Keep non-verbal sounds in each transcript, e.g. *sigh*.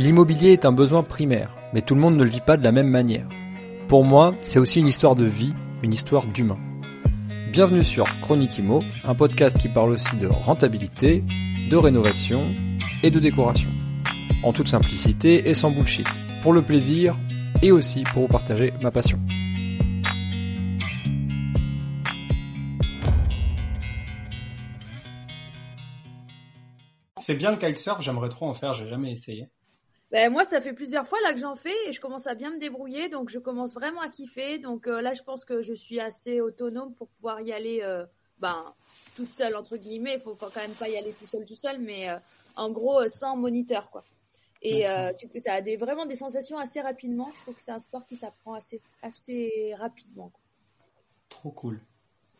L'immobilier est un besoin primaire, mais tout le monde ne le vit pas de la même manière. Pour moi, c'est aussi une histoire de vie, une histoire d'humain. Bienvenue sur Chronique un podcast qui parle aussi de rentabilité, de rénovation et de décoration. En toute simplicité et sans bullshit, pour le plaisir et aussi pour vous partager ma passion. C'est bien le kitesurf, j'aimerais trop en faire, j'ai jamais essayé. Ben, moi, ça fait plusieurs fois là que j'en fais et je commence à bien me débrouiller, donc je commence vraiment à kiffer. Donc euh, là, je pense que je suis assez autonome pour pouvoir y aller, euh, ben, toute seule entre guillemets. Il faut quand même pas y aller tout seul, tout seul, mais euh, en gros sans moniteur, quoi. Et tu as des, vraiment des sensations assez rapidement. Je trouve que c'est un sport qui s'apprend assez, assez rapidement. Trop cool.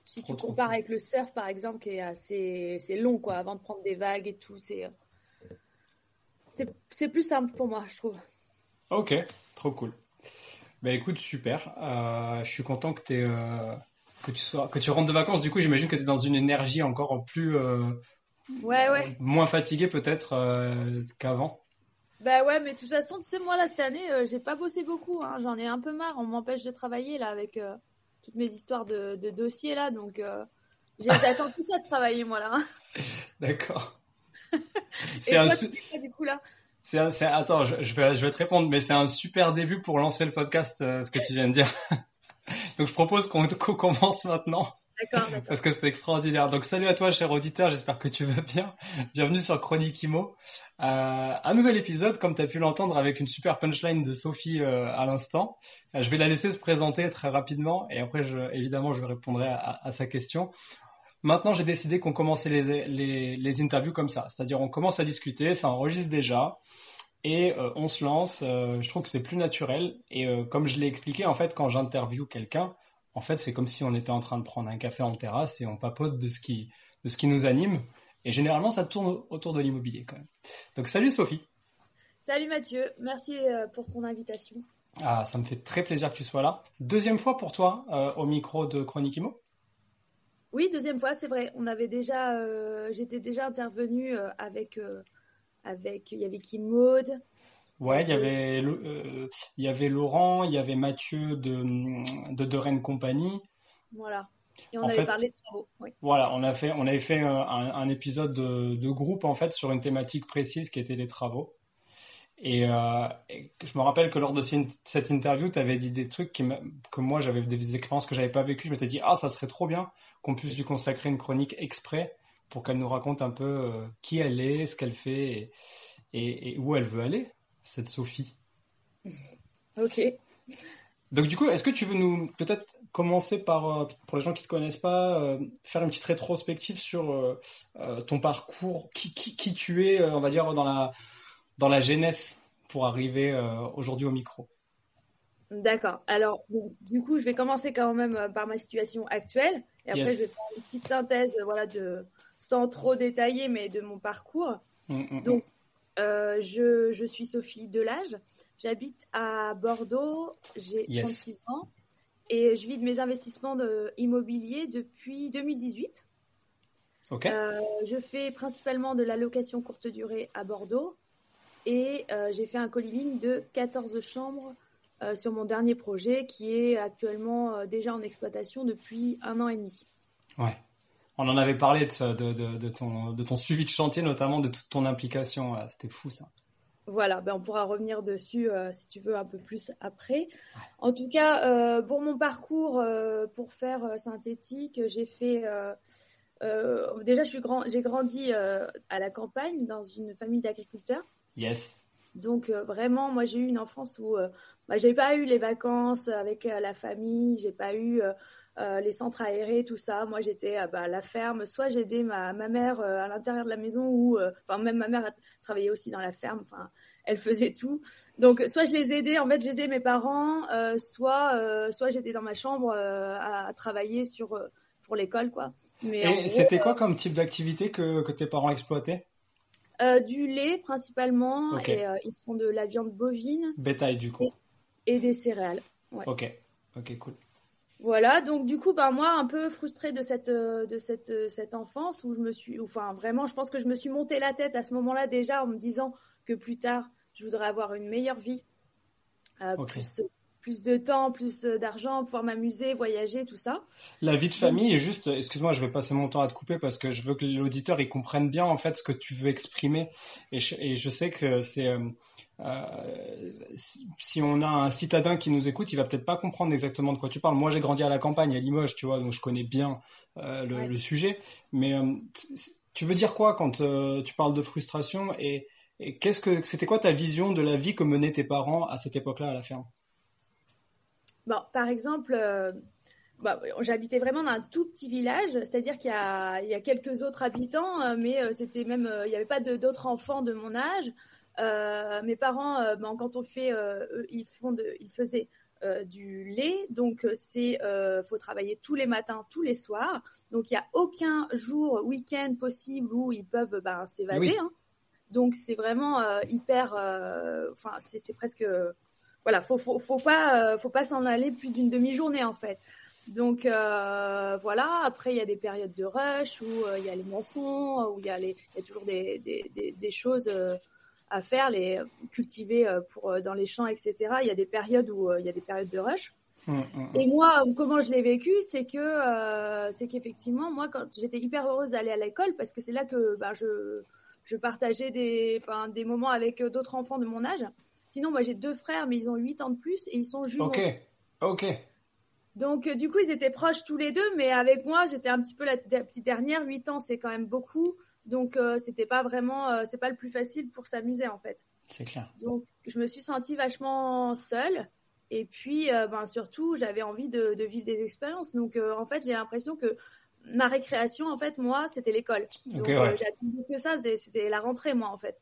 Si tu compares avec le surf, par exemple, qui est assez, c'est long, quoi, avant de prendre des vagues et tout, c'est, c'est plus simple pour moi, je trouve. Ok, trop cool. Bah écoute, super. Euh, je suis content que, es, euh, que, tu sois, que tu rentres de vacances. Du coup, j'imagine que tu es dans une énergie encore plus. Euh, ouais, ouais. Moins fatiguée peut-être qu'avant. Bah ouais, mais de toute façon, tu sais, moi, là, cette année, j'ai pas bossé beaucoup. Hein. J'en ai un peu marre. On m'empêche de travailler, là, avec toutes mes histoires de, dossiers, là. Donc, j'attends *laughs* tout ça de travailler, moi, là. Hein. D'accord. *laughs* c'est un du coup là? C'est, attends, je, vais, je vais te répondre, mais c'est un super début pour lancer le podcast, euh, ce que tu viens de dire. *laughs* Donc je propose qu'on, commence maintenant. D'accord, d'accord. Parce que c'est extraordinaire. Donc salut à toi, cher auditeur, j'espère que tu vas bien. Bienvenue sur Chronique Imo. Euh, un nouvel épisode, comme tu as pu l'entendre, avec une super punchline de Sophie euh, à l'instant. je vais la laisser se présenter très rapidement et après, je, évidemment, je répondrai à, à sa question. Maintenant, j'ai décidé qu'on commençait les, les, les, interviews comme ça. C'est-à-dire, on commence à discuter, ça enregistre déjà, et euh, on se lance. Euh, je trouve que c'est plus naturel. Et euh, comme je l'ai expliqué, en fait, quand j'interviewe quelqu'un, en fait, c'est comme si on était en train de prendre un café en terrasse et on papote de ce qui, de ce qui nous anime. Et généralement, ça tourne autour de l'immobilier quand même. Donc, salut Sophie. Salut Mathieu, merci pour ton invitation. Ah, ça me fait très plaisir que tu sois là. Deuxième fois pour toi au micro de Chronique Imo oui, deuxième fois, c'est vrai. On avait déjà, euh, j'étais déjà intervenue euh, avec, euh, avec, il y avait Kim Maud. Ouais, il y avait, il y avait Laurent, il y avait Mathieu de de, de Rennes Compagnie. Voilà. Et on avait parlé de travaux. Voilà, on a fait, on avait fait un, un épisode de, de, groupe en fait sur une thématique précise qui était les travaux. Et, je me rappelle que lors de cette interview, tu avais dit des trucs qui que moi j'avais des expériences que j'avais pas vécues. Je m'étais dit ah ça serait trop bien qu'on puisse lui consacrer une chronique exprès pour qu'elle nous raconte un peu euh, qui elle est, ce qu'elle fait et, où elle veut aller, cette Sophie. *laughs* Ok. Donc du coup, est-ce que tu veux nous peut-être commencer par, euh, pour les gens qui ne te connaissent pas, euh, faire une petite rétrospective sur ton parcours, qui, qui, tu es, on va dire, dans la, dans la jeunesse pour arriver aujourd'hui au micro? D'accord. Alors, du coup, je vais commencer quand même euh, par ma situation actuelle. Et après, je vais faire une petite synthèse, euh, voilà, de, sans trop détailler, mais de mon parcours. Mm, mm, mm. Donc, euh, je, je, suis Sophie Delage. J'habite à Bordeaux. J'ai 36 ans. Et je vis de mes investissements de, immobiliers depuis 2018. Ok. je fais principalement de la location courte durée à Bordeaux. Et j'ai fait un co-living de 14 chambres euh, sur mon dernier projet qui est actuellement euh, déjà en exploitation depuis un an et demi. Ouais. On en avait parlé de, de, ton, de ton suivi de chantier, notamment de toute ton implication. C'était fou ça. Voilà, ben on pourra revenir dessus euh, si tu veux un peu plus après. En tout cas, pour mon parcours, pour faire synthétique, j'ai fait. déjà, j'ai grandi à la campagne dans une famille d'agriculteurs. Yes. Donc vraiment, moi j'ai eu une enfance où bah, j'ai pas eu les vacances avec euh, la famille, j'ai pas eu euh, euh, les centres aérés, tout ça. Moi, j'étais à bah, la ferme. Soit j'aidais ma, ma mère à l'intérieur de la maison, ou enfin même ma mère travaillait aussi dans la ferme. Enfin, elle faisait tout. Donc, soit je les aidais. En fait, j'aidais mes parents, soit soit j'étais dans ma chambre à, travailler sur pour l'école, quoi. Mais Et c'était quoi comme type d'activité que, que tes parents exploitaient? Du lait principalement. Et ils font de la viande bovine. Bétail, du coup et des céréales. Ok, ok, cool. Voilà, donc du coup, ben moi, un peu frustrée de cette euh, de cette euh, cette enfance où je me suis, enfin vraiment, je pense que je me suis monté la tête à ce moment-là déjà en me disant que plus tard Je voudrais avoir une meilleure vie, plus, plus de temps, plus d'argent, pouvoir m'amuser, voyager, tout ça. La vie de famille est juste, excuse-moi, je vais passer mon temps à te couper parce que je veux que l'auditeur il comprenne bien en fait ce que tu veux exprimer. Et je, et je sais que c'est euh, si on a un citadin qui nous écoute, il va peut-être pas comprendre exactement de quoi tu parles. Moi, j'ai grandi à la campagne, à Limoges, tu vois, donc je connais bien euh, le, sujet. Mais euh, tu veux dire quoi quand tu parles de frustration et, qu'est-ce que c'était quoi ta vision de la vie que menaient tes parents à cette époque-là à la ferme? Bon, par exemple, bah, j'habitais vraiment dans un tout petit village, c'est-à-dire qu'il y, a, quelques autres habitants, mais c'était même, il n'y avait pas d'autres enfants de mon âge. Euh, mes parents, euh, ben, quand on fait, euh, ils font de, ils faisaient du lait, donc c'est, faut travailler tous les matins, tous les soirs. Donc il n'y a aucun jour, week-end possible où ils peuvent ben, s'évader. Hein. Donc c'est vraiment hyper, enfin c'est presque, voilà, faut faut, faut pas, faut pas s'en aller plus d'une demi-journée en fait. Donc voilà. Après, il y a des périodes de rush où il y a les moissons, où il y a les, il y a toujours des des, des, des choses à faire, les cultiver euh, pour euh, dans les champs, etc. Il y a des périodes où euh, il y a des périodes de rush. Mmh, mmh, mmh. Et moi, comment je l'ai vécu, c'est que c'est qu'effectivement, moi, quand j'étais hyper heureuse d'aller à l'école parce que c'est là que bah, je je partageais des enfin des moments avec d'autres enfants de mon âge. Sinon, moi, j'ai deux frères, mais ils ont 8 ans de plus et ils sont jumeaux. Ok, ok. Donc, du coup, ils étaient proches tous les deux, mais avec moi, j'étais un petit peu la, la petite dernière. 8 ans, c'est quand même beaucoup. Donc euh, c'était pas vraiment, euh, c'est pas le plus facile pour s'amuser en fait. C'est clair. Donc je me suis sentie vachement seule. Et puis, euh, ben, surtout, j'avais envie de, vivre des expériences. Donc, en fait, j'ai l'impression que ma récréation, en fait, moi, c'était l'école. Donc, j'attendais que ça. C'était la rentrée, moi, en fait.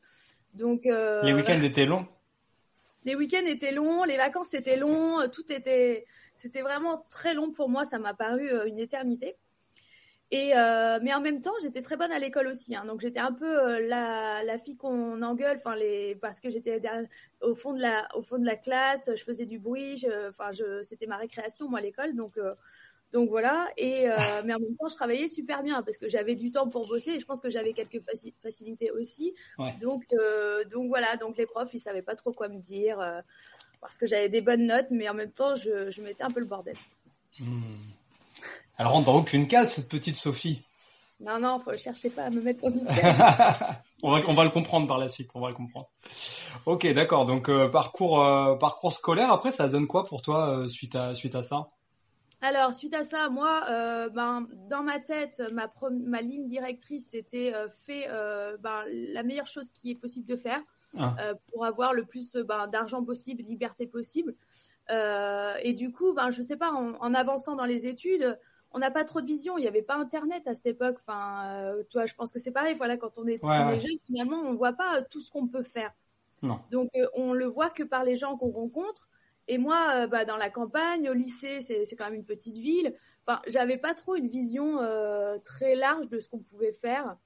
Donc, les week-ends étaient longs? Les week-ends étaient longs, les vacances étaient longs, tout était, c'était vraiment très long pour moi. Ça m'a paru une éternité. Et euh, mais en même temps, j'étais très bonne à l'école aussi. Hein, donc j'étais un peu euh, la, la fille qu'on engueule, enfin les parce que j'étais au fond de la au fond de la classe, je faisais du bruit, enfin je, c'était ma récréation moi l'école, donc euh, donc voilà. Et euh, mais en même temps, je travaillais super bien parce que j'avais du temps pour bosser. Et je pense que j'avais quelques facilités aussi. Ouais. Donc donc voilà. Donc les profs, ils savaient pas trop quoi me dire parce que j'avais des bonnes notes, mais en même temps, je, je mettais un peu le bordel. Mmh. Elle rentre dans aucune case, cette petite Sophie. Non, non, faut chercher pas à me mettre dans une *laughs* case. on, va, on va le comprendre par la suite, on va le comprendre. Ok, d'accord. Donc euh, parcours euh, parcours scolaire. Après, ça donne quoi pour toi euh, suite à suite à ça? Alors suite à ça, moi, ben dans ma tête, ma ma ligne directrice, c'était fait ben, la meilleure chose qui est possible de faire ah. pour avoir le plus ben, d'argent possible, liberté possible. et du coup, ben je sais pas, en, en avançant dans les études on n'a pas trop de vision. Il n'y avait pas Internet à cette époque. Enfin, euh, toi, je pense que c'est pareil. Voilà, quand on est, jeune, finalement, on voit pas tout ce qu'on peut faire. Non. Donc, euh, on le voit que par les gens qu'on rencontre. Et moi, euh, bah, dans la campagne, au lycée, c'est quand même une petite ville. Enfin, j'avais pas trop une vision très large de ce qu'on pouvait faire.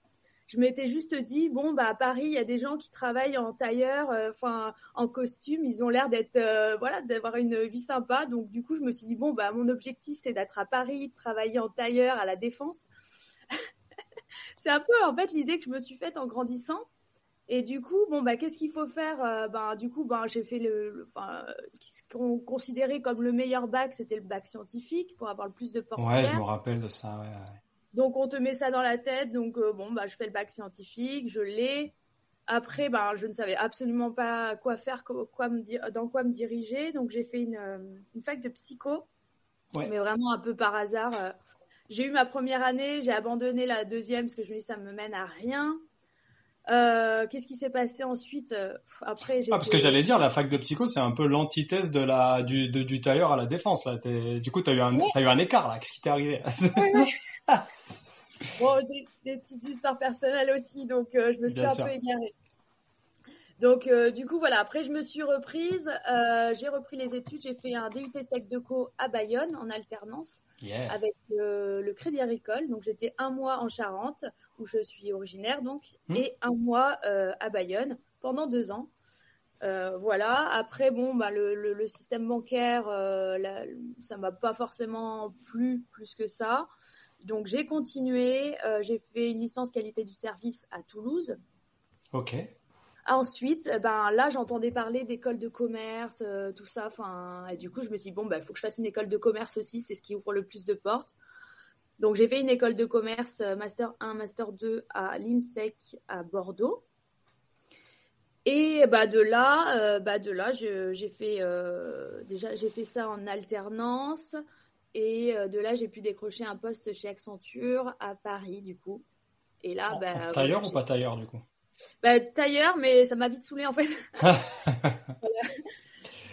Je m'étais juste dit bon bah à Paris il y a des gens qui travaillent en tailleur euh, en costume. Ils ont l'air d'être euh, voilà d'avoir une vie sympa. Donc du coup je me suis dit bon bah mon objectif c'est d'être à Paris de travailler en tailleur à la défense. *laughs* C'est un peu en fait l'idée que je me suis faite en grandissant et du coup bon bah qu'est-ce qu'il faut faire euh, ben du coup ben j'ai fait le enfin ce qu'on considérait comme le meilleur bac c'était le bac scientifique pour avoir le plus de portes ouais je me rappelle de ça ouais. Donc on te met ça dans la tête. Donc euh, bon, bah je fais le bac scientifique, je l'ai. Après, bah, je ne savais absolument pas quoi faire, quoi me, dans quoi me diriger. Donc j'ai fait une, euh, une, fac de psycho, mais vraiment un peu par hasard. Euh. J'ai eu ma première année, j'ai abandonné la deuxième parce que je me dis ça me mène à rien. Euh, Qu'est-ce qui s'est passé ensuite euh, Après, j'ai. Ah, parce que j'allais dire, la fac de psycho, c'est un peu l'antithèse de la du, de, du tailleur à la défense. Là, du coup, t'as eu un as eu un écart là. Qu'est-ce qui t'est arrivé? *laughs* Bon, des, des, petites histoires personnelles aussi, donc euh, je me suis un peu égarée. Donc euh, du coup voilà, après je me suis reprise, euh, j'ai repris les études, j'ai fait un DUT Tech de Co à Bayonne en alternance avec le Crédit Agricole. Donc j'étais un mois en Charente où je suis originaire donc hmm. et un mois euh, à Bayonne pendant deux ans. voilà. Après bon bah le, le, le système bancaire, la, ça m'a pas forcément plu plus que ça. Donc j'ai continué, j'ai fait une licence qualité du service à Toulouse. Ok. Ensuite, ben là, j'entendais parler d'écoles de commerce, tout ça. Enfin, et du coup, je me suis dit bon, ben, faut que je fasse une école de commerce aussi. C'est ce qui ouvre le plus de portes. Donc, j'ai fait une école de commerce, master 1, master 2 à l'INSEC à Bordeaux. Et bah de là, euh, bah de là, j'ai fait euh, déjà j'ai fait ça en alternance et euh, de là j'ai pu décrocher un poste chez Accenture à Paris du coup. Et là, bah, tailleur ou pas tailleur du coup? Bah tailleur, mais ça m'a vite saoulé en fait. *laughs*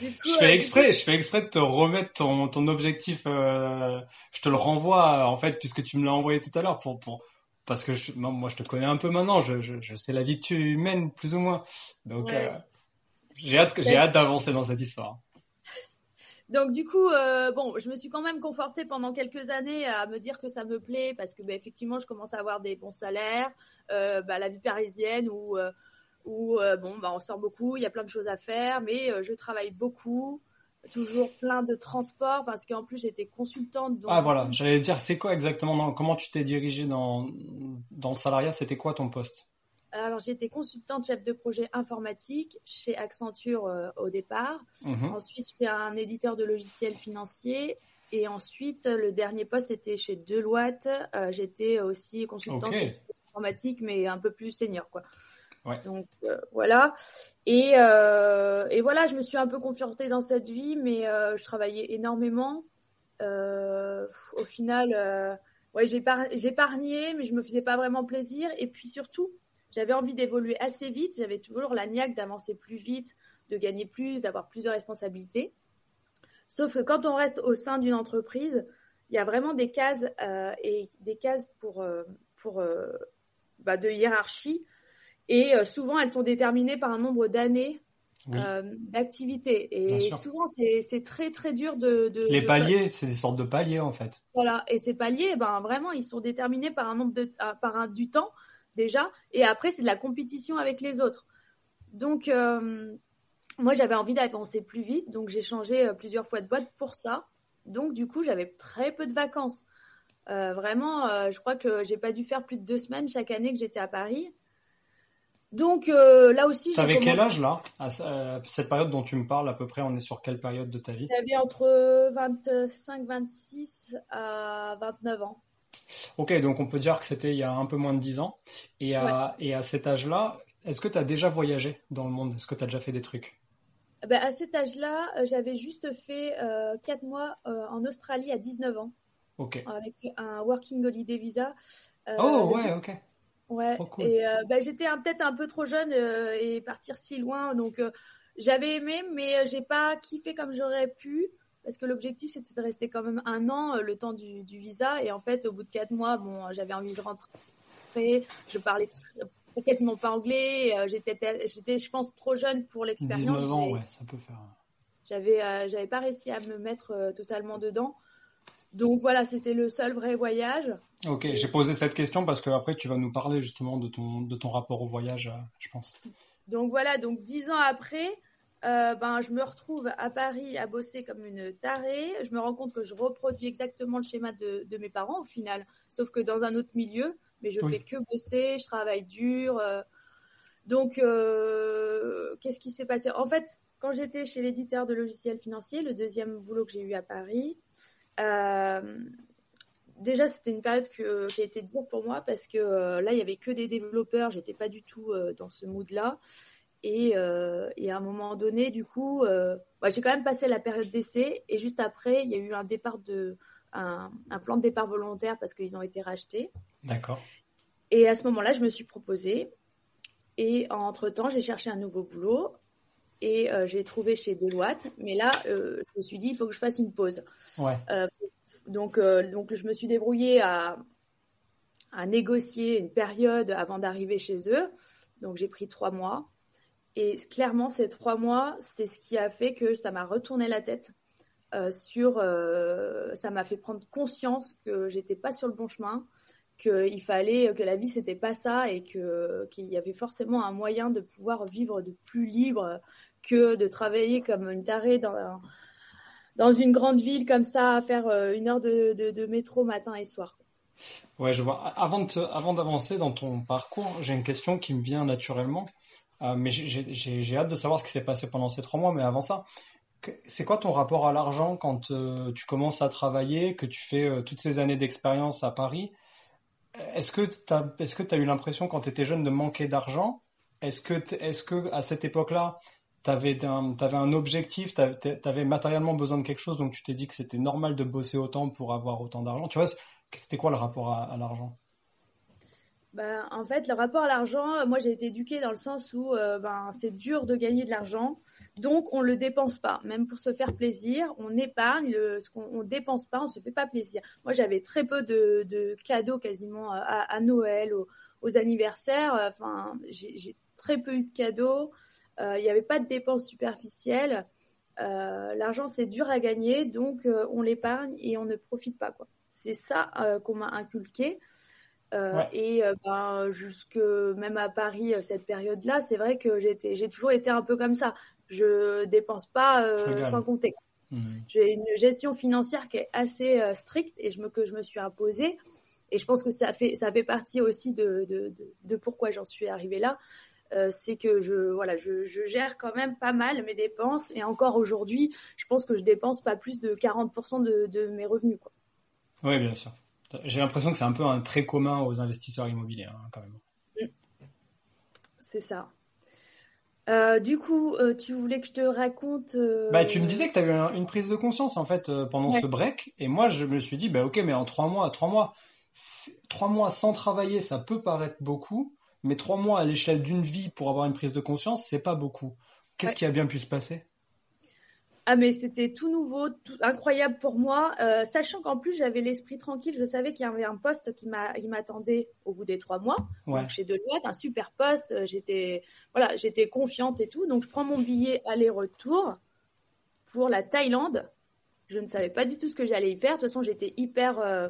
je fais exprès, je fais exprès de te remettre ton, ton objectif. je te le renvoie en fait puisque tu me l'as envoyé tout à l'heure pour pour parce que moi, je te connais un peu maintenant, je, je, sais la vie que tu mènes plus ou moins. Donc, euh, j'ai hâte, j'ai hâte d'avancer dans cette histoire. Donc du coup, euh, bon, je me suis quand même confortée pendant quelques années à me dire que ça me plaît parce que, bah, effectivement, je commence à avoir des bons salaires, euh, bah, la vie parisienne où, où bon, bah, on sort beaucoup, il y a plein de choses à faire, mais je travaille beaucoup toujours plein de transports parce qu'en plus j'étais consultante. Ah voilà, j'allais dire c'est quoi exactement, comment tu t'es dirigée dans, dans le salariat, c'était quoi ton poste? Alors j'étais consultante chef de projet informatique chez Accenture euh, au départ. Mhm. Ensuite j'étais un éditeur de logiciels financiers et ensuite le dernier poste c'était chez Deloitte. Euh, j'étais aussi consultante informatique mais un peu plus senior quoi. Donc euh, voilà. Et, euh, et, voilà, je me suis un peu confortée dans cette vie, mais euh, je travaillais énormément. au final, ouais, j'épargnais, mais je me faisais pas vraiment plaisir. Et puis surtout, j'avais envie d'évoluer assez vite. J'avais toujours la niaque d'avancer plus vite, de gagner plus, d'avoir plus de responsabilités. Sauf que quand on reste au sein d'une entreprise, il y a vraiment des cases et des cases pour, pour bah, de hiérarchie et euh, souvent, elles sont déterminées par un nombre d'années euh, d'activité. Et souvent, c'est très, très dur de. les paliers, c'est des sortes de paliers, en fait. Voilà. Et ces paliers, ben, vraiment, ils sont déterminés par un nombre de. par un, du temps, déjà. Et après, c'est de la compétition avec les autres. Donc. Euh, moi, j'avais envie d'avancer plus vite, donc j'ai changé plusieurs fois de boîte pour ça. Donc, du coup, j'avais très peu de vacances. vraiment, je crois que j'ai pas dû faire plus de deux semaines chaque année que j'étais à Paris. Donc euh, là aussi. T'avais quel âge là? À cette période dont tu me parles à peu près On est sur quelle période de ta vie? J'avais entre 25, 26 à 29 ans. Ok, donc on peut dire que c'était il y a un peu moins de 10 ans. Et à, et à cet âge-là, est-ce que tu as déjà voyagé dans le monde? Est-ce que tu as déjà fait des trucs? Ben, À cet âge-là, euh, j'avais juste fait euh, 4 mois euh, en Australie à 19 ans. Avec un Working Holiday Visa. oh ouais, ok. Ouais. Et euh, bah, j'étais peut-être un peu trop jeune euh, et partir si loin, donc euh, j'avais aimé, mais j'ai pas kiffé comme j'aurais pu parce que l'objectif c'était de rester quand même un an le temps du, visa et en fait au bout de quatre mois, bon, j'avais envie de rentrer. Je parlais quasiment pas anglais. j'étais, j'étais, je pense, trop jeune pour l'expérience. 19 ans, ouais, ça peut faire. J'avais, j'avais pas réussi à me mettre totalement dedans. Donc voilà, c'était le seul vrai voyage. Ok, j'ai posé cette question parce que après tu vas nous parler justement de ton, de ton rapport au voyage, euh, je pense. Donc voilà, donc dix ans après, euh, ben, je me retrouve à Paris à bosser comme une tarée. Je me rends compte que je reproduis exactement le schéma de, de mes parents au final, sauf que dans un autre milieu. Mais je fais que bosser, je travaille dur. Euh. donc, qu'est-ce qui s'est passé? En fait, quand j'étais chez l'éditeur de logiciels financiers, le deuxième boulot que j'ai eu à Paris, euh, déjà, c'était une période qui a été dure pour moi parce que euh, là, il y avait que des développeurs. J'étais pas du tout euh, dans ce mood-là. Et, à un moment donné, du coup, bah, j'ai quand même passé la période d'essai. Et juste après, il y a eu un départ de un, plan de départ volontaire parce qu'ils ont été rachetés. D'accord. Et à ce moment-là, je me suis proposée. Et entre temps, j'ai cherché un nouveau boulot et euh, j'ai trouvé chez Deloitte. Mais là, euh, je me suis dit, il faut que je fasse une pause. Ouais. Euh, donc, donc, je me suis débrouillée à, à négocier une période avant d'arriver chez eux. Donc, j'ai pris trois mois. Et clairement, ces trois mois, c'est ce qui a fait que ça m'a retourné la tête. sur, ça m'a fait prendre conscience que j'étais pas sur le bon chemin, qu'il fallait que la vie c'était pas ça et que qu'il y avait forcément un moyen de pouvoir vivre de plus libre que de travailler comme une tarée dans, dans une grande ville comme ça, à faire euh, une heure de, de, métro matin et soir. Ouais. Avant, avant d'avancer dans ton parcours, j'ai une question qui me vient naturellement. Mais j'ai hâte de savoir ce qui s'est passé pendant ces trois mois. Mais avant ça, c'est quoi ton rapport à l'argent quand tu commences à travailler, que tu fais toutes ces années d'expérience à Paris? Est-ce que tu as, est eu l'impression quand tu étais jeune de manquer d'argent? Est-ce que, est que à cette époque-là, tu avais, un objectif, tu avais, matériellement besoin de quelque chose, donc tu t'es dit que c'était normal de bosser autant pour avoir autant d'argent? Tu vois, c'était quoi le rapport à, l'argent? Ben, en fait, le rapport à l'argent, moi j'ai été éduquée dans le sens où euh, ben, c'est dur de gagner de l'argent, donc on le dépense pas, même pour se faire plaisir, on épargne, ce qu'on on dépense pas, on se fait pas plaisir. Moi j'avais très peu de, cadeaux quasiment à, Noël, aux, aux anniversaires, enfin j'ai très peu eu de cadeaux. Euh, il n'y avait pas de dépenses superficielles. Euh, l'argent, c'est dur à gagner, donc euh, on l'épargne et on ne profite pas. Quoi. C'est ça qu'on m'a inculqué. Et ben, jusque même à Paris, cette période-là, c'est vrai que j'étais, j'ai toujours été un peu comme ça. Je dépense pas sans compter. Mmh. J'ai une gestion financière qui est assez stricte et je me, que je me suis imposée. Et je pense que ça fait, ça fait partie aussi de, de, de, de pourquoi j'en suis arrivée là. Euh, c'est que je voilà, je, gère quand même pas mal mes dépenses et encore aujourd'hui, je pense que je dépense pas plus de 40% de, mes revenus. Quoi. Oui, bien sûr. J'ai l'impression que c'est un peu un trait commun aux investisseurs immobiliers, hein, quand même. Mm. C'est ça. Euh, du coup, euh, tu voulais que je te raconte. Bah, tu me disais que tu avais une prise de conscience en fait pendant ce break, et moi je me suis dit, bah ok, mais en trois mois, trois mois, trois mois sans travailler, ça peut paraître beaucoup, mais trois mois à l'échelle d'une vie pour avoir une prise de conscience, c'est pas beaucoup. Qu'est-ce qui a bien pu se passer? Ah mais c'était tout nouveau, tout incroyable pour moi, euh, sachant qu'en plus j'avais l'esprit tranquille, je savais qu'il y avait un poste qui m'attendait au bout des trois mois. Donc chez Deloitte, un super poste, euh, j'étais voilà, j'étais confiante et tout, donc je prends mon billet aller-retour pour la Thaïlande. Je ne savais pas du tout ce que j'allais y faire. De toute façon, j'étais hyper euh,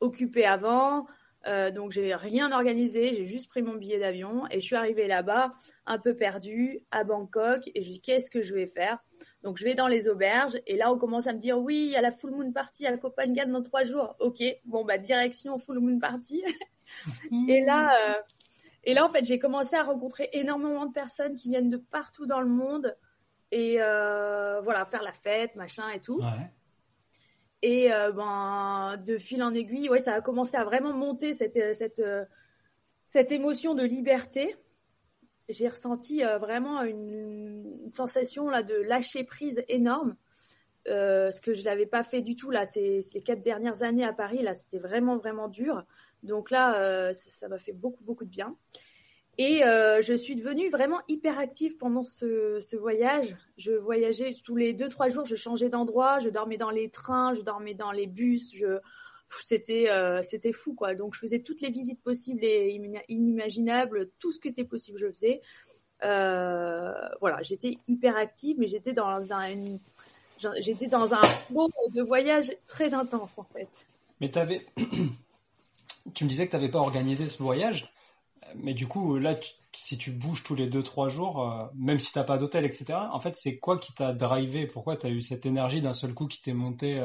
occupée avant. Euh, donc j'ai rien organisé, j'ai juste pris mon billet d'avion et je suis arrivée là-bas un peu perdue à Bangkok. Et je dis qu'est-ce que je vais faire? Donc je vais dans les auberges et là on commence à me dire oui il y a la full moon party à Copenhague dans trois jours. Ok bon bah direction full moon party *laughs* et là euh, et là en fait j'ai commencé à rencontrer énormément de personnes qui viennent de partout dans le monde et euh, voilà faire la fête machin et tout. Ouais. Et euh, ben, de fil en aiguille, ouais, ça a commencé à vraiment monter cette, cette, cette émotion de liberté. J'ai ressenti vraiment une, sensation là de lâcher prise énorme, ce que je l'avais pas fait du tout là. Ces, ces quatre dernières années à Paris, là, c'était vraiment vraiment dur. Donc là, ça m'a fait beaucoup beaucoup de bien. Et euh, je suis devenue vraiment hyper active pendant ce, ce, voyage. Je voyageais tous les deux trois jours, je changeais d'endroit, je dormais dans les trains, je dormais dans les bus, je c'était euh, c'était fou quoi. Donc je faisais toutes les visites possibles et inimaginables, tout ce qui était possible je faisais. Euh, voilà, j'étais hyper active, mais j'étais dans un une, j'étais dans un flot de voyage très intense en fait. Mais avais, *coughs* tu me disais que tu n'avais pas organisé ce voyage mais du coup, là, si tu bouges tous les 2-3 jours, euh, même si tu n'as pas d'hôtel, etc., en fait, c'est quoi qui t'a drivé? Pourquoi tu as eu cette énergie d'un seul coup qui t'est montée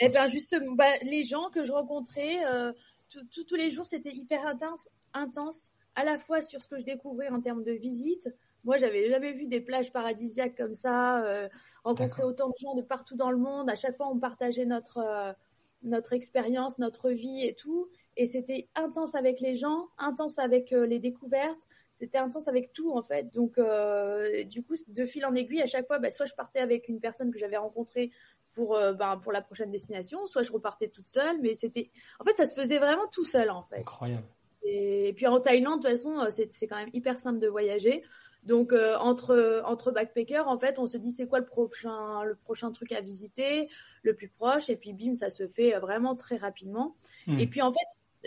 Eh bien, justement, bah, les gens que je rencontrais, euh, tous les jours, c'était hyper intense, intense, à la fois sur ce que je découvrais en termes de visite. Moi, j'avais jamais vu des plages paradisiaques comme ça, rencontrer autant de gens de partout dans le monde. À chaque fois, on partageait notre notre expérience, notre vie et tout. Et c'était intense avec les gens, intense avec euh, les découvertes, c'était intense avec tout en fait. Donc euh, du coup, de fil en aiguille, à chaque fois, bah, soit je partais avec une personne que j'avais rencontrée pour euh, ben, pour la prochaine destination, soit je repartais toute seule. Mais c'était, en fait, ça se faisait vraiment tout seul en fait. Incroyable. Et, puis en Thaïlande, de toute façon, c'est quand même hyper simple de voyager. Donc entre entre backpackers, en fait, on se dit c'est quoi le prochain le prochain truc à visiter, le plus proche, et puis bim, ça se fait vraiment très rapidement. Hmm. Et puis en fait,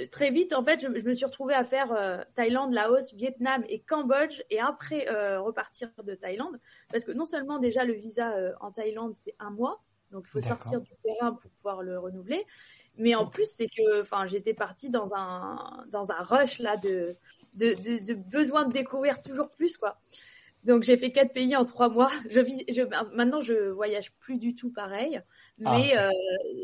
très vite, en fait, je, me suis retrouvée à faire euh, Thaïlande, Laos, Vietnam et Cambodge, et après euh, repartir de Thaïlande, parce que non seulement déjà le visa euh, en Thaïlande c'est un mois, donc il faut sortir du terrain pour pouvoir le renouveler, mais en plus c'est que, enfin, j'étais partie dans un dans un rush là de de, de, besoin de découvrir toujours plus quoi. Donc j'ai fait quatre pays en trois mois. *laughs* Je, je maintenant je voyage plus du tout pareil, ah, mais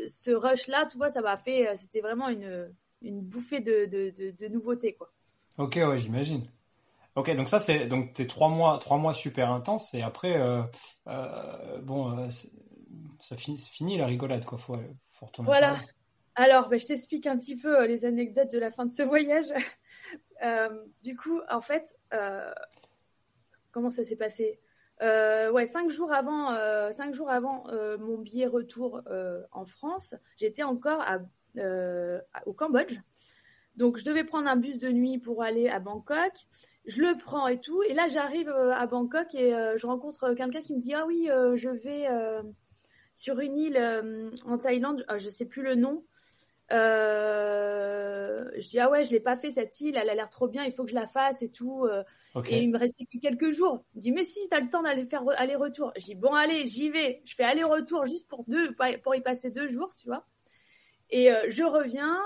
ce rush là, tu vois, ça m'a fait, c'était vraiment une une bouffée de, de, de, nouveautés, quoi. Ok, ouais, j'imagine. Ok, donc ça c'est donc t'es trois mois, trois mois super intenses et après euh, euh, bon, euh, ça finit, fini la rigolade quoi. Faut, faut retourner. Voilà. Alors, bah, je t'explique un petit peu les anecdotes de la fin de ce voyage. *laughs* du coup, en fait, comment ça s'est passé? Ouais, cinq jours avant, cinq jours avant mon billet retour en France, j'étais encore à, au Cambodge. Donc, je devais prendre un bus de nuit pour aller à Bangkok je le prends et tout. Et là, j'arrive euh, à Bangkok et euh, je rencontre quelqu'un qui me dit Ah oui, euh, je vais sur une île en Thaïlande, ah, je sais plus le nom. je dis Ah ouais, je l'ai pas fait cette île, elle a l'air trop bien, il faut que je la fasse et tout. Et il me restait que quelques jours. Il me dit Mais si, tu as le temps d'aller faire aller-retour. Je dis Bon, allez, j'y vais. Je fais aller-retour juste pour, deux, pour y passer deux jours, tu vois. Et je reviens,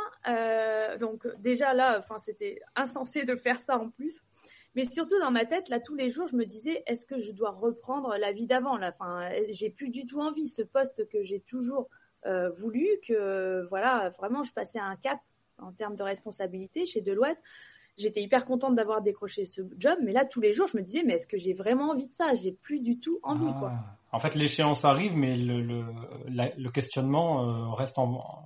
donc déjà là, enfin c'était insensé de faire ça en plus. Mais surtout dans ma tête, là, tous les jours, je me disais, est-ce que je dois reprendre la vie d'avant là? Enfin, j'ai plus du tout envie. Ce poste que j'ai toujours euh, voulu, que voilà, vraiment, je passais un cap en termes de responsabilité chez Deloitte. J'étais hyper contente d'avoir décroché ce job, mais là, tous les jours, je me disais, mais est-ce que j'ai vraiment envie de ça? J'ai plus du tout envie, quoi. En fait, l'échéance arrive, mais le, questionnement euh, reste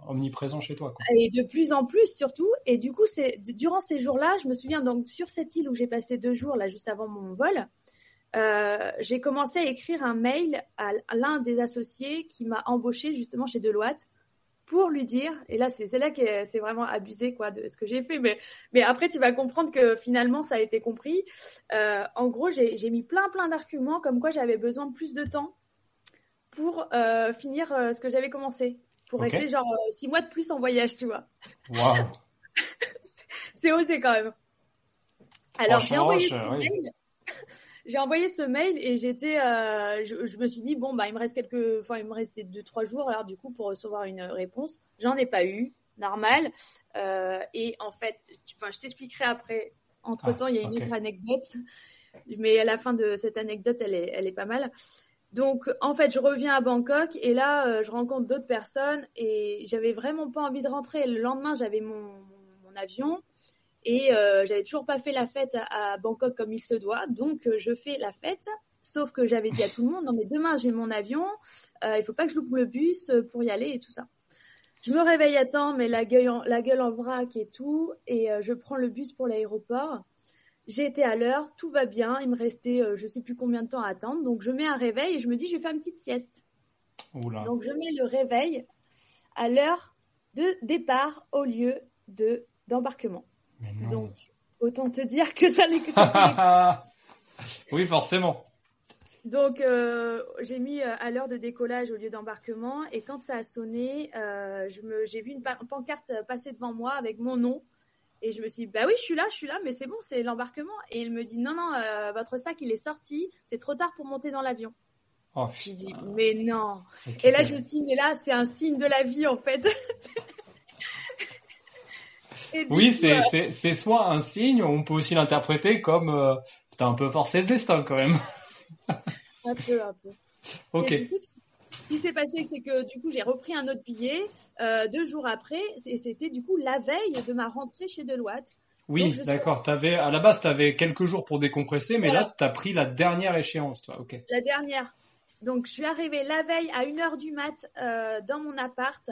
omniprésent chez toi. Et de plus en plus, surtout. Et du coup, durant ces jours-là, je me souviens donc sur cette île où j'ai passé deux jours là juste avant mon vol, euh, j'ai commencé à écrire un mail à l'un des associés qui m'a embauché justement chez Deloitte pour lui dire, et là c'est là que c'est vraiment abusé quoi de ce que j'ai fait, mais, mais après tu vas comprendre que finalement ça a été compris. Euh, en gros, j'ai mis plein plein d'arguments comme quoi j'avais besoin de plus de temps pour euh, finir euh, ce que j'avais commencé, pour rester genre six mois de plus en voyage, tu vois. Wow. *laughs* c'est osé quand même. Alors j'ai envoyé mail j'ai envoyé ce mail et j'étais, euh, je, me suis dit bon bah il me reste quelques, enfin il me restait deux trois jours alors du coup pour recevoir une réponse. J'en ai pas eu, normal. Euh, et en fait, enfin je t'expliquerai après. Entre temps, il y a une ah, autre anecdote, mais à la fin de cette anecdote, elle est, elle est pas mal. Donc, en fait, je reviens à Bangkok et là, euh, je rencontre d'autres personnes et j'avais vraiment pas envie de rentrer. Le lendemain, j'avais mon, mon, avion et euh, j'avais toujours pas fait la fête à, Bangkok comme il se doit, donc euh, je fais la fête. Sauf que j'avais dit à tout le monde, non mais demain j'ai mon avion, euh, il faut pas que je loupe le bus pour y aller et tout ça. Je me réveille à temps, mais la gueule en, la gueule en vrac et tout, et je prends le bus pour l'aéroport. J'ai été à l'heure, tout va bien, il me restait je sais plus combien de temps à attendre, donc je mets un réveil et je me dis je vais faire une petite sieste. Donc je mets le réveil à l'heure de départ au lieu de d'embarquement. Donc, autant te dire que ça n'est que ça. *laughs* oui, forcément. Donc, euh, j'ai mis euh, à l'heure de décollage au lieu d'embarquement. Et quand ça a sonné, euh, j'ai vu une pancarte passer devant moi avec mon nom. Et je me suis dit, bah oui, je suis là, je suis là, mais c'est bon, c'est l'embarquement. Et il me dit, non, non, votre sac, il est sorti. C'est trop tard pour monter dans l'avion. Oh, j'ai dit, mais non. Et là, je me suis dit, mais là, c'est un signe de la vie, en fait. *laughs* oui, euh, c'est soit un signe, on peut aussi l'interpréter comme euh, t'as un peu forcé le destin quand même. *laughs* un peu, un peu. Ok. ce qui s'est passé, c'est que du coup, j'ai repris un autre billet euh, deux jours après, et c'était du coup la veille de ma rentrée chez Deloitte. Oui, d'accord. Avais, à la base, tu avais quelques jours pour décompresser, mais là, tu as pris la dernière échéance, toi. Ok. La dernière. Donc, je suis arrivée la veille à 1h du mat dans mon appart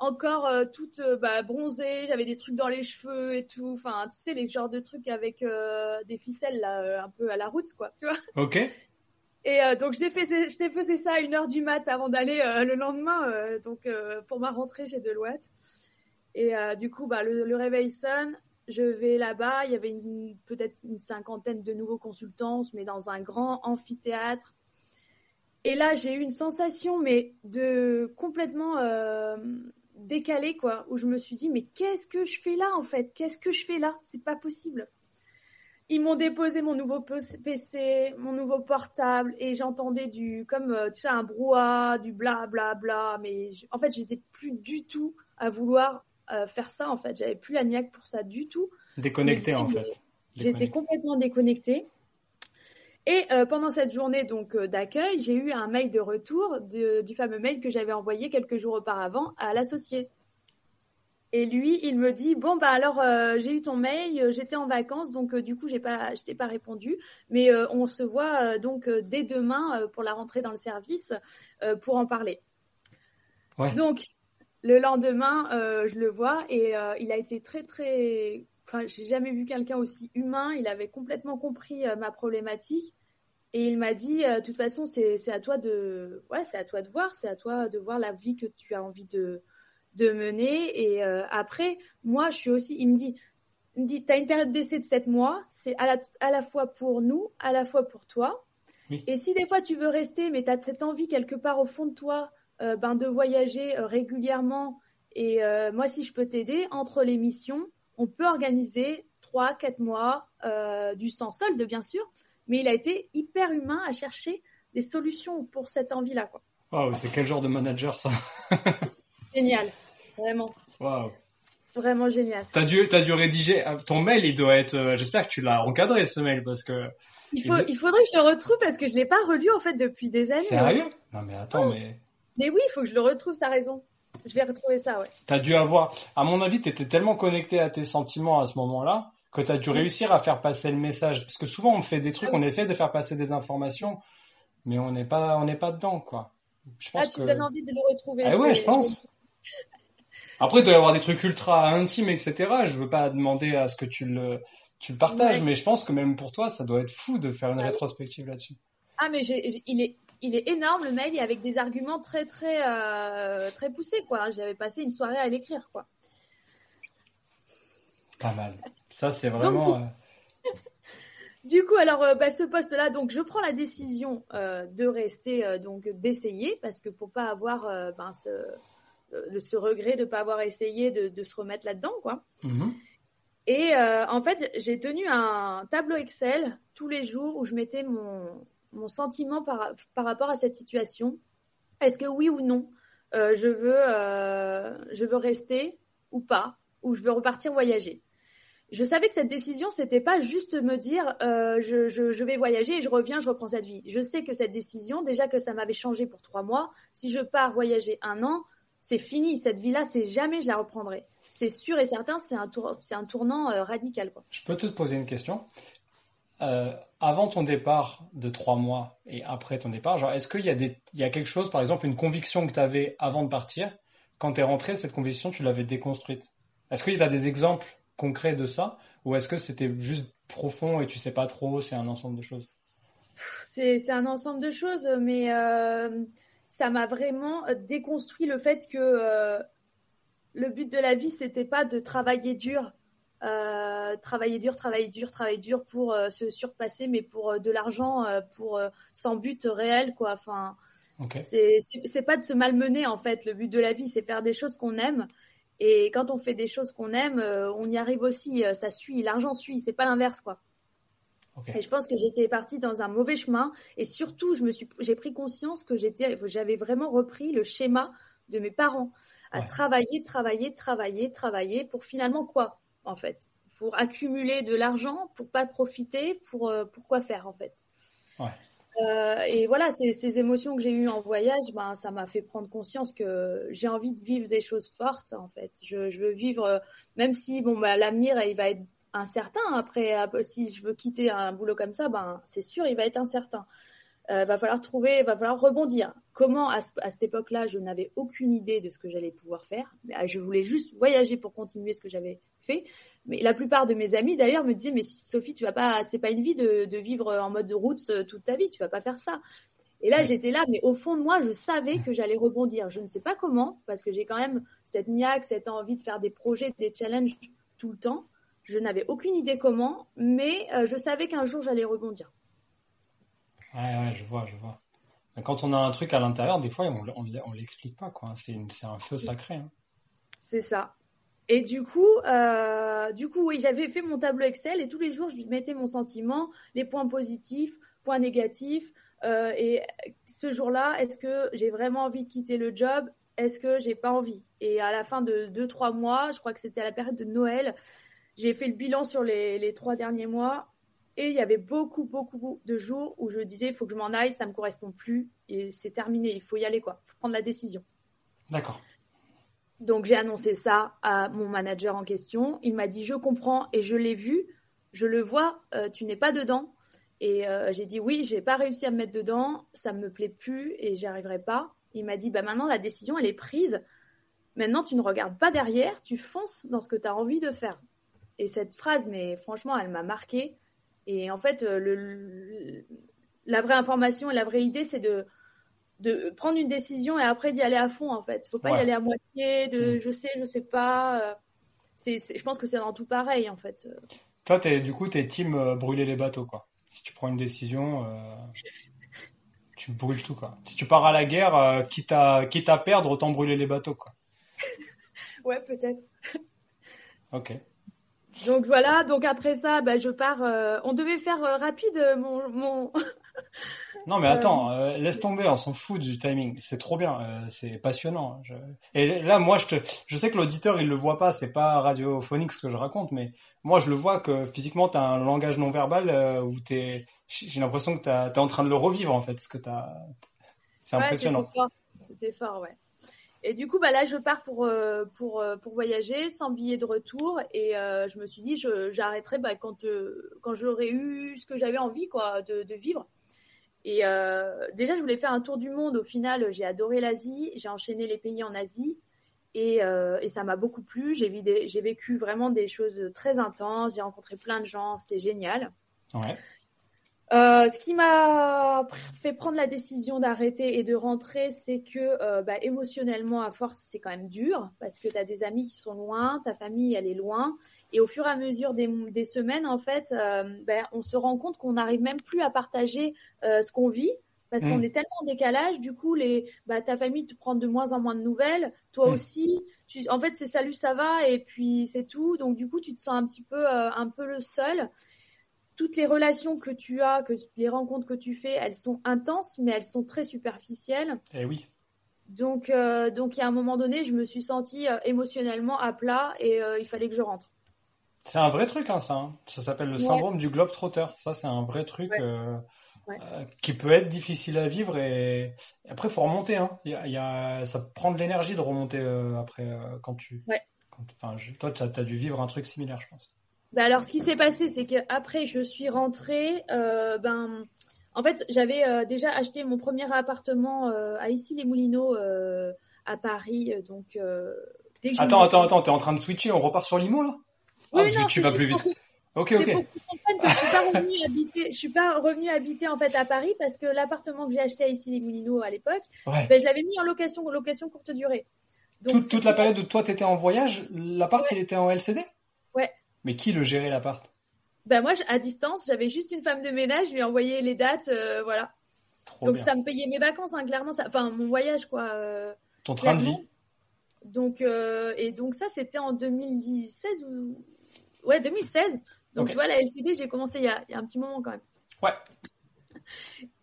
encore euh, toute euh, bah, bronzée, j'avais des trucs dans les cheveux et tout, enfin tu sais les genres de trucs avec euh, des ficelles là, un peu à la route quoi, tu vois. Ok. Et donc je faisais ça à une heure du mat avant d'aller le lendemain, donc pour ma rentrée chez Deloitte. Et du coup bah le, réveil sonne, je vais là-bas, il y avait peut-être une cinquantaine de nouveaux consultants, mais dans un grand amphithéâtre. Et là, j'ai eu une sensation, mais de complètement décalé, quoi, où je me suis dit, mais qu'est-ce que je fais là, en fait? Qu'est-ce que je fais là? C'est pas possible. Ils m'ont déposé mon nouveau PC, mon nouveau portable, et j'entendais du, comme, euh, tu sais, un brouhaha, du bla bla bla, mais en fait, j'étais plus du tout à vouloir euh, faire ça, en fait. J'avais plus la niaque pour ça du tout. Déconnecté, en fait. J'étais complètement déconnectée. Et euh, pendant cette journée donc euh, d'accueil, j'ai eu un mail de retour du fameux mail que j'avais envoyé quelques jours auparavant à l'associé. Et lui, il me dit bon bah alors euh, j'ai eu ton mail, j'étais en vacances donc du coup j'ai pas je t'ai pas répondu, mais on se voit donc dès demain pour la rentrée dans le service pour en parler. Ouais. Donc le lendemain, je le vois et il a été très très enfin j'ai jamais vu quelqu'un aussi humain, il avait complètement compris ma problématique. Et il m'a dit, euh, de toute façon, c'est à toi de, ouais, c'est à toi de voir, c'est à toi de voir la vie que tu as envie de, de mener. Et euh, après, moi, je suis aussi, il me dit, il me dit, t'as une période d'essai de 7 mois, c'est à la, à la fois pour nous, à la fois pour toi. Et si des fois tu veux rester, mais tu as cette envie quelque part au fond de toi, euh, ben, de voyager régulièrement, et moi, si je peux t'aider, entre les missions, on peut organiser 3, 4 mois du sans solde, bien sûr, mais il a été hyper humain à chercher des solutions pour cette envie-là. Quoi. Wow, c'est quel genre de manager ça? *laughs* Génial, vraiment. Wow. Vraiment génial. T'as dû, as dû rédiger euh, ton mail, il doit être. Euh, j'espère que tu l'as encadré ce mail parce que. Il, faut, il faudrait que je le retrouve parce que je l'ai pas relu en fait depuis des années. Sérieux? Non mais attends, oh. mais. Mais oui, il faut que je le retrouve, t'as raison. Je vais retrouver ça, ouais. T'as dû avoir. À mon avis, t'étais tellement connecté à tes sentiments à ce moment-là que tu as dû réussir à faire passer le message. Parce que souvent, on fait des trucs, ah on essaie de faire passer des informations, mais on n'est pas, on n'est pas dedans, quoi. Je pense ah, tu me donnes envie de le retrouver. Ah ouais, je pense. Après, il doit y avoir des trucs ultra intimes, etc. Je veux pas demander à ce que tu le, tu le partages, mais je pense que même pour toi, ça doit être fou de faire une ah rétrospective là-dessus. Ah, mais il est, il est énorme le mail et avec des arguments très, très, euh, très poussés, quoi. J'avais passé une soirée à l'écrire, quoi. Pas mal. Ça, c'est vraiment. Euh, *laughs* du coup, alors euh, bah, ce poste-là, donc je prends la décision euh, de rester, donc d'essayer, parce que pour pas avoir ben, ce, ce, regret de pas avoir essayé de, de se remettre là-dedans, quoi. Mm-hmm. Et en fait, j'ai tenu un tableau Excel tous les jours où je mettais mon, mon sentiment par, par rapport à cette situation. Est-ce que oui ou non, je veux je veux rester ou pas, ou je veux repartir voyager? Je savais que cette décision, c'était pas juste me dire euh, je, je, vais voyager et je reviens, je reprends cette vie. Je sais que cette décision, déjà que ça m'avait changé pour trois mois, si je pars voyager un an, c'est fini. Cette vie-là, c'est jamais je la reprendrai. C'est sûr et certain, c'est un, tour, un tournant euh, radical. Je peux te poser une question? Euh, Avant ton départ de trois mois et après ton départ, genre, est-ce qu'il y, a quelque chose, par exemple, une conviction que tu avais avant de partir? Quand tu es rentré, cette conviction, tu l'avais déconstruite. Est-ce qu'il y a des exemples concret de ça? Ou est-ce que c'était juste profond et tu sais pas trop, c'est un ensemble de choses? C'est un ensemble de choses, mais euh, ça m'a vraiment déconstruit le fait que euh, le but de la vie, c'était pas de travailler dur. Euh, travailler dur, travailler dur, travailler dur pour se surpasser, mais pour de l'argent, pour sans but réel, quoi. Enfin, c'est pas de se malmener en fait. Le but de la vie, c'est faire des choses qu'on aime et quand on fait des choses qu'on aime, euh, on y arrive aussi. Euh, ça suit, l'argent suit. C'est pas l'inverse, quoi. Et je pense que j'étais partie dans un mauvais chemin. Et surtout, je me suis, j'ai pris conscience que j'étais, j'avais vraiment repris le schéma de mes parents à travailler, travailler, travailler, travailler pour finalement quoi, en fait, pour accumuler de l'argent, pour pas profiter, pour euh, pour quoi faire, en fait. Ouais. Euh, et voilà, ces, ces émotions que j'ai eues en voyage, ben, ça m'a fait prendre conscience que j'ai envie de vivre des choses fortes, en fait. Je, je veux vivre, euh, même si bon, bah, l'avenir, il va être incertain. Après, si je veux quitter un boulot comme ça, ben, c'est sûr, il va être incertain euh, va falloir trouver, va falloir rebondir. Comment à, cette époque-là, je n'avais aucune idée de ce que j'allais pouvoir faire. Euh, je voulais juste voyager pour continuer ce que j'avais fait. Mais la plupart de mes amis d'ailleurs me disaient mais Sophie, tu vas pas, c'est pas une vie de, de, vivre en mode de route euh, toute ta vie, tu vas pas faire ça. Et là, j'étais là, mais au fond de moi, je savais que j'allais rebondir. Je ne sais pas comment, parce que j'ai quand même cette niaque, cette envie de faire des projets, des challenges tout le temps. Je n'avais aucune idée comment, mais euh, je savais qu'un jour j'allais rebondir. Ouais, ouais, je vois, je vois. Quand on a un truc à l'intérieur, des fois, on, on, l'explique pas, quoi. C'est, un feu sacré. Hein. C'est ça. Et du coup, euh, du coup, oui, j'avais fait mon tableau Excel et tous les jours, je lui mettais mon sentiment, les points positifs, points négatifs. Euh, et ce jour-là, est-ce que j'ai vraiment envie de quitter le job? Est-ce que j'ai pas envie? Et à la fin de deux, trois mois, je crois que c'était à la période de Noël, j'ai fait le bilan sur les, les trois derniers mois et il y avait beaucoup, beaucoup de jours où je disais, il faut que je m'en aille, ça me correspond plus et c'est terminé, il faut y aller, quoi. Il faut prendre la décision. D'accord. Donc j'ai annoncé ça à mon manager en question. Il m'a dit je comprends et je l'ai vu, je le vois, euh, tu n'es pas dedans. Et euh, j'ai dit oui, j'ai pas réussi à me mettre dedans, ça me plaît plus et j'y arriverai pas. Il m'a dit bah maintenant la décision elle est prise. Maintenant tu ne regardes pas derrière, tu fonces dans ce que tu as envie de faire. Et cette phrase, mais franchement, elle m'a marqué. Et en fait, euh, le, la vraie information et la vraie idée, c'est de de prendre une décision et après d'y aller à fond en fait. Faut pas y aller à moitié de mm. je sais, je sais pas. Euh, c'est, je pense que c'est dans tout pareil en fait. Toi, es, du coup, t'es team euh, brûler les bateaux quoi. Si tu prends une décision, euh, tu brûles tout quoi. Si tu pars à la guerre, quitte à quitte à perdre, autant brûler les bateaux quoi. *laughs* ouais, peut-être. ok. Donc voilà, donc après ça, bah, je pars. on devait faire rapide mon, mon *laughs* non, mais attends, euh, laisse tomber, on s'en fout du timing. C'est trop bien, euh, c'est passionnant. Et là, moi, je, te... je sais que l'auditeur, il le voit pas, c'est pas radiophonique ce que je raconte, mais moi, je le vois que physiquement, tu as un langage non verbal euh, où t'es... j'ai l'impression que tu es en train de le revivre, en fait, ce que tu C'est impressionnant. C'était fort, fort, ouais. Et du coup, bah là, je pars pour pour pour voyager sans billet de retour et je me suis dit, j'arrêterai bah, quand quand j'aurai eu ce que j'avais envie quoi de, de vivre. Et euh, déjà, je voulais faire un tour du monde. Au final, j'ai adoré l'Asie. J'ai enchaîné les pays en Asie. Et, euh, et ça m'a beaucoup plu. J'ai vécu vraiment des choses très intenses. J'ai rencontré plein de gens. C'était génial. Ouais. Euh, ce qui m'a fait prendre la décision d'arrêter et de rentrer, c'est que euh, bah, émotionnellement, à force, c'est quand même dur parce que tu as des amis qui sont loin, ta famille, elle est loin. Et au fur et à mesure des, des semaines, en fait, euh, ben, on se rend compte qu'on n'arrive même plus à partager euh, ce qu'on vit parce qu'on mm. est tellement en décalage. Du coup, les, bah, ta famille te prend de moins en moins de nouvelles, toi mm. aussi. Tu, en fait, c'est salut, ça va, et puis c'est tout. Donc, du coup, tu te sens un petit peu, un peu le seul toutes les relations que tu as, que les rencontres que tu fais, elles sont intenses, mais elles sont très superficielles. Eh oui. Donc, euh, donc, il y a un moment donné, je me suis sentie euh, émotionnellement à plat et euh, il fallait que je rentre. C'est un vrai truc, hein, ça. Hein. Ça s'appelle le syndrome du globe trotter. Ça, c'est un vrai truc qui peut être difficile à vivre et après, il faut remonter. Hein. Il y a, Ça prend de l'énergie de remonter après quand tu. Quand, toi, tu as dû vivre un truc similaire, je pense. Bah alors, ce qui s'est passé, c'est qu'après, je suis rentrée. Euh, ben, en fait, j'avais euh, déjà acheté mon premier appartement euh, à Issy-les-Moulineaux euh, à Paris. Donc, attends, attends, attends, t'es en train de switcher. On repart sur Limo là? Oui, ah, non, tu vas plus vite. Ok, ok. Pour que tu comprennes que je suis pas revenue habiter. Je suis pas revenue habiter en fait à Paris parce que l'appartement que j'ai acheté à Issy-les-Moulineaux à l'époque, ben, je l'avais mis en location, location courte durée. Donc, toute, toute la période où toi t'étais en voyage, l'appart il était en LCD Ouais. Mais qui le gérait l'appart? Ben moi, à distance, j'avais juste une femme de ménage, je lui envoyais les dates, euh, voilà. donc ça me payait mes vacances, hein, clairement, ça... enfin mon voyage, quoi. Euh, Ton train de vie? Donc euh, et donc ça, c'était en 2016 ou ouais 2016. Donc tu vois, la LCD, j'ai commencé il y, a, il y, a, un petit moment quand même. Ouais.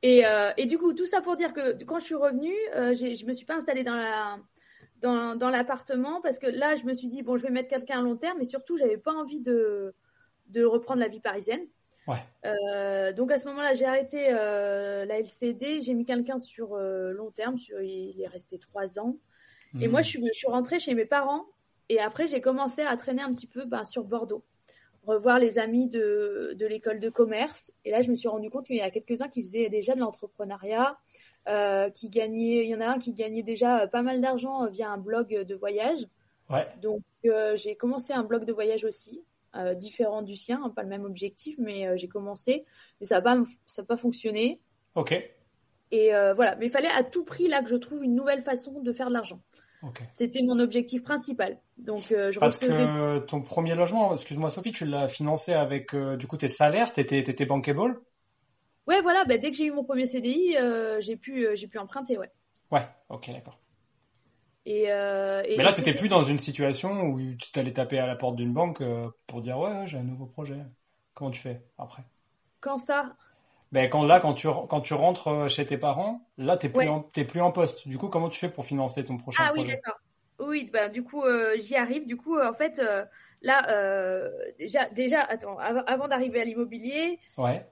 Et, et du coup, tout ça pour dire que quand je suis revenue, je me suis pas installée dans la dans, dans l'appartement parce que là, je me suis dit, bon, je vais mettre quelqu'un à long terme, mais surtout, j'avais pas envie de, de reprendre la vie parisienne. Ouais. Euh, donc à ce moment-là, j'ai arrêté euh, la LCD, j'ai mis quelqu'un sur euh, long terme, sur, il est resté trois ans. Et moi, hmm. je suis, je suis rentrée chez mes parents et après, j'ai commencé à traîner un petit peu ben, sur Bordeaux, revoir les amis de, de l'école de commerce. Et là, je me suis rendu compte qu'il y a quelques-uns qui faisaient déjà de l'entrepreneuriat, euh, qui gagnait, il y en a un qui gagnait déjà euh, pas mal d'argent euh, via un blog de voyage. Ouais. Donc j'ai commencé un blog de voyage aussi, différent du sien, hein, pas le même objectif, mais j'ai commencé, mais ça n'a pas, ça pas fonctionné. Ok. Et voilà, mais il fallait à tout prix là que je trouve une nouvelle façon de faire de l'argent. Okay. C'était mon objectif principal. Donc, je Parce que ton premier logement, excuse-moi Sophie, tu l'as financé avec du coup tes salaires, t'étais étais bankable? Ouais, voilà, bah, dès que j'ai eu mon premier CDI, euh, j'ai pu, euh, j'ai pu emprunter, ouais. Ouais, ok, d'accord. Et, euh, Mais là, t'étais plus dans une situation où tu t'allais taper à la porte d'une banque pour dire ouais, j'ai un nouveau projet. Comment tu fais après? Quand ça? Ben, quand là, quand tu, quand tu rentres chez tes parents, là, t'es plus, en, plus en poste. Du coup, comment tu fais pour financer ton prochain ah, projet? Ah oui, d'accord. Oui, bah, du coup, j'y arrive. Du coup, en fait, là, déjà, déjà, attends, avant d'arriver à l'immobilier, ouais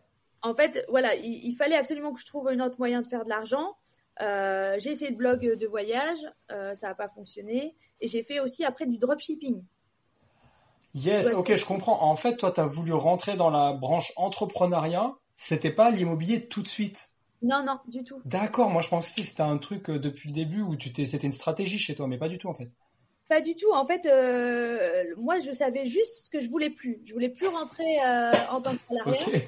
en fait, voilà, il, fallait absolument que je trouve un autre moyen de faire de l'argent. Euh, j'ai essayé le blog de voyage, euh, ça n'a pas fonctionné. Et j'ai fait aussi après du dropshipping. Yes, ok, je comprends. En fait, toi, tu as voulu rentrer dans la branche entrepreneuriat. C'était pas l'immobilier tout de suite. Non, non, du tout. D'accord, moi je pensais que c'était un truc euh, depuis le début où tu t'es, c'était une stratégie chez toi, mais pas du tout en fait. Pas du tout. En fait, euh, moi, je savais juste ce que je voulais plus. Je voulais plus rentrer en tant que salarié.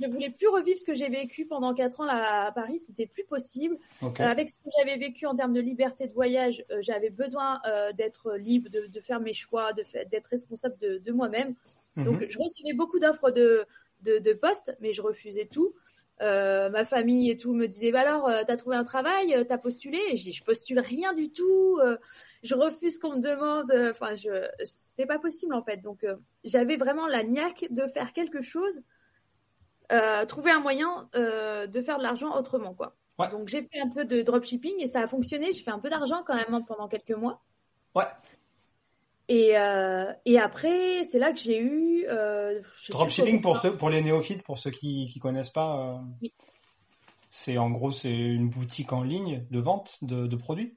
Je voulais plus revivre ce que j'ai vécu pendant quatre ans là, à Paris. C'était plus possible. Euh, avec ce que j'avais vécu en termes de liberté de voyage, euh, j'avais besoin euh, d'être libre, de, de faire mes choix, d'être responsable de, de moi-même. Mhm. Donc, je recevais beaucoup d'offres de, de, de postes, mais je refusais tout. Ma famille et tout me disait bah alors t'as trouvé un travail t'as postulé? Et je dis je postule rien du tout je refuse qu'on me demande enfin je c'était pas possible en fait donc j'avais vraiment la niaque de faire quelque chose euh, trouver un moyen euh, de faire de l'argent autrement quoi Ouais. donc j'ai fait un peu de dropshipping et ça a fonctionné j'ai fait un peu d'argent quand même hein, pendant quelques mois Ouais. et, euh, et après, c'est là que j'ai eu. Dropshipping pour ceux, pour les néophytes, pour ceux qui qui connaissent pas, Oui. c'est en gros c'est une boutique en ligne de vente de, de produits.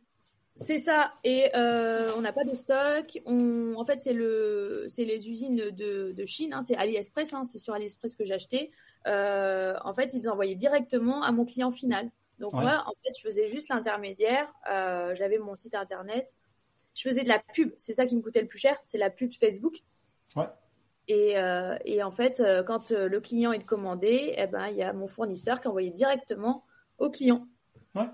C'est ça. Et euh, on n'a pas de stock. On, en fait, c'est le, c'est les usines de, de Chine. Hein, c'est AliExpress. Hein, c'est sur AliExpress que j'ai acheté. Euh, en fait, ils envoyaient directement à mon client final. Donc Ouais. moi, en fait, je faisais juste l'intermédiaire. Euh, J'avais mon site internet. Je faisais de la pub. C'est ça qui me coûtait le plus cher. C'est la pub Facebook. Ouais. Et, euh, et en fait, euh, quand le client il commandait, eh ben, il y a mon fournisseur qui envoyait directement au client. Ouais.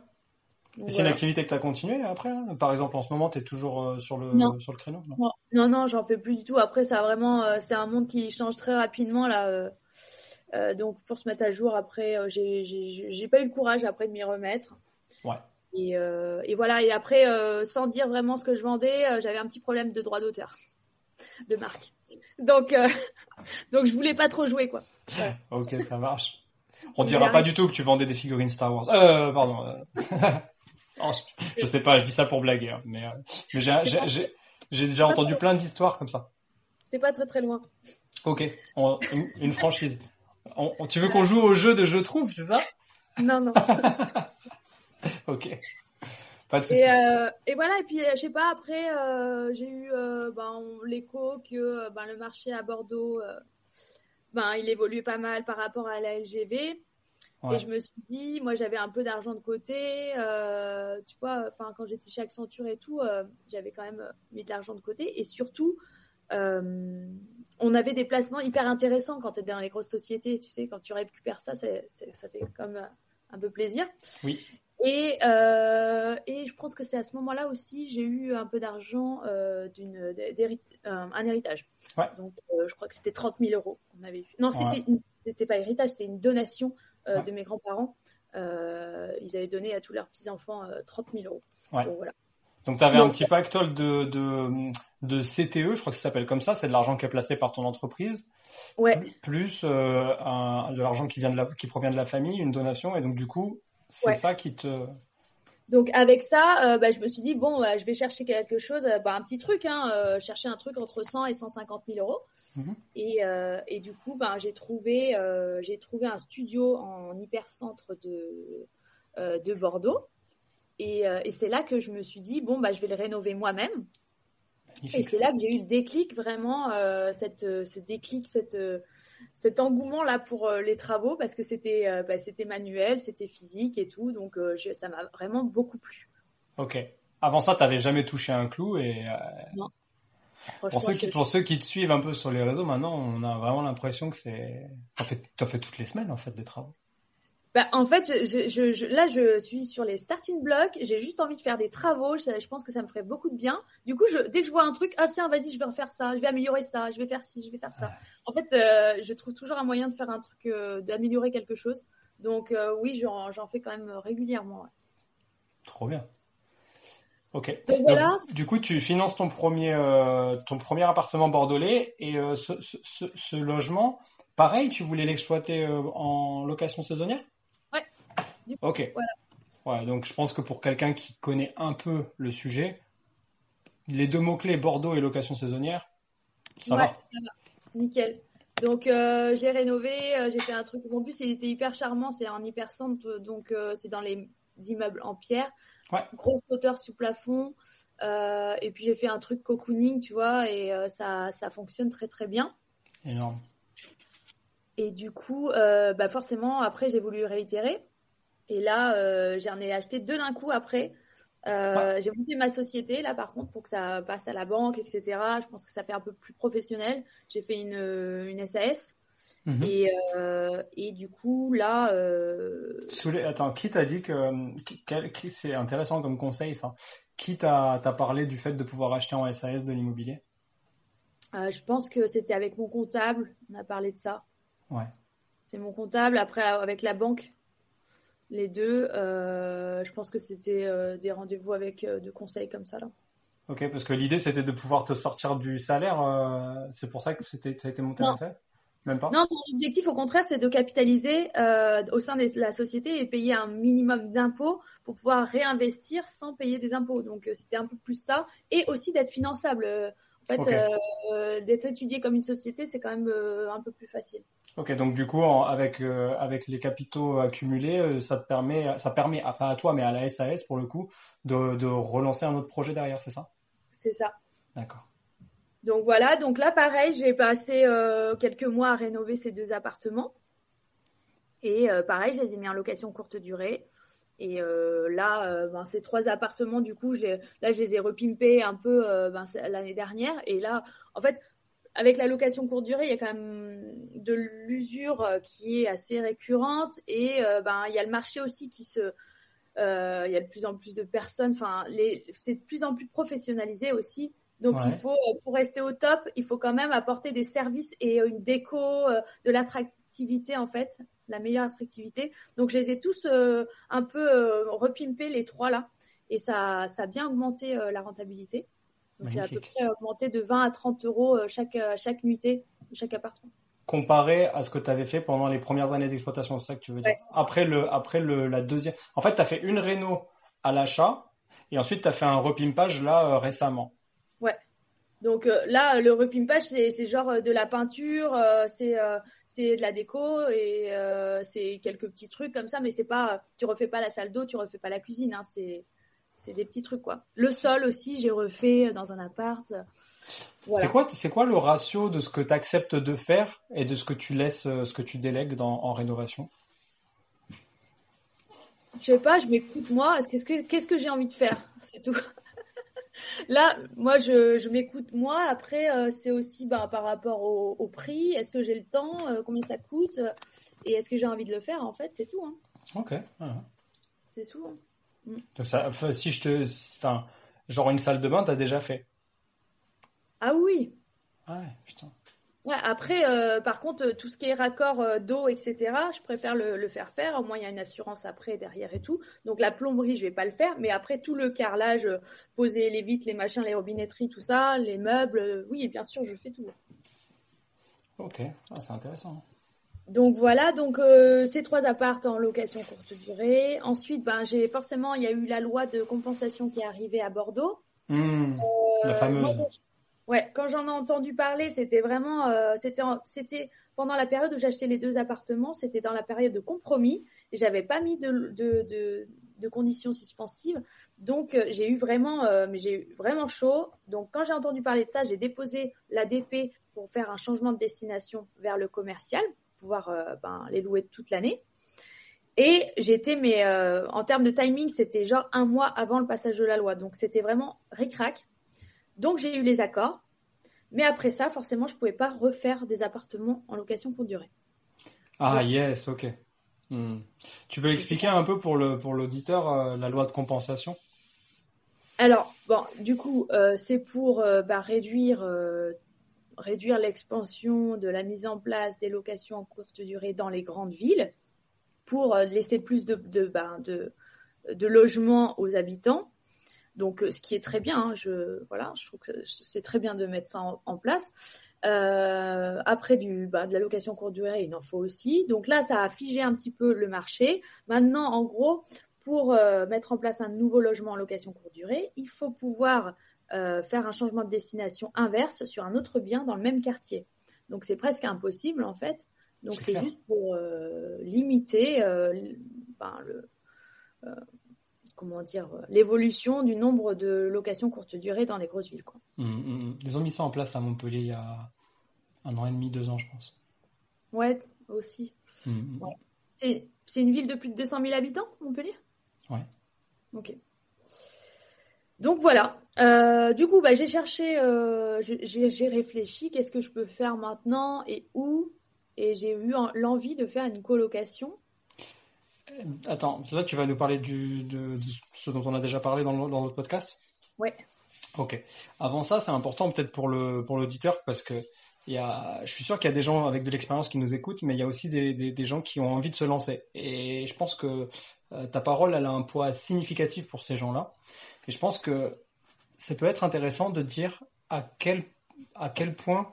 C'est une voilà. activité que tu as continué après là Par exemple, en ce moment, tu es toujours euh, sur le Non. sur le créneau non? Non, non, non, j'en fais plus du tout. Après, ça a vraiment, euh, c'est un monde qui change très rapidement là. euh, donc, pour se mettre à jour, après, j'ai, pas eu le courage après de m'y remettre. Ouais. Et, et voilà. Et après, sans dire vraiment ce que je vendais, j'avais un petit problème de droit d'auteur, de marque. Donc, *laughs* donc, je voulais pas trop jouer quoi. Ok, ça marche. On dira pas du tout que tu vendais des figurines Star Wars. Euh, pardon. *laughs* Oh, je sais pas, je dis ça pour blaguer, hein, mais, euh, mais j'ai, déjà entendu plein d'histoires comme ça. C'était pas très très loin. Ok, on- une, une franchise. On- on- tu veux qu'on joue au jeu de je trouve, c'est ça? Non, non. *laughs* Ok. Pas de souci. Et, euh, et voilà, et puis euh, je sais pas, après euh, j'ai eu euh, ben, l'écho que ben, le marché à Bordeaux, ben, il évolue pas mal par rapport à la LGV. Ouais. Et je me suis dit, moi j'avais un peu d'argent de côté, euh, tu vois, enfin quand j'étais chez Accenture et tout, euh, j'avais quand même mis de l'argent de côté. Et surtout, euh, on avait des placements hyper intéressants quand tu es dans les grosses sociétés, tu sais, quand tu récupères ça, c'est, c'est- ça fait comme euh, un peu plaisir. Oui. Et, euh, et je pense que c'est à ce moment-là aussi, j'ai eu un peu d'argent euh, d'une, euh, un héritage. Ouais. Donc euh, je crois que c'était 30 000 euros qu'on avait eu. Non, Ouais. c'était, une- c'était pas héritage, c'est une donation euh, Ouais. de mes grands-parents. Euh, ils avaient donné à tous leurs petits-enfants euh, 30 000 euros. Ouais. Donc voilà. Donc tu avais un petit pactole de, de, de CTE, je crois que ça s'appelle comme ça, c'est de l'argent qui est placé par ton entreprise, Ouais. plus, plus, euh, un- de l'argent qui vient de la, qui provient de la famille, une donation, et donc du coup, c'est Ouais. ça qui te... Donc avec ça, euh, bah, je me suis dit bon, bah, je vais chercher quelque chose, euh, bah, un petit truc, hein, euh, chercher un truc entre 100 et 150 000 euros. Mhm. Et, euh, et du coup, bah, j'ai trouvé, euh, j'ai trouvé un studio en hypercentre de euh, de Bordeaux. Et, euh, et c'est là que je me suis dit bon, bah, je vais le rénover moi-même. Et c'est là que j'ai eu le déclic, vraiment, euh, cette, ce déclic, cette, euh, cet engouement là pour euh, les travaux, parce que c'était euh, bah, c'était manuel, c'était physique et tout, donc euh, je- ça m'a vraiment beaucoup plu. Ok. Avant ça, t'avais jamais touché un clou, et Franchement, pour, ceux qui, pour ceux qui te suivent un peu sur les réseaux, maintenant, on a vraiment l'impression que c'est... Fait, t'as fait toutes les semaines, en fait, des travaux. Bah, en fait, je, je, je- là, je suis sur les starting blocks. J'ai juste envie de faire des travaux. Je, je pense que ça me ferait beaucoup de bien. Du coup, dès que je vois un truc, ah tiens, vas-y, je vais refaire ça, je vais améliorer ça, je vais faire ci, je vais faire ça. En fait, euh, je trouve toujours un moyen de faire un truc, euh, d'améliorer quelque chose. Donc euh, oui, j'en j'en fais quand même régulièrement. ouais. Trop bien. Ok. Donc voilà. Donc, du coup, tu finances ton premier, ton premier appartement bordelais et ce, ce, ce, ce logement, pareil, tu voulais l'exploiter en location saisonnière? Du coup, Ok. voilà. Ouais, donc je pense que pour quelqu'un qui connaît un peu le sujet, les deux mots-clés Bordeaux et location saisonnière, ça ouais, va. ça va. Nickel. Donc euh, je l'ai rénové. euh, J'ai fait un truc. En plus, il était hyper charmant. C'est un hypercentre, donc euh, c'est dans les immeubles en pierre, Ouais. grosse hauteur sous plafond. euh, et puis j'ai fait un truc cocooning, tu vois, et euh, ça, ça fonctionne très très bien. Énorme. Et du coup, euh, bah forcément, après, j'ai voulu réitérer. Et là, euh, j'en ai acheté deux d'un coup après. Euh, J'ai monté ma société, là, par contre, pour que ça passe à la banque, etc. Je pense que ça fait un peu plus professionnel. J'ai fait une, une SAS. Mhm. Et, euh, et du coup, là, euh, les- Attends, qui t'a dit que qui- quel- qui- c'est intéressant comme conseil ça? Qui t'a t'a parlé du fait de pouvoir acheter en SAS de l'immobilier? euh, je pense que c'était avec mon comptable. On a parlé de ça. Ouais. C'est mon comptable. Après, avec la banque, les deux. euh, je pense que c'était euh, des rendez-vous avec euh, de conseils comme ça, là. Ok, parce que l'idée c'était de pouvoir te sortir du salaire. c'est pour ça que c'était ça a été monté Non. en SAS? Même pas? Non, mon objectif, au contraire, c'est de capitaliser euh, au sein de la société et payer un minimum d'impôts pour pouvoir réinvestir sans payer des impôts. Donc, euh, c'était un peu plus ça. Et aussi d'être finançable. En fait, Ok. euh, d'être étudié comme une société, c'est quand même un peu plus facile. Ok, donc du coup, en- avec, euh, avec les capitaux accumulés, euh, ça te permet, ça permet, à, pas à toi, mais à la SAS pour le coup, de, de relancer un autre projet derrière, c'est ça? C'est ça. D'accord. Donc voilà, donc là pareil, j'ai passé euh, quelques mois à rénover ces deux appartements. Et pareil, je les ai mis en location courte durée. Et là, ben, ces trois appartements, du coup, je les, là, je les ai repimpés un peu ben, l'année dernière. Et là, en fait, avec la location courte durée, il y a quand même de l'usure euh, qui est assez récurrente. Et euh, ben, il y a le marché aussi qui se... euh, il y a de plus en plus de personnes. Enfin, c'est de plus en plus professionnalisé aussi. Donc Ouais. il faut, pour rester au top, il faut quand même apporter des services et une déco, de l'attractivité en fait, la meilleure attractivité. Donc je les ai tous euh, un peu repimpés les trois là, et ça, ça a bien augmenté la rentabilité. Donc j'ai à peu près augmenté de 20 à 30 euros euh, chaque euh, chaque nuitée, chaque appartement. Comparé à ce que tu avais fait pendant les premières années d'exploitation, c'est ça que tu veux dire? Ouais. Après le, après le, la deuxième, en fait, tu as fait une réno à l'achat, et ensuite tu as fait un repimpage là euh, récemment. Donc euh, là, le repimpage, c'est c'est genre de la peinture, euh, c'est euh, c'est de la déco et c'est quelques petits trucs comme ça, mais c'est pas, tu refais pas la salle d'eau, tu refais pas la cuisine, hein, c'est c'est des petits trucs quoi. Le sol aussi, j'ai refait dans un appart. Voilà. C'est quoi, c'est quoi le ratio de ce que tu acceptes de faire et de ce que tu laisses, euh, ce que tu délègues dans, en rénovation? Je sais pas, je m'écoute moi. Est-ce que qu'est-ce que, qu'est-ce que j'ai envie de faire? C'est tout. *laughs* Là, moi, je, je m'écoute moi. Après, euh, c'est aussi bah, par rapport au, au prix. Est-ce que j'ai le temps? Euh, Combien ça coûte? Euh, Et est-ce que j'ai envie de le faire? En fait, c'est tout. Hein. Ok. C'est tout. hein. Ça, si je te, enfin, genre une salle de bain, t'as déjà fait. Ah oui. Ah ouais, putain. Ouais, après, euh, par contre, euh, tout ce qui est raccord euh, d'eau, etc., je préfère le, le faire faire. Au moins, il y a une assurance après, derrière et tout. Donc, la plomberie, je vais pas le faire. Mais après, tout le carrelage, euh, poser les vitres, les machins, les robinetteries, tout ça, les meubles, oui, bien sûr, je fais tout. Ok, ah, c'est intéressant. Donc voilà, donc euh, ces trois apparts en location courte durée. Ensuite, ben j'ai forcément, il y a eu la loi de compensation qui est arrivée à Bordeaux. La Euh, fameuse. moi, quand- ouais, quand j'en ai entendu parler, c'était vraiment, euh, c'était, c'était pendant la période où j'achetais les deux appartements, c'était dans la période de compromis. Et j'avais pas mis de, de, de, de conditions suspensives, donc euh, j'ai eu vraiment, euh, mais j'ai eu vraiment chaud. Donc quand j'ai entendu parler de ça, j'ai déposé l'ADP pour faire un changement de destination vers le commercial, pouvoir euh, ben, les louer toute l'année. Et j'étais, mais euh, en termes de timing, c'était genre un mois avant le passage de la loi. Donc c'était vraiment ric-rac. Donc j'ai eu les accords. Mais après ça, forcément, je pouvais pas refaire des appartements en location courte durée. Ah yes, ok. Hmm. Tu veux expliquer un peu pour le pour l'auditeur euh, la loi de compensation? Alors, bon, du coup, euh, c'est pour euh, bah, réduire, réduire l'expansion de la mise en place des locations en courte durée dans les grandes villes, pour euh, laisser plus de, de, de, logements aux habitants. Donc, euh, ce qui est très bien, hein, je, voilà, je trouve que c'est très bien de mettre ça en, place. Euh, après du, bah, de la location courte durée, il en faut aussi. Donc là, ça a figé un petit peu le marché. Maintenant, en gros, pour mettre en place un nouveau logement en location courte durée, il faut pouvoir euh, faire un changement de destination inverse sur un autre bien dans le même quartier. Donc c'est presque impossible en fait. Donc C'est juste pour euh, limiter euh, ben, le, comment dire, l'évolution du nombre de locations courte durée dans les grosses villes. Quoi. Mmh, mmh, mmh. Ils ont mis ça en place à Montpellier il y a un an et demi, deux ans, je pense. Ouais, aussi. C'est une ville de plus de 200 000 habitants, Montpellier? Ouais. Ok. Donc voilà. Euh, du coup, bah, j'ai cherché, euh, j'ai réfléchi, qu'est-ce que je peux faire maintenant et où? Et j'ai eu l'envie de faire une colocation. Euh, attends, là tu vas nous parler du, de, ce dont on a déjà parlé dans, notre podcast? Ouais. Ok. Avant ça, c'est important peut-être pour le pour l'auditeur parce que il y a, je suis sûr qu'il y a des gens avec de l'expérience qui nous écoutent, mais il y a aussi des, des, des, gens qui ont envie de se lancer. Et je pense que ta parole, elle a un poids significatif pour ces gens-là. Et je pense que ça peut être intéressant de dire à quel, à quel point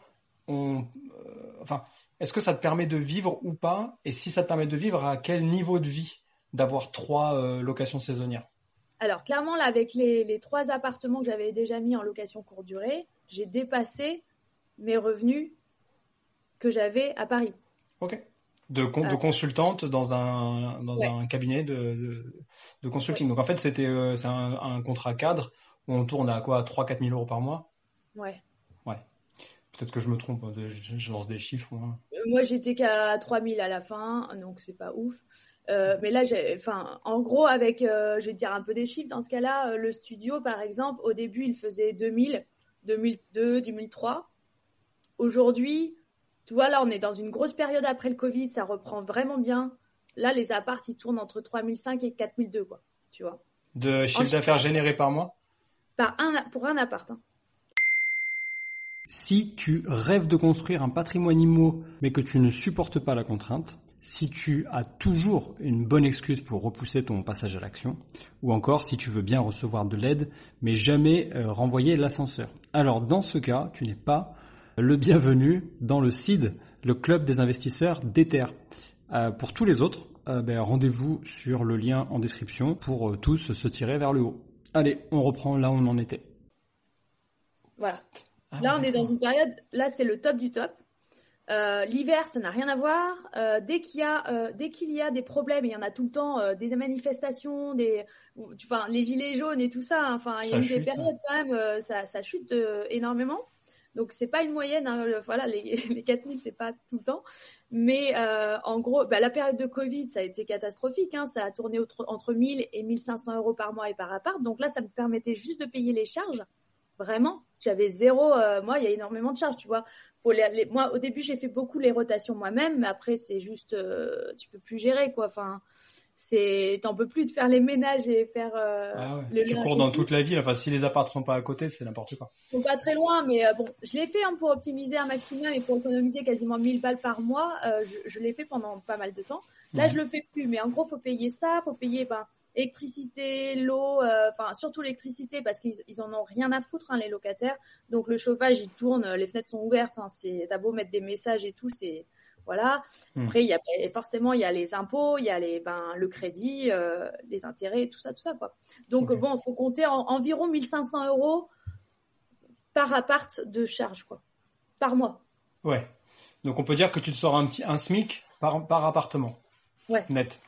on. Euh, enfin, est-ce que ça te permet de vivre ou pas? Et si ça te permet de vivre, à quel niveau de vie d'avoir trois euh, locations saisonnières? Alors, clairement, là, avec les, trois appartements que j'avais déjà mis en location courte durée, j'ai dépassé mes revenus que j'avais à Paris. Ok. De, de, ah. consultante dans un, dans un cabinet de, de, consulting. Donc en fait, c'était euh, c'est un, un, contrat cadre où on tourne à quoi? 3-4 000 euros par mois? Ouais. Ouais. Peut-être que je me trompe, hein, je, lance des chiffres. Moi, euh, moi j'étais qu'à 3 000 à la fin, donc c'est pas ouf. Euh, mais là, enfin, en gros, avec, je vais dire un peu des chiffres, dans ce cas-là, le studio, par exemple, au début, il faisait 2000, 2002, 2003. Aujourd'hui, tu vois, là, on est dans une grosse période après le Covid, ça reprend vraiment bien. Là, les apparts, ils tournent entre 3005 et 4002, quoi. Tu vois. De chiffre d'affaires généré par mois? Par un, Pour un appart. Hein. Si tu rêves de construire un patrimoine immo, mais que tu ne supportes pas la contrainte, si tu as toujours une bonne excuse pour repousser ton passage à l'action, ou encore si tu veux bien recevoir de l'aide, mais jamais euh, renvoyer l'ascenseur. Alors dans ce cas, tu n'es pas le bienvenu dans le CID, le club des investisseurs d'Ether. Euh, pour tous les autres, euh, ben, rendez-vous sur le lien en description pour euh, tous se tirer vers le haut. Allez, on reprend là où on en était. Voilà. Ah là, on est dans une période, là, c'est le top du top. L'hiver, ça n'a rien à voir. dès qu'il y a, dès qu'il y a des problèmes, il y en a tout le temps, des manifestations, des, enfin, les gilets jaunes et tout ça. Hein, enfin, il y a eu des périodes quand même, ça, ça chute énormément. Donc c'est pas une moyenne, hein, voilà, les, *laughs* les 4000 c'est pas tout le temps, mais euh, en gros, bah, la période de Covid ça a été catastrophique, hein, ça a tourné entre, entre 1000 et 1500 euros par mois et par appart, donc là ça me permettait juste de payer les charges, vraiment, j'avais zéro, euh, moi il y a énormément de charges, tu vois, les, moi au début j'ai fait beaucoup les rotations moi-même, mais après c'est juste, euh, tu peux plus gérer quoi, enfin c'est t'en peux plus de faire les ménages et faire euh, ah tu cours dans toute la ville. Enfin si les appartements sont pas à côté c'est n'importe quoi. Sont pas très loin mais euh, bon je l'ai fait hein, pour optimiser un maximum et pour économiser quasiment 1000 balles par mois. Euh, je, l'ai fait pendant pas mal de temps. Là je le fais plus mais en gros faut payer ça faut payer ben électricité l'eau enfin surtout l'électricité parce qu'ils ils en ont rien à foutre hein, les locataires. Donc le chauffage il tourne les fenêtres sont ouvertes hein, c'est t'as beau mettre des messages et tout c'est voilà. Hmm. Après, il y a forcément il y a les impôts, il y a les ben le crédit, euh, les intérêts, tout ça, tout ça quoi. Donc bon, il faut compter environ 1500 euros par appart de charge quoi, par mois. Ouais. Donc on peut dire que tu te sors un petit un SMIC par par appartement. Ouais. Net.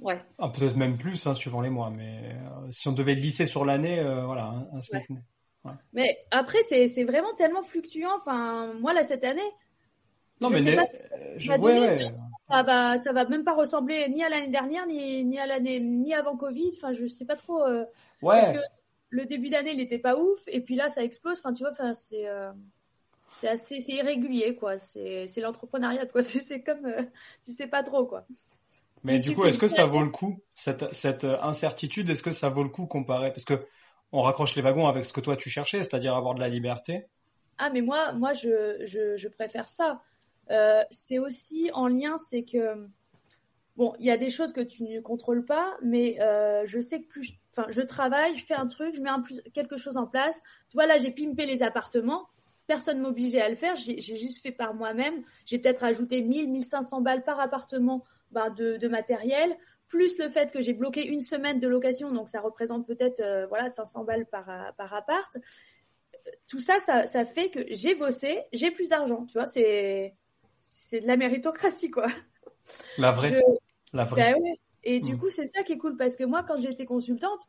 Ouais. Ah, peut-être même plus, hein, suivant les mois. Mais euh, si on devait le lisser sur l'année, euh, voilà, un, SMIC net. Mais après, c'est vraiment tellement fluctuant. Enfin, moi, là, cette année, non, mais ça va, ça va même pas ressembler ni à l'année dernière, ni, ni à l'année, ni avant Covid. Enfin, je sais pas trop. Euh, ouais. Parce que le début d'année, il n'était pas ouf, et puis là, ça explose. Enfin, tu vois, enfin, c'est, euh, c'est assez, c'est irrégulier, quoi. C'est, c'est l'entrepreneuriat, quoi. *laughs* C'est comme, euh, tu sais pas trop, quoi. Mais du coup, est-ce que ça vaut le coup cette, cette incertitude Est-ce que ça vaut le coup comparé? Parce que on raccroche les wagons avec ce que toi tu cherchais, c'est-à-dire avoir de la liberté. Ah, mais moi, moi, je, je, je préfère ça. Euh, c'est aussi en lien, c'est que bon, il y a des choses que tu ne contrôles pas, mais euh, je sais que plus, enfin, je travaille, je fais un truc, je mets un plus, quelque chose en place. Tu vois, là, j'ai pimpé les appartements. Personne m'obligeait à le faire. J'ai juste fait par moi-même. J'ai peut-être ajouté 1000, 1500 balles par appartement ben, de, matériel, plus le fait que j'ai bloqué une semaine de location, donc ça représente peut-être euh, voilà 500 balles par, par appart. Tout ça, ça, ça fait que j'ai bossé, j'ai plus d'argent. Tu vois, c'est c'est de la méritocratie, quoi. La vraie. La vraie. Bah Et du Hmm. coup, c'est ça qui est cool parce que moi, quand j'étais consultante,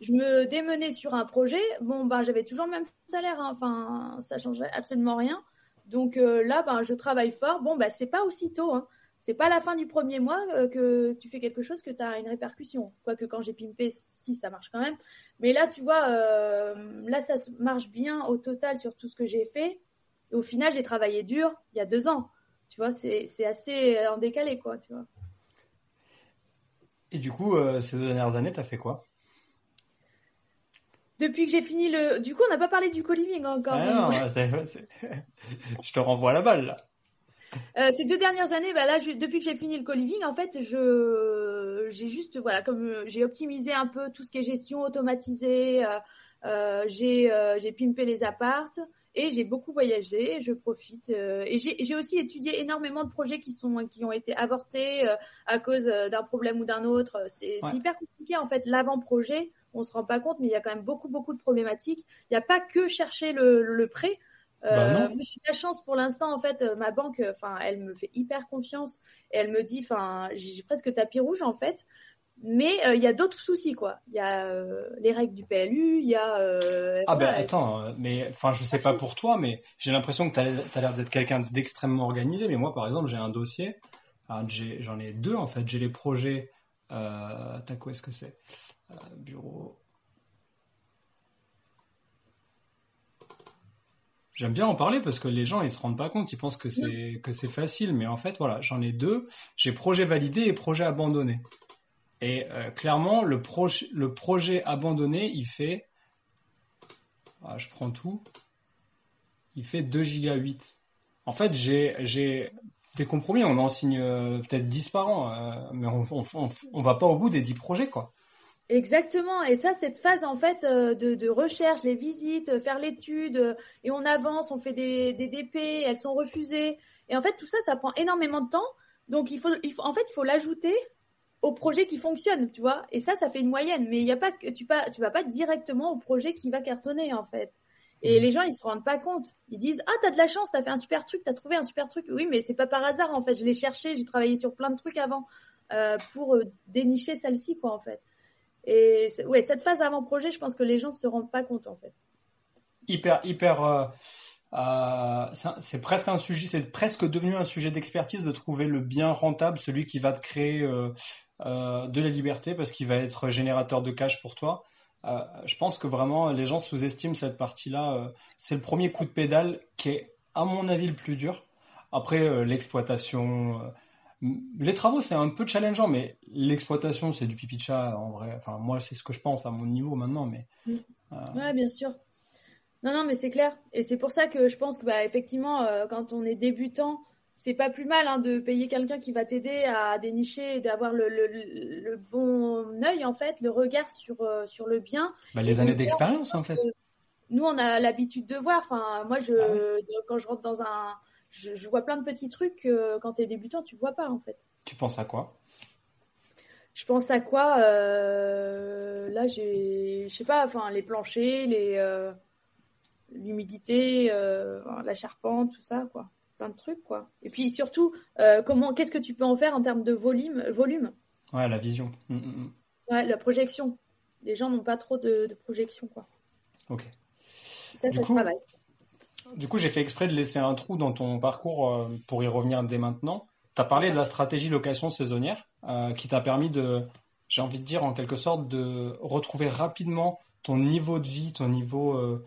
je me démenais sur un projet. Bon, ben, j'avais toujours le même salaire. hein. Enfin, ça changeait absolument rien. Donc euh, là, ben, je travaille fort. Bon, ben, c'est pas aussitôt. Hein. C'est pas à la fin du premier mois euh, que tu fais quelque chose que tu as une répercussion. Quoique quand j'ai pimpé, si ça marche quand même. Mais là, tu vois, euh, là, ça marche bien au total sur tout ce que j'ai fait. Et au final, j'ai travaillé dur il y a deux ans. Tu vois, c'est assez euh, en décalé, quoi. Tu vois. Et du coup, euh, ces deux dernières années, t'as fait quoi? Depuis que j'ai fini le. Du coup, on n'a pas parlé du co-living encore. Ah non, c'est- *laughs* je te renvoie la balle là. Euh, ces deux dernières années, bah là, je- depuis que j'ai fini le co-living, en fait, je j'ai juste voilà, comme j'ai optimisé un peu tout ce qui est gestion automatisée, euh, j'ai euh, j'ai pimpé les appartes et j'ai beaucoup voyagé. Je profite euh, et j'ai aussi étudié énormément de projets qui sont qui ont été avortés euh, à cause euh, d'un problème ou d'un autre. C'est Ouais. hyper compliqué en fait. L'avant-projet, on se rend pas compte, mais il y a quand même beaucoup beaucoup de problématiques. Il n'y a pas que chercher le, le prêt. Bah Euh, moi, j'ai de la chance pour l'instant, en fait, ma banque, enfin, elle me fait hyper confiance et elle me dit, enfin, j'ai presque tapis rouge en fait. Mais euh, il y a d'autres soucis, quoi. Il y a euh, les règles du PLU, il y a. euh, Ah ben voilà. attends, mais enfin je sais pas pour toi, mais j'ai l'impression que t'as as, l'air d'être quelqu'un d'extrêmement organisé. Mais moi par exemple j'ai un dossier, j'ai- j'en ai deux en fait. J'ai les projets. Euh, T'as quoi est-ce que c'est? Bureau. J'aime bien en parler parce que les gens ils se rendent pas compte, ils pensent que c'est que c'est facile, mais en fait voilà, j'en ai deux. J'ai projet validé et projet abandonné. Et euh, clairement le projet abandonné il fait ah, je prends tout. Il fait 2 giga 8. En fait, j'ai, des compromis. On en signe euh, peut-être 10 par an, euh, mais on, on va pas au bout des 10 projets, quoi. Exactement. Et ça, cette phase en fait de, recherche, les visites, faire l'étude, et on avance, on fait des, des DP, elles sont refusées. Et en fait, tout ça, ça prend énormément de temps. Donc, il faut, en fait, il faut l'ajouter au projet qui fonctionne, tu vois. Et ça, ça fait une moyenne. Mais il y a pas que tu pas, tu vas pas directement au projet qui va cartonner, en fait. Et Mhm. les gens, ils se rendent pas compte. Ils disent, ah, t'as de la chance, t'as fait un super truc, t'as trouvé un super truc. Oui, mais c'est pas par hasard, en fait. Je l'ai cherché, j'ai travaillé sur plein de trucs avant euh, pour euh, dénicher celle-ci, quoi, en fait. Et ouais, cette phase avant projet, je pense que les gens ne se rendent pas compte, en fait. Hyper, hyper. euh, euh, c'est presque un sujet, c'est presque devenu un sujet d'expertise de trouver le bien rentable, celui qui va te créer euh, euh, de la liberté parce qu'il va être générateur de cash pour toi. Euh, je pense que vraiment les gens sous-estiment cette partie-là. euh, c'est le premier coup de pédale qui est, à mon avis, le plus dur. Après, l'exploitation, les travaux, c'est un peu challengeant, mais l'exploitation, c'est du pipi de chat en vrai. Enfin, moi, c'est ce que je pense à mon niveau maintenant, mais Ouais, bien sûr. Non, non, mais c'est clair. Et c'est pour ça que je pense que, bah, effectivement, euh, quand on est débutant, c'est pas plus mal hein, de payer quelqu'un qui va t'aider à dénicher, et d'avoir le, le, bon œil, en fait, le regard sur, euh, sur le bien. bah, les années d'expérience, en fait. Nous, on a l'habitude de voir. Enfin, moi, je, Ah ouais. quand je rentre dans un. Je, je vois plein de petits trucs que quand tu es débutant, tu vois pas, en fait. Tu penses à quoi? Je pense à quoi euh, Là, j'ai, je sais pas, enfin, les planchers, les, euh, l'humidité, euh, la charpente, tout ça, quoi. Plein de trucs, quoi. Et puis surtout, euh, comment, qu'est-ce que tu peux en faire en termes de volume, volume? Ouais, la vision. Mm, mm, mm. Ouais, la projection. Les gens n'ont pas trop de, de projection, quoi. Ok. Ça, Du ça coup- se travaille. Du coup, j'ai fait exprès de laisser un trou dans ton parcours euh, pour y revenir dès maintenant. Tu as parlé de la stratégie location saisonnière euh, qui t'a permis de, j'ai envie de dire en quelque sorte, de retrouver rapidement ton niveau de vie, ton niveau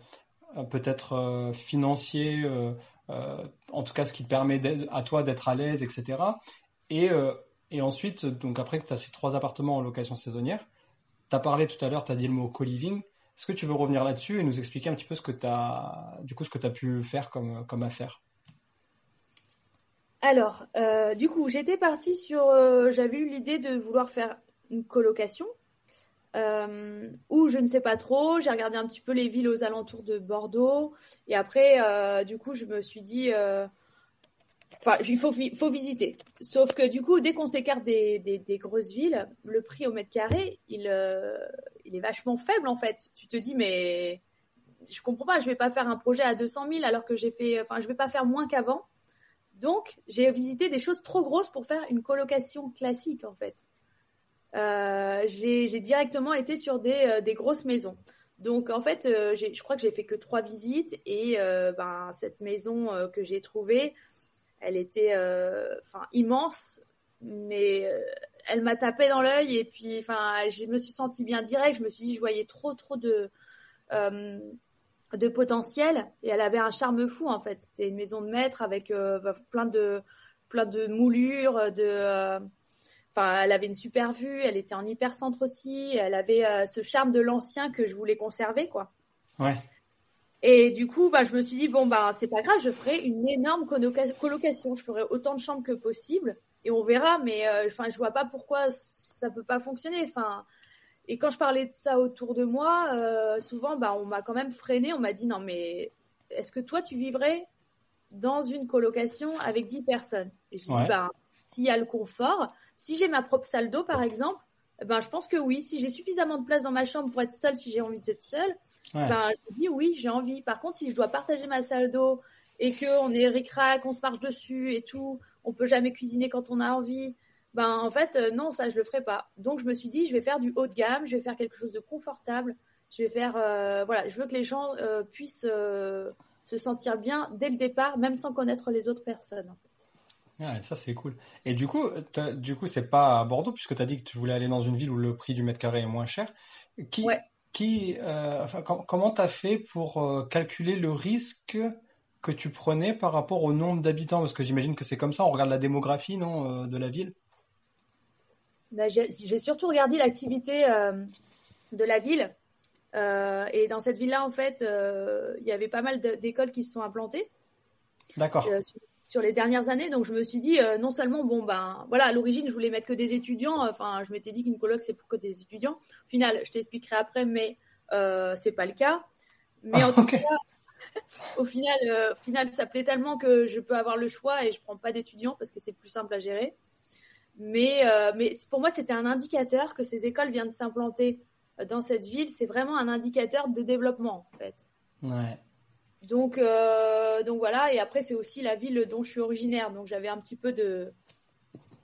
peut-être financier, en tout cas ce qui te permet à toi d'être à l'aise, etc. Et, euh, et ensuite, donc après que tu as ces trois appartements en location saisonnière, tu as parlé tout à l'heure, tu as dit le mot co-living. Est-ce que tu veux revenir là-dessus et nous expliquer un petit peu ce que tu as, du coup, ce que tu as pu faire comme, comme affaire? Alors, euh, du coup, j'étais partie sur. euh, J'avais eu l'idée de vouloir faire une colocation. Euh, où je ne sais pas trop, j'ai regardé un petit peu les villes aux alentours de Bordeaux, et après, euh, du coup, je me suis dit, euh, enfin, il faut, vi- faut visiter. Sauf que du coup, dès qu'on s'écarte des grosses villes, le prix au mètre carré, il, euh, il est vachement faible en fait. Tu te dis, mais je comprends pas, je vais pas faire un projet à 200 000 alors que j'ai fait, enfin, je vais pas faire moins qu'avant. Donc, j'ai visité des choses trop grosses pour faire une colocation classique, en fait. Euh, j'ai directement été sur des, euh, des, grosses maisons. Donc en fait, euh, je crois que j'ai fait que trois visites et ben, cette maison que j'ai trouvée, elle était enfin immense, mais elle m'a tapé dans l'œil et puis enfin je me suis sentie bien direct. Je me suis dit je voyais trop trop de de potentiel et elle avait un charme fou en fait. C'était une maison de maître avec plein de plein de moulures, de Enfin, elle avait une super vue, elle était en hypercentre aussi, elle avait euh, ce charme de l'ancien que je voulais conserver, quoi. Ouais. Et du coup, bah, je me suis dit bon bah c'est pas grave, je ferai une énorme colocation, je ferai autant de chambres que possible et on verra. Mais euh, enfin, je vois pas pourquoi ça peut pas fonctionner. Enfin, et quand je parlais de ça autour de moi, euh, souvent, bah, on m'a quand même freiné. On m'a dit non mais est-ce que toi tu vivrais dans une colocation avec 10 personnes? Et je dis bah s'il y a le confort, si j'ai ma propre salle d'eau, par exemple, eh ben, je pense que oui. Si j'ai suffisamment de place dans ma chambre pour être seule, si j'ai envie d'être seule, ben, je me dis oui, j'ai envie. Par contre, si je dois partager ma salle d'eau et qu'on est ric-rac, on se marche dessus et tout, on peut jamais cuisiner quand on a envie, ben, en fait, euh, non, ça, je le ferai pas. Donc, je me suis dit, je vais faire du haut de gamme, je vais faire quelque chose de confortable. Je vais faire, euh, voilà, je veux que les gens euh, puissent se sentir bien dès le départ, même sans connaître les autres personnes. Ouais, ça c'est cool. Et du coup, du coup, c'est pas à Bordeaux puisque tu as dit que tu voulais aller dans une ville où le prix du mètre carré est moins cher. Qui, qui, euh, enfin, comment t'as fait pour euh, calculer le risque que tu prenais par rapport au nombre d'habitants? Parce que j'imagine que c'est comme ça. On regarde la démographie, non, euh, de la ville. Bah, j'ai surtout regardé l'activité de la ville. et dans cette ville-là, en fait, il y avait pas mal d'écoles qui se sont implantées. D'accord sur les dernières années. Donc je me suis dit euh, non seulement bon ben voilà à l'origine je voulais mettre que des étudiants. Enfin je m'étais dit qu'une coloc c'est pour que des étudiants. Au final je t'expliquerai après mais euh, c'est pas le cas. Mais en tout cas *laughs* au final euh, au final ça plaît tellement que je peux avoir le choix et je prends pas d'étudiants parce que c'est plus simple à gérer. Mais mais pour moi c'était un indicateur que ces écoles viennent s'implanter dans cette ville. C'est vraiment un indicateur de développement en fait. Ouais. Donc, euh, donc voilà. Et après, c'est aussi la ville dont je suis originaire. Donc, j'avais un petit peu de,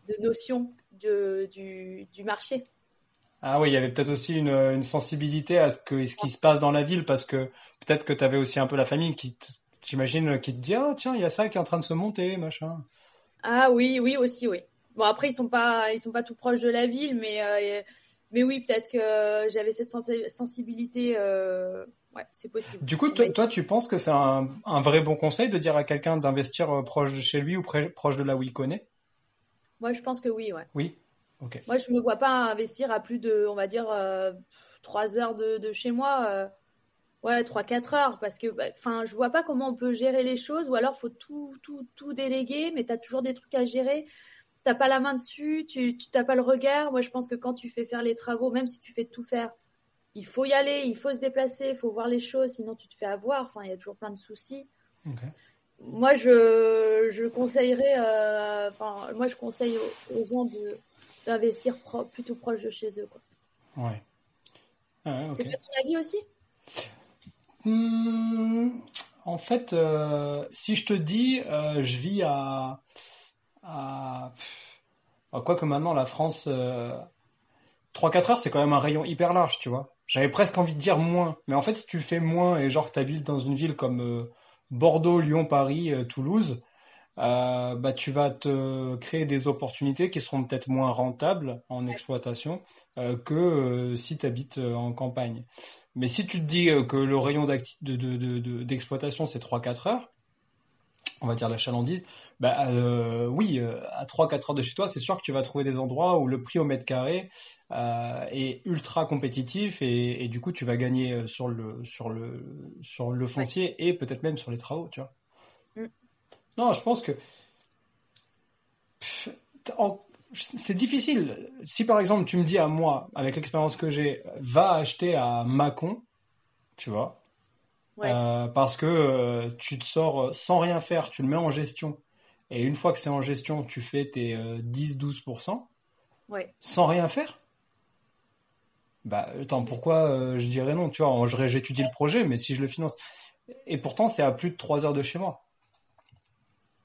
de notion de, du, du marché. Ah oui, il y avait peut-être aussi une, une, sensibilité à ce, que, ce qui se passe dans la ville parce que peut-être que tu avais aussi un peu la famille qui, j'imagine, qui te dit Ah, tiens, il y a ça qui est en train de se monter, machin. Ah oui, oui, aussi, oui. Bon, après, ils sont pas, ils sont pas tout proches de la ville, mais, euh, mais oui, peut-être que j'avais cette sensibilité. Euh, c'est possible. Du coup, toi, tu penses que c'est un, vrai bon conseil de dire à quelqu'un d'investir euh, proche de chez lui ou proche de là où il connaît? Moi, je pense que oui, ouais. Oui? Ok. Moi, je me vois pas investir à plus de, on va dire, euh, 3 heures de, chez moi. Euh, ouais, 3-4 heures, parce que, bah, enfin, je vois pas comment on peut gérer les choses, ou alors faut tout, tout, tout déléguer, mais tu as toujours des trucs à gérer. T'as pas la main dessus, tu, tu t'as pas le regard. Moi, je pense que quand tu fais faire les travaux, même si tu fais tout faire, il faut y aller, il faut se déplacer, il faut voir les choses, sinon tu te fais avoir. Enfin, il y a toujours plein de soucis. Moi, je, je conseillerais, euh, enfin, moi, je conseille aux, gens d'investir plutôt proche de chez eux. Quoi. Ouais. C'est pas ton avis aussi? Hmm, En fait, euh, si je te dis, euh, je vis à, à, quoi que maintenant la France, 3-4 heures, c'est quand même un rayon hyper large, tu vois. J'avais presque envie de dire moins, mais en fait, si tu fais moins et genre habites dans une ville comme euh, Bordeaux, Lyon, Paris, euh, Toulouse, euh, bah tu vas te créer des opportunités qui seront peut-être moins rentables en exploitation que si tu habites en campagne. Mais si tu te dis que le rayon d'exploitation de, de, c'est 3-4 heures, on va dire la chalandise, bah euh, oui, euh, à 3-4 heures de chez toi, c'est sûr que tu vas trouver des endroits où le prix au mètre carré euh, est ultra compétitif et, et, du coup tu vas gagner sur le sur le sur le foncier et peut-être même sur les travaux, tu vois. Mm. Non, je pense que c'est difficile. Si par exemple tu me dis à moi, avec l'expérience que j'ai, va acheter à Macon, tu vois, parce que tu te sors sans rien faire, tu le mets en gestion et une fois que c'est en gestion, tu fais tes 10-12%, euh, sans rien faire? Bah, attends, pourquoi euh, je dirais non Tu vois, j'étudie le projet, mais si je le finance. Et pourtant, c'est à plus de 3 heures de chez moi.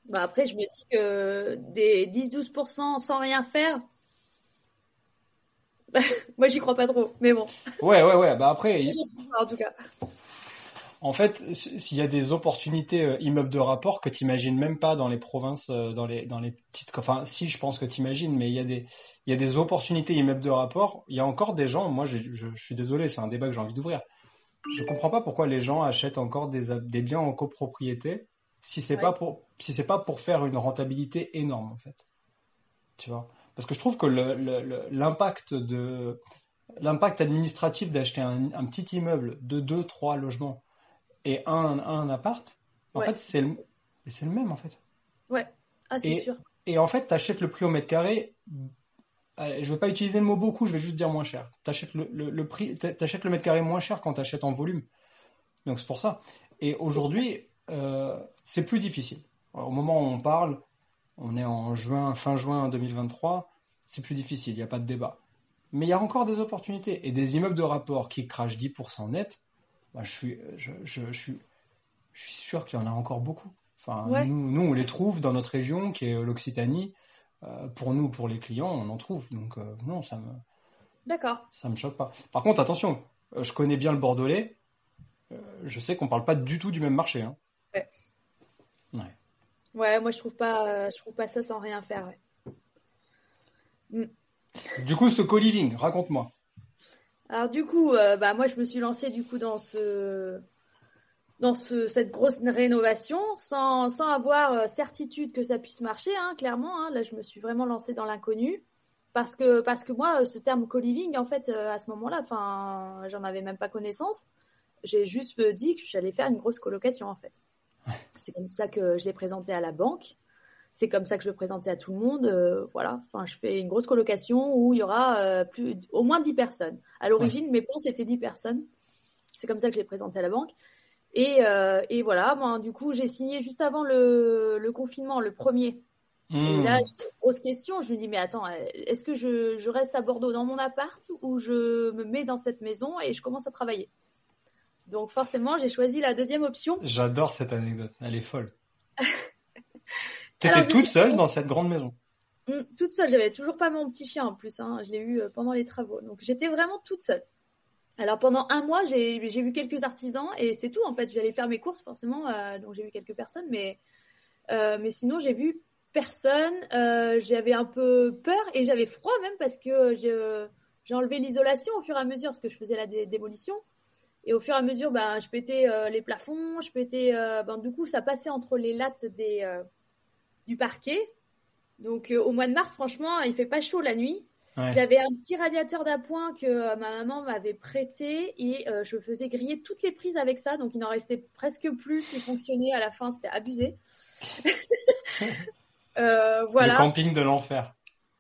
Bah après, je me dis que des 10-12% sans rien faire, *laughs* Moi, j'y crois pas trop, mais bon. Ouais, ouais, ouais. Bah après, *laughs* en tout cas. En fait, s'il y a des opportunités euh, immeubles de rapport que tu imagines même pas dans les provinces, euh, dans les, dans les petites. Enfin, si, je pense que tu imagines, mais il y, a des, il y a des opportunités immeubles de rapport. Il y a encore des gens, moi je, je, je suis désolé, c'est un débat que j'ai envie d'ouvrir. Je comprends pas pourquoi les gens achètent encore des, des biens en copropriété si c'est pas pour si c'est pas pour faire une rentabilité énorme en fait. Tu vois? Parce que je trouve que l'impact de l'impact administratif d'acheter un, un, petit immeuble de 2 3 logements et un, un appart, en fait, c'est le, c'est le même, en fait. Ouais, ah, c'est sûr. Et en fait, tu achètes le prix au mètre carré. Je ne vais pas utiliser le mot beaucoup, je vais juste dire moins cher. Tu achètes le, le, prix, achètes le mètre carré moins cher quand tu achètes en volume. Donc c'est pour ça. Et aujourd'hui, euh, c'est plus difficile. au moment où on parle, on est en juin, fin juin 2023, c'est plus difficile, il n'y a pas de débat. Mais il y a encore des opportunités. Et des immeubles de rapport qui crachent 10% net, bah, je, suis, je, je, suis, je suis sûr qu'il y en a encore beaucoup. Enfin, nous, nous, on les trouve dans notre région, qui est l'Occitanie. Euh, pour nous, pour les clients, on en trouve. Donc, euh, non, ça me. D'accord. Ça me choque pas. Par contre, attention, euh, je connais bien le Bordelais. je sais qu'on parle pas du tout du même marché. Hein. Ouais. ouais. Ouais, moi, je trouve pas, je trouve pas ça sans rien faire. Mm. Du coup, ce co-living, raconte-moi. Alors du coup, euh, bah moi je me suis lancée du coup dans ce dans ce, cette grosse rénovation sans, sans avoir euh, certitude que ça puisse marcher, hein, clairement. Hein. Là, je me suis vraiment lancée dans l'inconnu parce que parce que moi, ce terme co-living, en fait, euh, à ce moment-là, enfin, j'en avais même pas connaissance. J'ai juste dit que j'allais faire une grosse colocation, en fait. C'est comme ça que je l'ai présenté à la banque c'est comme ça que je le présentais à tout le monde. Euh, voilà, enfin, je fais une grosse colocation où il y aura euh, plus, au moins 10 personnes. À l'origine, mes plans, c'était 10 personnes. C'est comme ça que je l'ai présenté à la banque. Et, euh, et voilà, moi, du coup, j'ai signé juste avant le, le confinement, le premier. Et hmm. là, j'ai une grosse question. Je me dis, mais attends, est-ce que je, je, reste à Bordeaux dans mon appart ou je me mets dans cette maison et je commence à travailler? Donc, forcément, j'ai choisi la deuxième option. J'adore cette anecdote. Elle est folle. *laughs* Tu étais toute seule dans cette grande maison mm, Toute seule, j'avais toujours pas mon petit chien en plus, hein. je l'ai eu euh, pendant les travaux. Donc j'étais vraiment toute seule. Alors pendant un mois, j'ai vu quelques artisans et c'est tout en fait. J'allais faire mes courses forcément, euh, donc j'ai vu quelques personnes, mais, euh, mais sinon j'ai vu personne. j'avais un peu peur et j'avais froid même parce que j'ai enlevé l'isolation au fur et à mesure parce que je faisais la démolition. Et au fur et à mesure, ben, je pétais les plafonds, je pétais, ben, du coup, ça passait entre les lattes des, du parquet. Donc euh, au mois de mars, franchement, il fait pas chaud la nuit. J'avais un petit radiateur d'appoint que euh, ma maman m'avait prêté et euh, je faisais griller toutes les prises avec ça, donc il n'en restait presque plus qui fonctionnait à la fin, c'était abusé. *laughs* voilà. Le camping de l'enfer.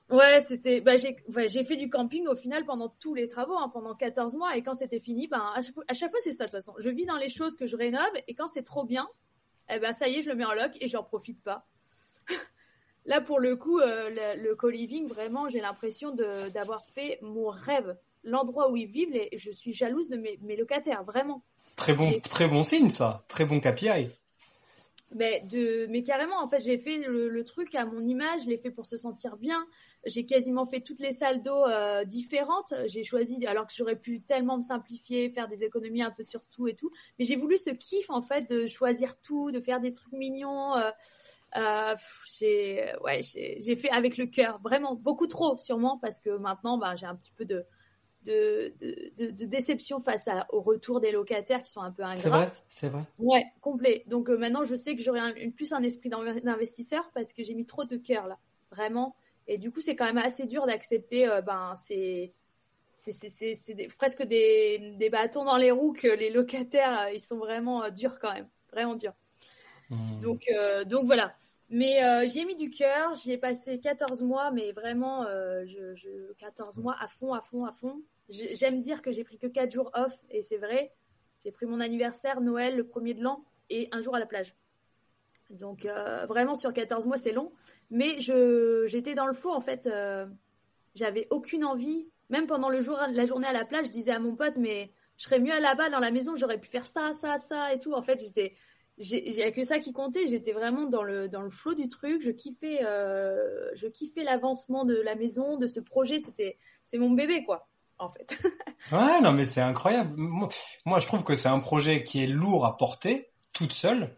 Ouais, c'était. Bah, j'ai fait du camping au final pendant tous les travaux, hein, pendant 14 mois, et quand c'était fini, ben, à chaque fois, fois c'est ça de toute façon. Je vis dans les choses que je rénove, et quand c'est trop bien, eh ben, ça y est, je le mets en loc et j'en profite pas. Là, pour le coup, euh, le, co-living, vraiment, j'ai l'impression d'avoir fait mon rêve. L'endroit où ils vivent, les, je suis jalouse de mes, locataires, vraiment. Très bon, très bon signe, ça. Très bon KPI. Mais, de, mais carrément, en fait, j'ai fait le, truc à mon image, je l'ai fait pour se sentir bien. J'ai quasiment fait toutes les salles d'eau euh, différentes. J'ai choisi, alors que j'aurais pu tellement me simplifier, faire des économies un peu sur tout et tout. Mais j'ai voulu ce kiff, en fait, de choisir tout, de faire des trucs mignons. Euh, euh, j'ai ouais, j'ai fait avec le cœur, vraiment beaucoup trop sûrement parce que maintenant ben, j'ai un petit peu de de, de, de, déception face à, au retour des locataires qui sont un peu ingrats. C'est vrai, c'est vrai. Ouais, complet. Donc euh, maintenant je sais que j'aurai plus un esprit d'investisseur parce que j'ai mis trop de cœur là, vraiment. Et du coup c'est quand même assez dur d'accepter euh, ben c'est c'est presque des, des, bâtons dans les roues que les locataires ils sont vraiment durs quand même, vraiment durs. Hmm. Donc, euh, donc voilà. Mais euh, j'ai mis du cœur, j'y ai passé 14 mois, mais vraiment, euh, je, 14 mois à fond, à fond, à fond. J'aime dire que j'ai pris que 4 jours off, et c'est vrai. J'ai pris mon anniversaire, Noël, le premier de l'an, et un jour à la plage. Donc vraiment, sur 14 mois, c'est long. Mais j'étais dans le faux, en fait. J'avais aucune envie. Même pendant le jour, la journée à la plage, je disais à mon pote, mais je serais mieux là-bas dans la maison, j'aurais pu faire ça, ça, ça et tout. En fait, j'étais il y a que ça qui comptait. J'étais vraiment dans le dans le flot du truc. Je kiffais, euh, je kiffais l'avancement de la maison, de ce projet. C'était, c'est mon bébé quoi, en fait. *laughs* ouais, non mais c'est incroyable. Moi, je trouve que c'est un projet qui est lourd à porter toute seule,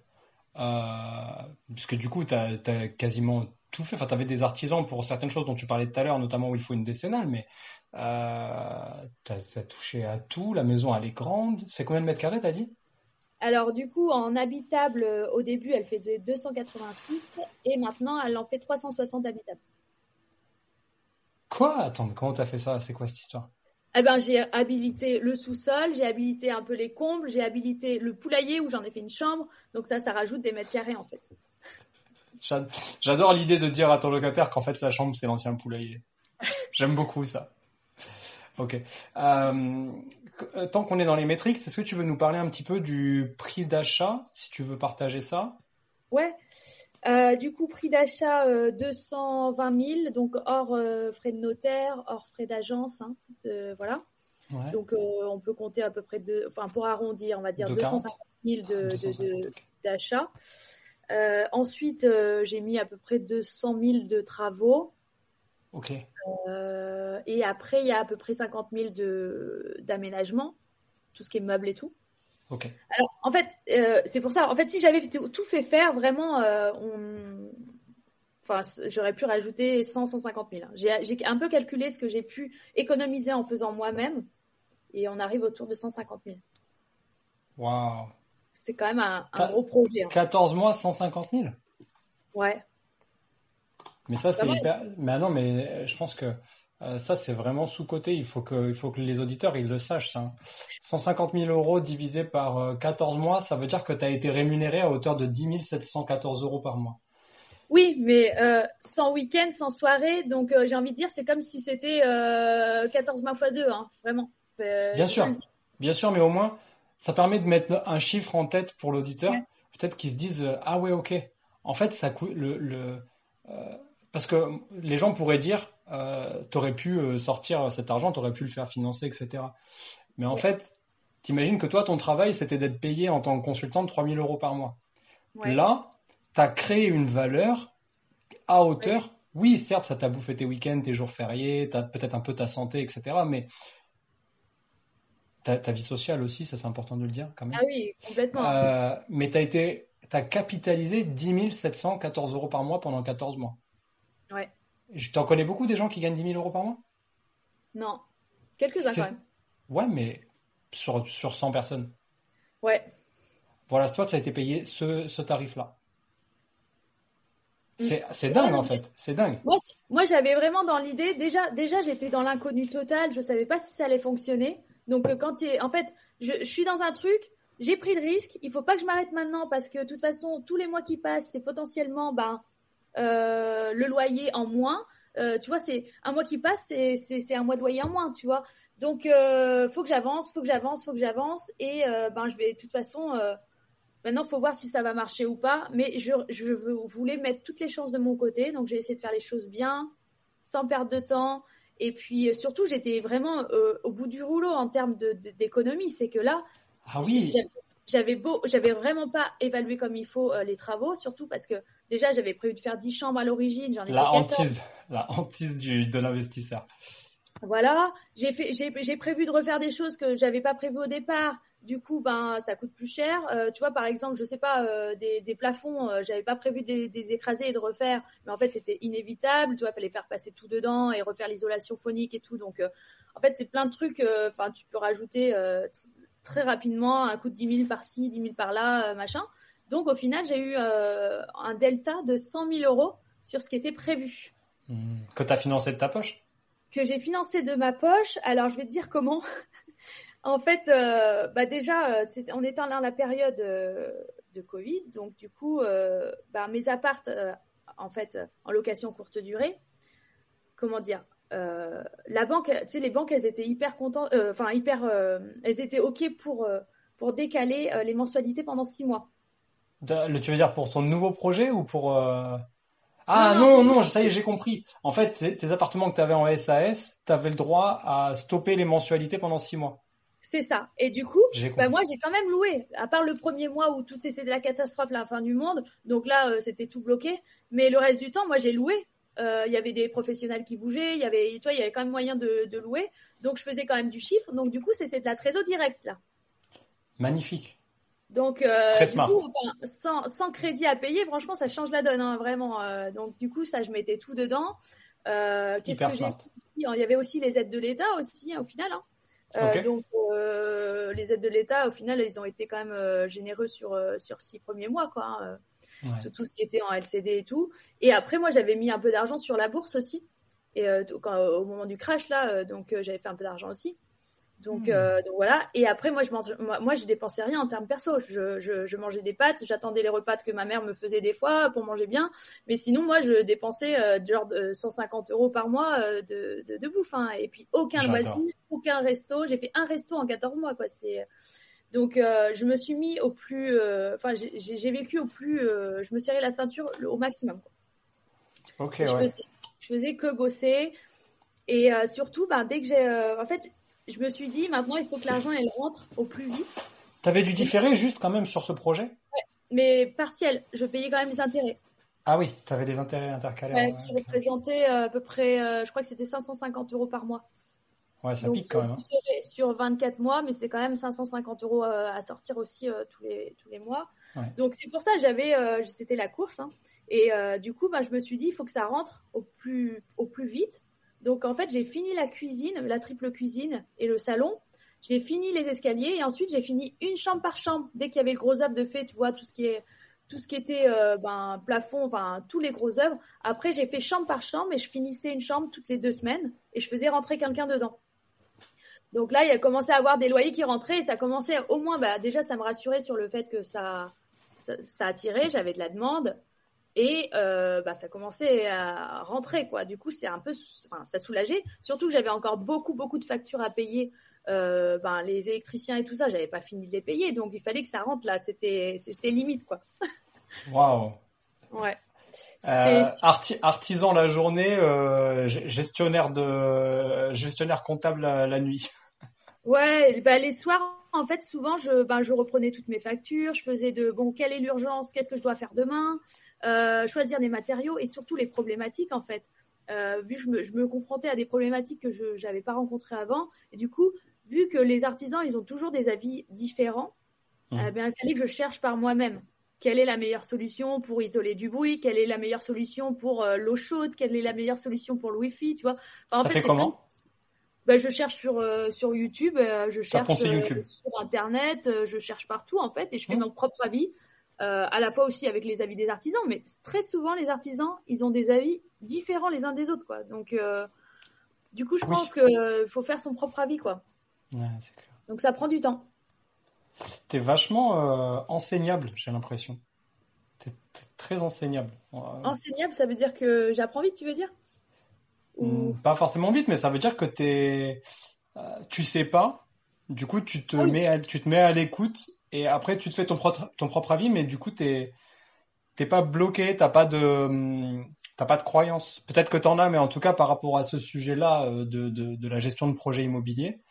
euh, puisque du coup, tu as, quasiment tout fait. Enfin, tu avais des artisans pour certaines choses dont tu parlais tout à l'heure, notamment où il faut une décennale, mais euh, tu as, touché à tout. La maison, elle est grande. C'est combien de mètres carrés, t'as dit? Alors du coup, en habitable, euh, au début, elle faisait 286 et maintenant, elle en fait 360 habitables. Quoi? Attends, mais comment t'as fait ça? C'est quoi cette histoire? Eh ben, j'ai habilité le sous-sol, j'ai habilité un peu les combles, j'ai habilité le poulailler où j'en ai fait une chambre. Donc ça, ça rajoute des mètres carrés en fait. J'adore l'idée de dire à ton locataire qu'en fait sa chambre c'est l'ancien poulailler. J'aime beaucoup ça. Ok. Euh, euh, tant qu'on est dans les métriques, est-ce que tu veux nous parler un petit peu du prix d'achat, si tu veux partager ça? Ouais. Euh, du coup, prix d'achat 220 000, donc hors frais de notaire, hors frais d'agence, hein, voilà. Donc on peut compter à peu près de, enfin pour arrondir, on va dire 250 000 d'achat. ensuite, j'ai mis à peu près 200 000 de travaux. Ok. Euh, et après, il y a à peu près 50 000 d'aménagement, tout ce qui est meubles et tout. Ok. Alors, en fait, euh, c'est pour ça. En fait, si j'avais tout fait faire, vraiment, euh, on... enfin, j'aurais pu rajouter 100, 150 000. J'ai un peu calculé ce que j'ai pu économiser en faisant moi-même, et on arrive autour de 150 000. Waouh. C'était quand même un, gros projet. 14 hein. mois, 150 000 Ouais. Mais ça, c'est hyper. Mais non, mais euh, je pense que euh, ça, c'est vraiment sous-côté. Il faut que, il faut que les auditeurs, ils le sachent, ça. 150 000 euros divisé par 14 euh, mois, ça veut dire que tu as été rémunéré à hauteur de 10 714 euros par mois. Oui, mais sans week-end, sans soirée. Donc, j'ai envie de dire, c'est comme si c'était 14 mois x 2, hein, vraiment. Bien sûr. Bien sûr, mais au moins, ça permet de mettre un chiffre en tête pour l'auditeur. Peut-être qu'ils se disent, ah ouais, ok. En fait, ça coûte le, le parce que les gens pourraient dire, euh, tu aurais pu euh, sortir cet argent, tu aurais pu le faire financer, etc. Mais en fait, t'imagines que toi, ton travail, c'était d'être payé en tant que consultant de 3000 euros par mois. Là, tu as créé une valeur à hauteur. Oui, certes, ça t'a bouffé tes week-ends, tes jours fériés, tu as peut-être un peu ta santé, etc. Mais ta, ta vie sociale aussi, ça c'est important de le dire quand même. Ah oui, complètement. Euh, mais tu as été, as capitalisé 10 714 euros par mois pendant 14 mois. Ouais. Je t'en connais beaucoup des gens qui gagnent 10 000 euros par mois? Non. Quelques-uns quand même. Ouais, mais sur, sur 100 personnes. Ouais. Voilà, toi, ça a été payé ce, ce tarif-là. Mm. C'est dingue en fait, c'est dingue. Moi, moi j'avais vraiment dans l'idée, déjà, déjà j'étais dans l'inconnu total, je savais pas si ça allait fonctionner. Donc euh, quand en fait, je, je, suis dans un truc, j'ai pris le risque, il faut pas que je m'arrête maintenant parce que de toute façon, tous les mois qui passent, c'est potentiellement ben, euh, le loyer en moins. Euh, tu vois, c'est un mois qui passe, c'est un mois de loyer en moins, tu vois. Donc, euh, faut que j'avance, faut que j'avance, faut que j'avance. Et euh, ben, je vais, de toute façon, maintenant, faut voir si ça va marcher ou pas. Mais je, je voulais mettre toutes les chances de mon côté. Donc, j'ai essayé de faire les choses bien, sans perdre de temps. Et puis, surtout, j'étais vraiment au bout du rouleau en termes d'économie. C'est que là, ah oui j'avais beau, j'avais vraiment pas évalué comme il faut les travaux, surtout parce que déjà j'avais prévu de faire 10 chambres à l'origine, j'en ai la fait hantise, la hantise du, de l'investisseur. Voilà, j'ai fait, j'ai, prévu de refaire des choses que j'avais pas prévu au départ. Du coup, ben ça coûte plus cher. Euh, tu vois, par exemple, je sais pas, euh, des, des, plafonds, j'avais pas prévu de les écraser et de refaire, mais en fait c'était inévitable. Tu vois, fallait faire passer tout dedans et refaire l'isolation phonique et tout. Donc, en fait, c'est plein de trucs. Enfin, tu peux rajouter très rapidement, un coup de 10 000 par-ci, 10 000 par-là, euh, machin. Donc au final, j'ai eu euh, un delta de 100 000 euros sur ce qui était prévu. Mmh. Que tu as financé de ta poche? Que j'ai financé de ma poche. Alors je vais te dire comment. *laughs* en fait, euh, bah déjà, on était dans la période de Covid, donc du coup, bah, mes appartes, en fait, en location courte durée, comment dire, euh, la banque, tu sais, les banques, elles étaient hyper contentes, euh, enfin hyper, euh, elles étaient ok pour pour décaler les mensualités pendant six mois. Tu veux dire pour ton nouveau projet ou pour Ah non, non, ça y est, j'ai compris. En fait, tes appartements que tu avais en SAS, tu avais le droit à stopper les mensualités pendant six mois. C'est ça. Et du coup, bah, moi, j'ai quand même loué. À part le premier mois où tout c'était la catastrophe, la fin du monde. Donc là, euh, c'était tout bloqué. Mais le reste du temps, moi, j'ai loué. Euh, il y avait des professionnels qui bougeaient. Il y avait, toi, il y avait quand même moyen de, de, louer. Donc je faisais quand même du chiffre. Donc du coup, c'est de la trésor directe là. Magnifique. Donc, euh, du coup, enfin, sans, sans, crédit à payer, franchement, ça change la donne, hein, vraiment. Euh, donc, du coup, ça, je mettais tout dedans. Euh, Qu'est-ce que j'ai Il y avait aussi les aides de l'État aussi, hein, au final. Hein. Donc les aides de l'État, au final, ils ont été quand même généreux sur sur six premiers mois, quoi. Tout ce qui était en LCD et tout. Et après, moi, j'avais mis un peu d'argent sur la bourse aussi. Et quand, au moment du crash là, donc j'avais fait un peu d'argent aussi. Donc, hmm. euh, donc, voilà. Et après, moi, je moi, moi, je dépensais rien en termes perso. Je, je, je mangeais des pâtes, j'attendais les repas que ma mère me faisait des fois pour manger bien. Mais sinon, moi, je dépensais euh, genre de 150 euros par mois euh, de, de, de, bouffe. Hein. Et puis aucun loisir, aucun resto. J'ai fait un resto en 14 mois, quoi. C'est donc euh, je me suis mis au plus, euh, enfin, j'ai vécu au plus, je me serrais la ceinture au maximum. Quoi. Ok. Je, ouais. faisais, je faisais que bosser. Et surtout, ben, dès que j'ai, en fait, je me suis dit, maintenant, il faut que l'argent, elle rentre au plus vite. Tu avais dû différer juste quand même sur ce projet? Ouais, mais partiel. Je payais quand même les intérêts. Ah oui, tu avais des intérêts intercalaires. Ouais, qui représentaient euh, à peu près, euh, je crois que c'était 550 euros par mois. Ouais, ça pique quand même. Hein. Sur 24 mois, mais c'est quand même 550 euros euh, à sortir aussi tous, les, tous les mois. Ouais. Donc c'est pour ça j'avais, c'était la course. Hein. Et du coup, bah, je me suis dit, il faut que ça rentre au plus, au plus vite. Donc en fait, j'ai fini la cuisine, la triple cuisine et le salon. J'ai fini les escaliers et ensuite j'ai fini une chambre par chambre. Dès qu'il y avait le gros œuvre de fait, tu vois, tout ce qui est tout ce qui était euh, ben, plafond, enfin tous les gros œuvres. Après, j'ai fait chambre par chambre et je finissais une chambre toutes les deux semaines et je faisais rentrer quelqu'un dedans. Donc là, il a commencé à avoir des loyers qui rentraient et ça commençait au moins, bah, déjà, ça me rassurait sur le fait que ça, ça, ça attirait, j'avais de la demande et euh, bah, ça commençait à rentrer quoi. Du coup, c'est un peu, enfin, ça soulageait. Surtout que j'avais encore beaucoup beaucoup de factures à payer. Euh, ben, les électriciens et tout ça, j'avais pas fini de les payer, donc il fallait que ça rentre là. C'était, c'était limite quoi. *laughs* Waouh. ouais. Euh, arti artisan la journée, euh, gestionnaire de gestionnaire comptable la, la nuit. *laughs* Ouais, bah, les soirs en fait, souvent, je, ben, je reprenais toutes mes factures, je faisais de, bon, quelle est l'urgence, qu'est-ce que je dois faire demain, euh, choisir des matériaux et surtout les problématiques, en fait. Euh, vu que je me, je me confrontais à des problématiques que je n'avais pas rencontrées avant, et du coup, vu que les artisans, ils ont toujours des avis différents, mmh. eh bien, il fallait que je cherche par moi-même quelle est la meilleure solution pour isoler du bruit, quelle est la meilleure solution pour euh, l'eau chaude, quelle est la meilleure solution pour le Wi-Fi, tu vois? Enfin, en fait, fait comment? ben, je cherche sur euh, sur YouTube, euh, je cherche euh, sur Internet, euh, je cherche partout en fait, et je fais mmh. mon propre avis, à la fois aussi avec les avis des artisans, mais très souvent les artisans, ils ont des avis différents les uns des autres, quoi. Donc du coup, je oui. pense que faut faire son propre avis, quoi. Ouais, c'est clair. Donc ça prend du temps. T'es vachement enseignable, j'ai l'impression. T'es très enseignable. Enseignable, ça veut dire que j'apprends vite, tu veux dire? Ou... Pas forcément vite, mais ça veut dire que t'es, euh, tu sais pas. Du coup, tu te ah oui. mets, à, tu te mets à l'écoute et après tu te fais ton propre, ton propre avis, mais du coup t'es, t'es pas bloqué, t'as pas de, t'as pas de croyance. Peut-être que t'en as, mais en tout cas par rapport à ce sujet-là euh, de, de, de la gestion de projets immobiliers,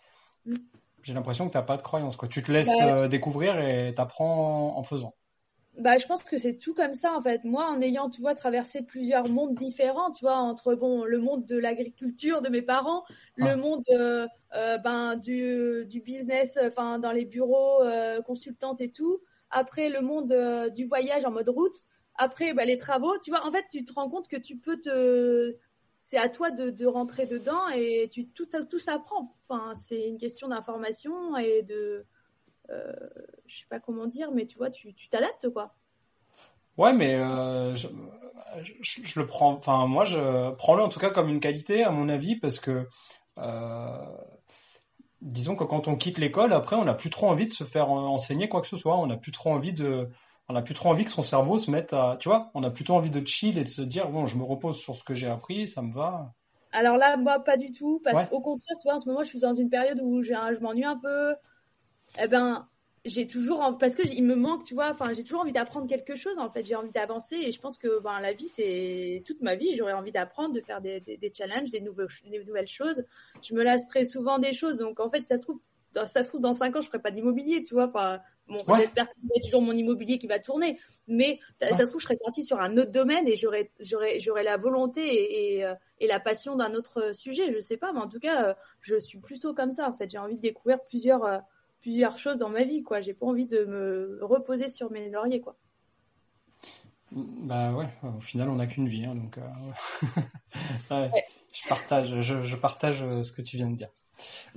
mm. j'ai l'impression que t'as pas de croyance. Quoi. Tu te laisses bah... euh, découvrir et t'apprends en faisant. Bah, je pense que c'est tout comme ça en fait. Moi, en ayant, tu vois, traversé plusieurs mondes différents, tu vois, entre bon le monde de l'agriculture de mes parents, ah. le monde euh, euh, ben du, du business, enfin dans les bureaux euh, consultantes et tout. Après le monde euh, du voyage en mode route. Après bah, les travaux, tu vois. En fait, tu te rends compte que tu peux te, c'est à toi de, de, rentrer dedans et tu tout tout s'apprend. Enfin, c'est une question d'information et de euh, je sais pas comment dire, mais tu vois, tu t'adaptes quoi. Ouais, mais euh, je, je, je, le prends. Enfin, moi, je prends-le en tout cas comme une qualité, à mon avis, parce que euh, disons que quand on quitte l'école, après, on n'a plus trop envie de se faire enseigner quoi que ce soit. On n'a plus trop envie de, on n'a plus trop envie que son cerveau se mette à, tu vois, on a plutôt envie de chill et de se dire bon, je me repose sur ce que j'ai appris, ça me va. Alors là, moi, pas du tout, parce ouais. qu'au contraire, tu vois, en ce moment, je suis dans une période où je m'ennuie un peu eh ben, j'ai toujours parce que il me manque, tu vois. Enfin, j'ai toujours envie d'apprendre quelque chose. En fait, j'ai envie d'avancer et je pense que ben la vie, c'est toute ma vie. J'aurais envie d'apprendre, de faire des, des, des, challenges, des nouvelles, des nouvelles choses. Je me lasse très souvent des choses. Donc, en fait, ça se trouve, ça se trouve dans cinq ans je ferai pas d'immobilier, tu vois. Enfin, bon, j'espère a toujours mon immobilier qui va tourner, mais ça se trouve je serai partie sur un autre domaine et j'aurais j'aurais j'aurais la volonté et, et, euh, et la passion d'un autre sujet, je sais pas, mais en tout cas, euh, je suis plutôt comme ça en fait. J'ai envie de découvrir plusieurs euh, plusieurs choses dans ma vie, quoi. J'ai pas envie de me reposer sur mes lauriers, quoi. Bah ouais, au final on n'a qu'une vie, hein, donc *laughs* ouais, je partage, je, je, partage ce que tu viens de dire.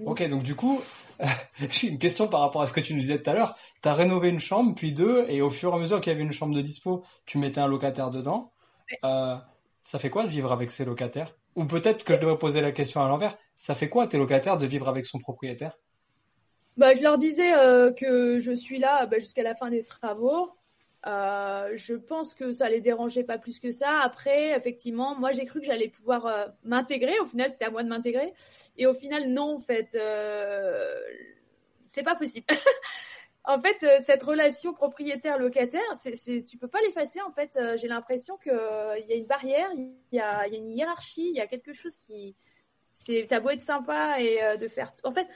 Ok, donc du coup, *laughs* j'ai une question par rapport à ce que tu nous disais tout à l'heure. Tu as rénové une chambre, puis deux, et au fur et à mesure qu'il y avait une chambre de dispo, tu mettais un locataire dedans. Euh, ça fait quoi de vivre avec ses locataires? Ou peut-être que je devrais poser la question à l'envers. Ça fait quoi tes locataires de vivre avec son propriétaire? Bah, je leur disais euh, que je suis là bah, jusqu'à la fin des travaux. Euh, je pense que ça les dérangeait pas plus que ça. Après, effectivement, moi j'ai cru que j'allais pouvoir euh, m'intégrer. Au final, c'était à moi de m'intégrer. Et au final, non, en fait, c'est pas possible. *laughs* en fait, cette relation propriétaire-locataire, c'est, tu peux pas l'effacer. En fait, j'ai l'impression que il y a une barrière, il y a, y a, une hiérarchie, il y a quelque chose qui, c'est, t'as beau être sympa et de faire. En fait,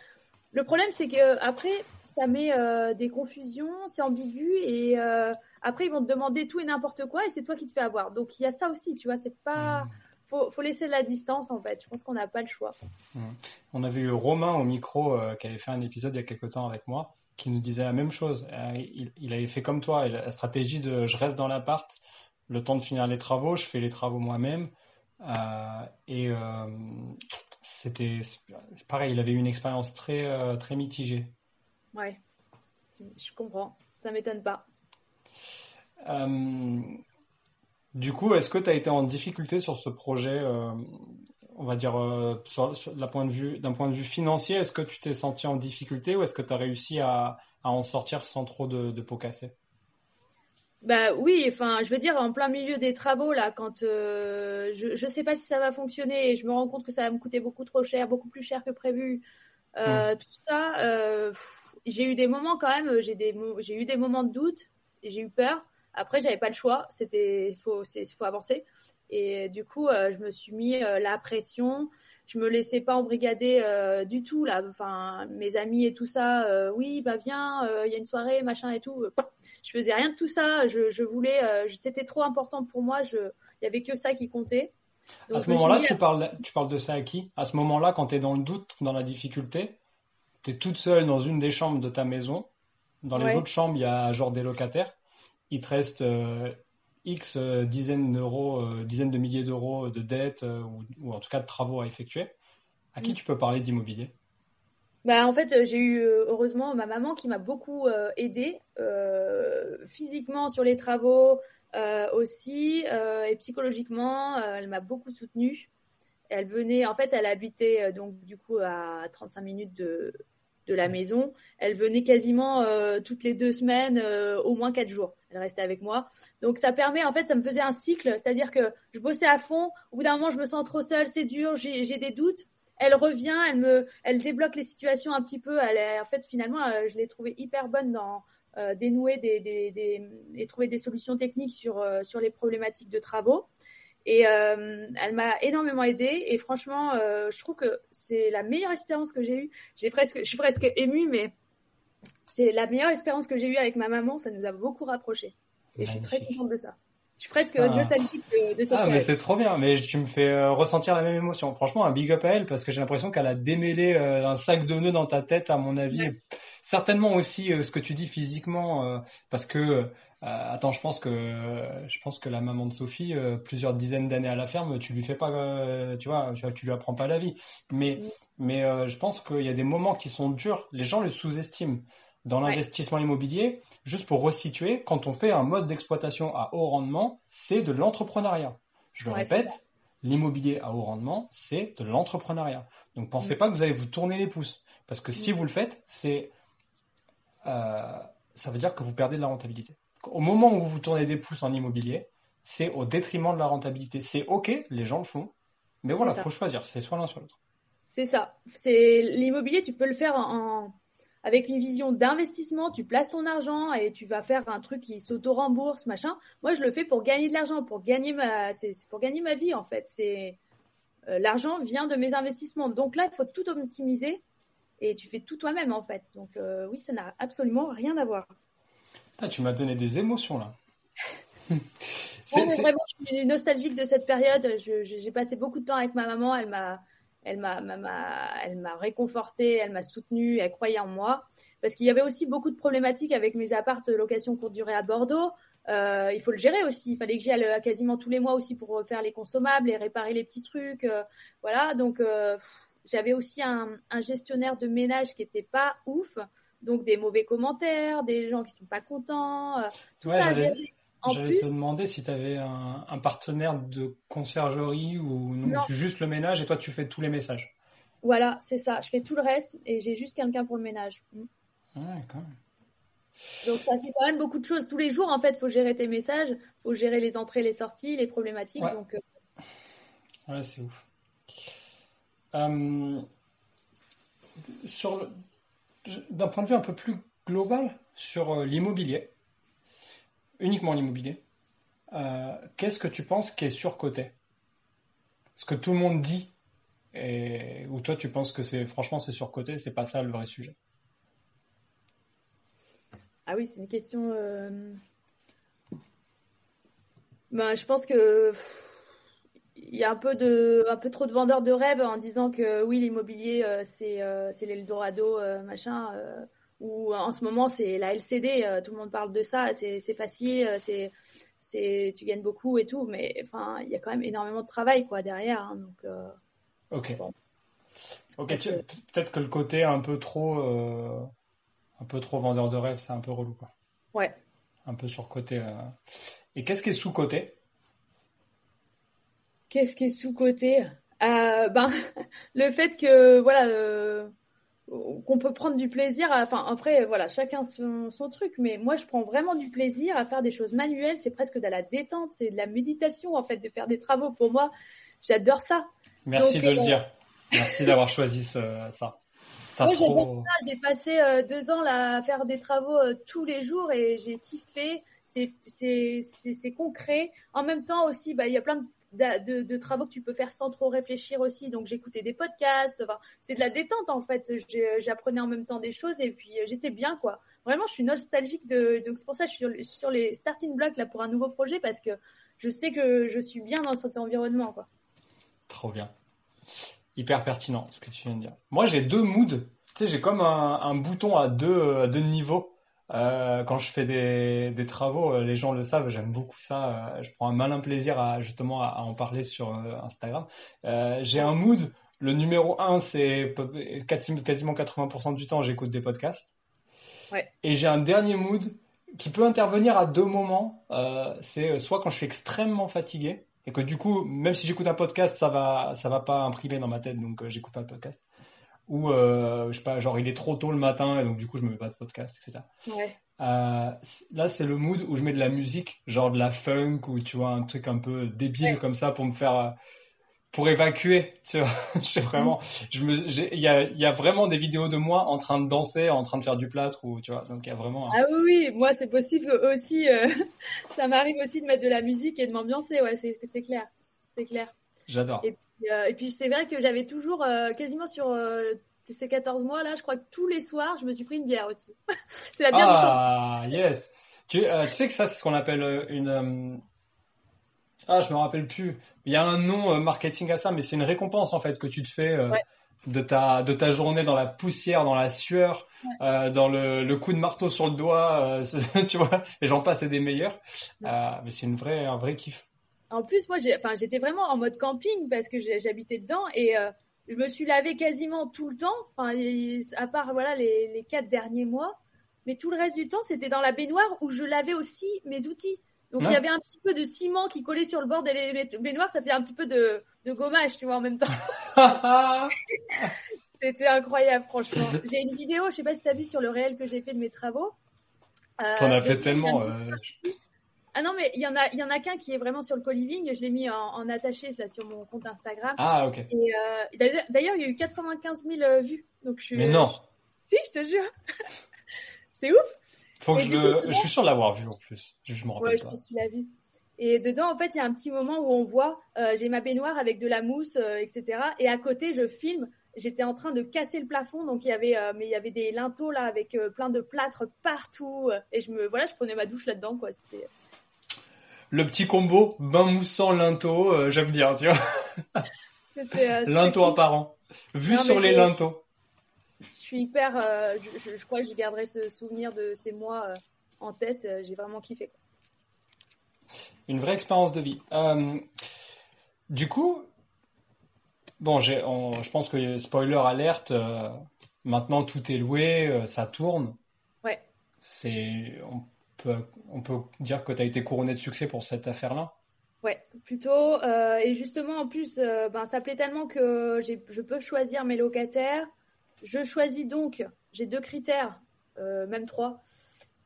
le problème, c'est que après, ça met des confusions, c'est ambigu et après, ils vont te demander tout et n'importe quoi et c'est toi qui te fais avoir. Donc, il y a ça aussi, tu vois, c'est pas. Mmh. Faut, faut laisser de la distance en fait. Je pense qu'on n'a pas le choix. Mmh. On avait eu Romain au micro euh, qui avait fait un épisode il y a quelques temps avec moi qui nous disait la même chose. Euh, il, il, avait fait comme toi, la stratégie de je reste dans l'appart, le temps de finir les travaux, je fais les travaux moi-même. Euh, et euh, c'était pareil, il avait eu une expérience très, euh, très mitigée. Ouais, je comprends. Ça m'étonne pas. Du coup, est-ce que tu as été en difficulté sur ce projet, on va dire, euh, sur, sur, d'un point de vue, d'un point de vue financier? Est-ce que tu t'es senti en difficulté ou est-ce que tu as réussi à, à, en sortir sans trop de, de pots cassés? Bah oui, enfin, je veux dire, en plein milieu des travaux là, quand euh, je je sais pas si ça va fonctionner, et je me rends compte que ça va me coûter beaucoup trop cher, beaucoup plus cher que prévu. Euh, mmh. Tout ça, euh, j'ai eu des moments quand même, j'ai eu des moments de doute, j'ai eu peur. Après, j'avais pas le choix. C'était, faut, faut avancer. Et du coup, euh, je me suis mis euh, la pression. Je me laissais pas embrigader euh, du tout là. Enfin, mes amis et tout ça. Euh, oui, bah viens, il y a une soirée, machin et tout. Je faisais rien de tout ça. Je, je voulais. c'était trop important pour moi. Je, il y avait que ça qui comptait. Donc, à ce moment-là, tu parles, tu parles de ça à qui? À ce moment-là, quand tu es dans le doute, dans la difficulté, tu es toute seule dans une des chambres de ta maison. Dans les ouais. autres chambres, il y a genre des locataires il te reste euh, X euh, dizaines d'euros, euh, dizaines de milliers d'euros de dettes ou, ou, en tout cas de travaux à effectuer, à qui mmh. tu peux parler d'immobilier? Bah, en fait, j'ai eu heureusement ma maman qui m'a beaucoup euh, aidée euh, physiquement sur les travaux euh, aussi et psychologiquement. elle m'a beaucoup soutenue. Elle venait, en fait, elle habitait donc du coup à 35 minutes de, de la maison. Elle venait quasiment euh, toutes les deux semaines, euh, au moins quatre jours. Elle restait avec moi. Donc ça permet, en fait, ça me faisait un cycle, c'est-à-dire que je bossais à fond. Au bout d'un moment, je me sens trop seule, c'est dur, j'ai des doutes. Elle revient, elle me, elle débloque les situations un petit peu. Elle est, en fait, finalement, euh, je l'ai trouvée hyper bonne dans dénouer des, des, des, et trouver des solutions techniques sur sur les problématiques de travaux. Et euh, elle m'a énormément aidée. Et franchement, euh, je trouve que c'est la meilleure expérience que j'ai eue. J'ai presque, je suis presque émue, mais c'est la meilleure expérience que j'ai eue avec ma maman. Ça nous a beaucoup rapprochés. Et Magnifique. je suis très contente de ça. Je suis presque ah. nostalgique de, de cette Ah, mais c'est trop bien. Mais tu me fais euh, ressentir la même émotion. Franchement, un big up à elle parce que j'ai l'impression qu'elle a démêlé euh, un sac de nœuds dans ta tête, à mon avis. Ouais. Certainement aussi euh, ce que tu dis physiquement, euh, parce que euh, attends, je pense que je pense que la maman de Sophie, plusieurs dizaines d'années à la ferme, tu lui fais pas, tu vois, tu, tu lui apprends pas la vie. Mais oui. mais je pense qu'il y a des moments qui sont durs. Les gens le sous-estiment dans l'investissement ouais. immobilier, juste pour resituer, quand on fait un mode d'exploitation à haut rendement, c'est de l'entrepreneuriat. Je le ouais, répète, l'immobilier à haut rendement, c'est de l'entrepreneuriat. Donc pensez mmh. pas que vous allez vous tourner les pouces, parce que si mmh. vous le faites, c'est euh, ça veut dire que vous perdez de la rentabilité. Au moment où vous vous tournez des pouces en immobilier, c'est au détriment de la rentabilité. C'est ok, les gens le font, mais voilà, il faut choisir, c'est soit l'un soit l'autre. C'est ça. C'est l'immobilier, tu peux le faire en, avec une vision d'investissement, tu places ton argent et tu vas faire un truc qui s'auto-rembourse, machin. Moi, je le fais pour gagner de l'argent, pour gagner ma, c'est pour gagner ma vie en fait. C'est euh, l'argent vient de mes investissements. Donc là, il faut tout optimiser et tu fais tout toi-même en fait. Donc oui, ça n'a absolument rien à voir. tu m'as donné des émotions là. *laughs* c'est, vraiment, je suis nostalgique de cette période. j'ai passé beaucoup de temps avec ma maman. Elle m'a, elle m'a, elle m'a réconfortée, elle m'a soutenue, elle croyait en moi. Parce qu'il y avait aussi beaucoup de problématiques avec mes apparts de location courte durée à Bordeaux. Euh, il faut le gérer aussi. Il fallait que j'y aille euh, quasiment tous les mois aussi pour faire les consommables et réparer les petits trucs. Euh, voilà, donc j'avais aussi un, gestionnaire de ménage qui était pas ouf. Donc des mauvais commentaires, des gens qui sont pas contents, tout ça. J'allais te demander si tu avais un, partenaire de conciergerie ou non, juste le ménage et toi tu fais tous les messages. Voilà, c'est ça. Je fais tout le reste et j'ai juste quelqu'un pour le ménage. Mm. Donc ça fait quand même beaucoup de choses. Tous les jours, en fait, il faut gérer tes messages, il faut gérer les entrées, les sorties, les problématiques. Donc, euh, Ouais, c'est ouf. Euh, d'un point de vue un peu plus global sur euh, l'immobilier, uniquement l'immobilier, qu'est-ce que tu penses qui est surcoté? Ce que tout le monde dit, ou toi tu penses que c'est franchement c'est surcoté, c'est pas ça le vrai sujet? Ah oui, c'est une question. Euh, ben, je pense que il y a un peu de, un peu trop de vendeurs de rêves en disant que oui, l'immobilier euh, c'est euh, c'est l'Eldorado machin. ou en ce moment c'est la LCD. tout le monde parle de ça. C'est facile. C'est c'est tu gagnes beaucoup et tout. Mais enfin, il y a quand même énormément de travail quoi derrière. Hein, donc. ok. Ok. Peut-être que le côté un peu trop un peu trop vendeur de rêve, c'est un peu relou, quoi. Ouais. Un peu surcoté. Euh. Et qu'est-ce qui est sous-côté Qu'est-ce qui est sous-côté euh, Ben, *laughs* le fait que, voilà, euh, qu'on peut prendre du plaisir. enfin, après, voilà, chacun son, son, truc, mais moi, je prends vraiment du plaisir à faire des choses manuelles. C'est presque de la détente, c'est de la méditation, en fait, de faire des travaux. Pour moi, j'adore ça. Merci de le dire. Merci d'avoir choisi ça. Moi. J'ai passé euh, deux ans là, à faire des travaux euh, tous les jours et j'ai kiffé. C'est concret. En même temps aussi, bah, il y a plein de, de, travaux que tu peux faire sans trop réfléchir aussi. Donc, j'écoutais des podcasts. C'est de la détente en fait. J'apprenais en même temps des choses et puis euh, j'étais bien quoi. Vraiment, je suis nostalgique de. Donc, c'est pour ça que je suis sur, les starting blocks là pour un nouveau projet parce que je sais que je suis bien dans cet environnement quoi. Trop bien hyper pertinent ce que tu viens de dire. Moi, j'ai deux moods. Tu sais, j'ai comme un, bouton à deux, deux niveaux. Euh, quand je fais des, des, travaux, euh, les gens le savent, j'aime beaucoup ça. Euh, je prends un malin plaisir à justement à, en parler sur Instagram. j'ai un mood. Le numéro un, c'est quasiment 80% du temps, j'écoute des podcasts. Ouais. Et j'ai un dernier mood qui peut intervenir à deux moments. c'est soit quand je suis extrêmement fatigué, et que du coup, même si j'écoute un podcast, ça va, ça va pas imprimer dans ma tête, donc j'écoute pas de podcast. Ou euh, je sais pas, genre il est trop tôt le matin et donc du coup je me mets pas de podcast, etc. Ouais. Euh, là, c'est le mood où je mets de la musique, genre de la funk ou tu vois un truc un peu débile comme ça pour me faire pour évacuer, *laughs* tu vois. je vraiment, je me, il y a, y a vraiment des vidéos de moi en train de danser, en train de faire du plâtre ou tu vois. Donc il y a vraiment. Ah oui, moi c'est possible aussi. Euh, *laughs* ça m'arrive aussi de mettre de la musique et de m'ambiancer. Ouais, c'est clair, c'est clair. J'adore. Et puis, euh, et puis c'est vrai que j'avais toujours euh, quasiment sur ces 14 mois là, je crois que tous les soirs, je me suis pris une bière aussi. *laughs* c'est la bière ah, yes. Tu, tu, sais que ça, c'est ce qu'on appelle une ah, je me rappelle plus. Il y a un nom euh, marketing à ça, mais c'est une récompense en fait que tu te fais euh, de ta de ta journée dans la poussière, dans la sueur, euh, dans le, le, coup de marteau sur le doigt, *laughs* tu vois. Et j'en passe et des meilleurs. mais c'est une vraie un vrai kiff. En plus, moi, enfin, j'étais vraiment en mode camping parce que j'habitais dedans et je me suis lavé quasiment tout le temps. Enfin, à part voilà les, les quatre derniers mois, mais tout le reste du temps, c'était dans la baignoire où je lavais aussi mes outils. Donc il y avait un petit peu de ciment qui collait sur le bord des baignoires, ça fait un petit peu de, de gommage, tu vois, en même temps. *laughs* *laughs* C'était incroyable, franchement. J'ai une vidéo, je sais pas si tu as vu sur le réel que j'ai fait de mes travaux. Euh, T'en as fait tellement. Euh... Ah non, mais il y en a, il y en a qu'un qui est vraiment sur le co-living. Je l'ai mis en, en, attaché, là, sur mon compte Instagram. Ah, ok. Et euh, d'ailleurs, il y a eu 95 000 euh, vues. Donc, je suis, mais non. *laughs* Si, je te jure. *laughs* C'est ouf. Faut que je, le... je suis sûr de l'avoir vu en plus. Je, me rappelle ouais, pas. je suis la vu. Et dedans, en fait, il y a un petit moment où on voit, euh, j'ai ma baignoire avec de la mousse, etc. Et à côté, je filme j'étais en train de casser le plafond, donc il y avait, mais il y avait des linteaux là avec plein de plâtre partout, et je me, voilà, je prenais ma douche là-dedans, quoi. C'était le petit combo bain moussant linteau, j'aime bien, tu vois. *laughs* linteau apparent. Vu sur les linteaux. Je suis hyper, je, je, crois que je garderai ce souvenir de ces mois en tête. J'ai vraiment kiffé. Une vraie expérience de vie. du coup, Bon, je pense que spoiler alerte, euh, maintenant tout est loué, euh, ça tourne. Ouais. C'est, on peut, on peut dire que tu as été couronné de succès pour cette affaire-là? Ouais, plutôt. Euh, et justement, en plus, ben, ça plaît tellement que je peux choisir mes locataires. Je choisis donc, j'ai deux critères, même trois.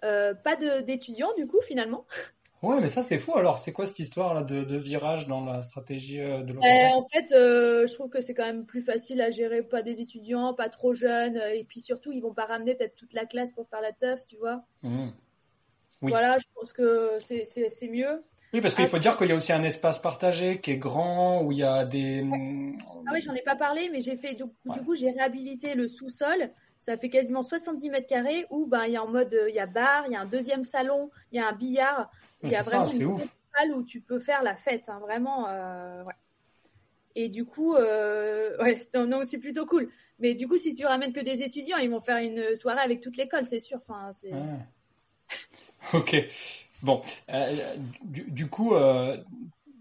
pas d'étudiants, du coup, finalement. *laughs* Ouais, mais ça c'est fou. Alors, c'est quoi cette histoire là de, virage dans la stratégie euh, de locataire? En fait, euh, je trouve que c'est quand même plus facile à gérer, pas des étudiants, pas trop jeunes, euh, et puis surtout, ils vont pas ramener peut-être toute la classe pour faire la teuf, tu vois. Mmh. Voilà, je pense que c'est mieux. Oui, parce qu'il faut dire qu'il y a aussi un espace partagé qui est grand, où il y a des. Ah oui, j'en ai pas parlé, mais j'ai fait du, coup j'ai réhabilité le sous-sol ça fait quasiment 70 mètres carrés où ben il y a en mode il y a bar, il y a un deuxième salon, il y a un billard, il y a vraiment une salle où tu peux faire la fête, hein, vraiment. Euh, ouais. Et du coup, euh, *laughs* ouais, non, c'est plutôt cool. Mais du coup, si tu ramènes que des étudiants, ils vont faire une soirée avec toute l'école, c'est sûr. Enfin, c'est... *laughs* ok. Bon, euh, du, coup,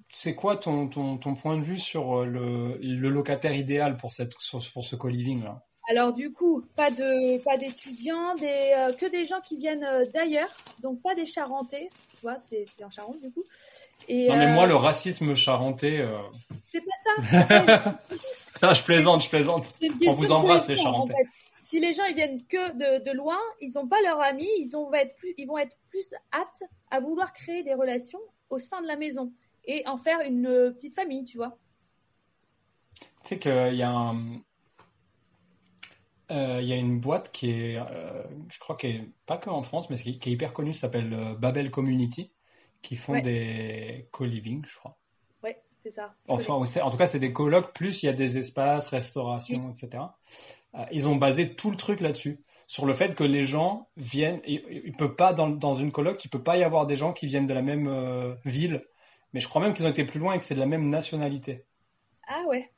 c'est quoi ton, ton, ton, point de vue sur le, le locataire idéal pour, cette, pour ce co-living là? Alors du coup, pas de pas d'étudiants, des euh, que des gens qui viennent euh, d'ailleurs, donc pas des Charentais, tu vois, c'est en Charente du coup. Et, non mais moi euh, le racisme charentais. C'est pas ça. *laughs* je plaisante, je plaisante. On vous embrasse les Charentais. Si les gens ils viennent que de, de loin, ils n'ont pas leurs amis, ils, ont, être plus, ils vont être plus aptes à vouloir créer des relations au sein de la maison et en faire une petite famille, tu vois. Tu sais qu'il y a un, euh, y a une boîte qui est, euh, je crois qu'elle est pas que en France, mais qui, est hyper connue, s'appelle euh, Babel Community, qui font des co-living, je crois. Ouais, c'est ça. Enfin, en tout cas, c'est des colocs, plus il y a des espaces, restauration, etc. ils ont basé tout le truc là-dessus, sur le fait que les gens viennent, il, ne peut pas, dans, dans, une coloc, il peut pas y avoir des gens qui viennent de la même ville, mais je crois même qu'ils ont été plus loin et que c'est de la même nationalité. Ah ouais.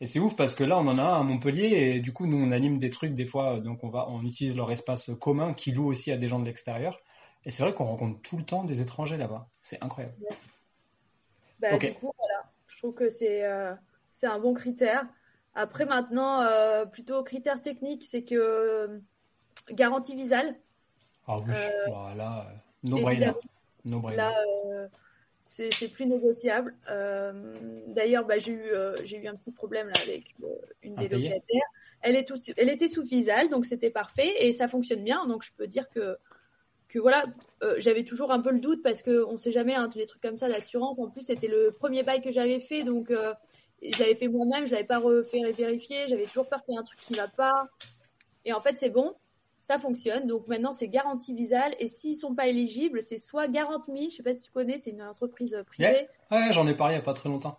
Et c'est ouf parce que là, on en a un à Montpellier et du coup, nous, on anime des trucs des fois, donc on va, on utilise leur espace commun qui loue aussi à des gens de l'extérieur. Et c'est vrai qu'on rencontre tout le temps des étrangers là-bas. C'est incroyable. Bah, Du coup, voilà. Je trouve que c'est euh, c'est un bon critère. Après, maintenant, euh, plutôt critère technique, c'est que euh, garantie visale. Ah oui, voilà. No brainer. No brainer. Là, c'est plus négociable. Euh, D'ailleurs, bah, j'ai eu, euh, j'ai eu un petit problème là, avec euh, une des locataires. Elle, est tout, elle était sous FISAL, donc c'était parfait et ça fonctionne bien. Donc je peux dire que, que voilà, euh, j'avais toujours un peu le doute parce qu'on ne sait jamais, hein, tous les trucs comme ça, l'assurance. En plus, c'était le premier bail que j'avais fait, donc j'avais fait moi-même, je l'avais pas refait. J'avais toujours peur qu'il y ait un truc qui va pas. Et en fait, c'est bon ça fonctionne. Donc maintenant, c'est garantie visale. Et s'ils sont pas éligibles, c'est soit Garantme, je sais pas si tu connais, c'est une entreprise euh, privée. Ouais, j'en ai parlé il y a pas très longtemps.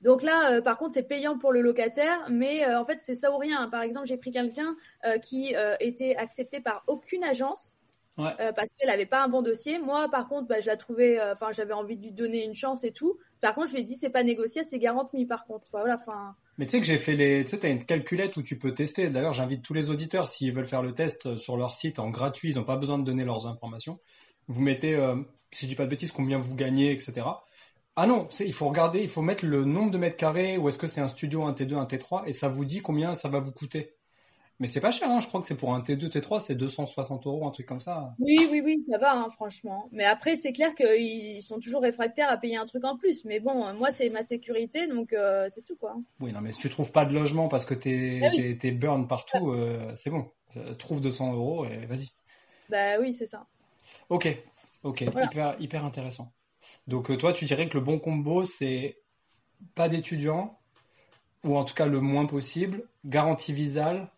Donc là, euh, par contre, c'est payant pour le locataire, mais euh, en fait, c'est ça ou rien. Par exemple, j'ai pris quelqu'un qui était accepté par aucune agence euh, parce qu'elle avait pas un bon dossier. Moi, par contre, bah, je la trouvais, euh, enfin, j'avais envie de lui donner une chance et tout. Par contre, je lui ai dit, c'est pas négocié, c'est garanti, par contre. Voilà, enfin. Mais tu sais que j'ai fait les, tu sais, t'as une calculette où tu peux tester. D'ailleurs, j'invite tous les auditeurs, s'ils veulent faire le test sur leur site en gratuit, ils n'ont pas besoin de donner leurs informations. Vous mettez, euh, si je dis pas de bêtises, combien vous gagnez, etc. Ah non, il faut regarder, il faut mettre le nombre de mètres carrés, ou est-ce que c'est un studio, un T2, un T3, et ça vous dit combien ça va vous coûter. Mais c'est pas cher, hein. je crois que c'est pour un T2, T3, c'est 260 euros, un truc comme ça. Oui, oui, oui, ça va, hein, franchement. Mais après, c'est clair qu'ils sont toujours réfractaires à payer un truc en plus. Mais bon, moi, c'est ma sécurité, donc euh, c'est tout, quoi. Oui, non, mais si tu trouves pas de logement parce que t'es ah burn partout, euh, c'est bon. Euh, trouve 200 euros et vas-y. Bah oui, c'est ça. Ok, ok, hyper, hyper intéressant. Donc toi, tu dirais que le bon combo, c'est pas d'étudiants, ou en tout cas le moins possible, garantie visale,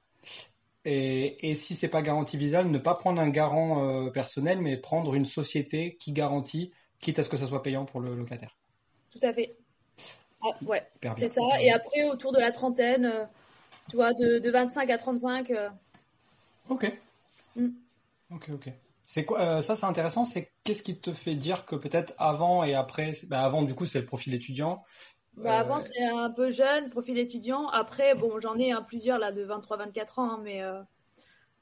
et, et si c'est pas garantie visale, ne pas prendre un garant euh, personnel, mais prendre une société qui garantit, quitte à ce que ça soit payant pour le locataire. Tout à fait. Ah, ouais, c'est ça. Et après, autour de la trentaine, euh, Tu vois, de, de 25 à 35. Ok. Mm. Ok, ok. C'est quoi euh, ça c'est intéressant, c'est qu'est-ce qui te fait dire que peut-être avant et après bah, avant du coup c'est le profil étudiant. Bah, avant c'est un peu jeune, profil étudiant. Après bon, j'en ai un plusieurs là de 23 24 ans hein, mais euh,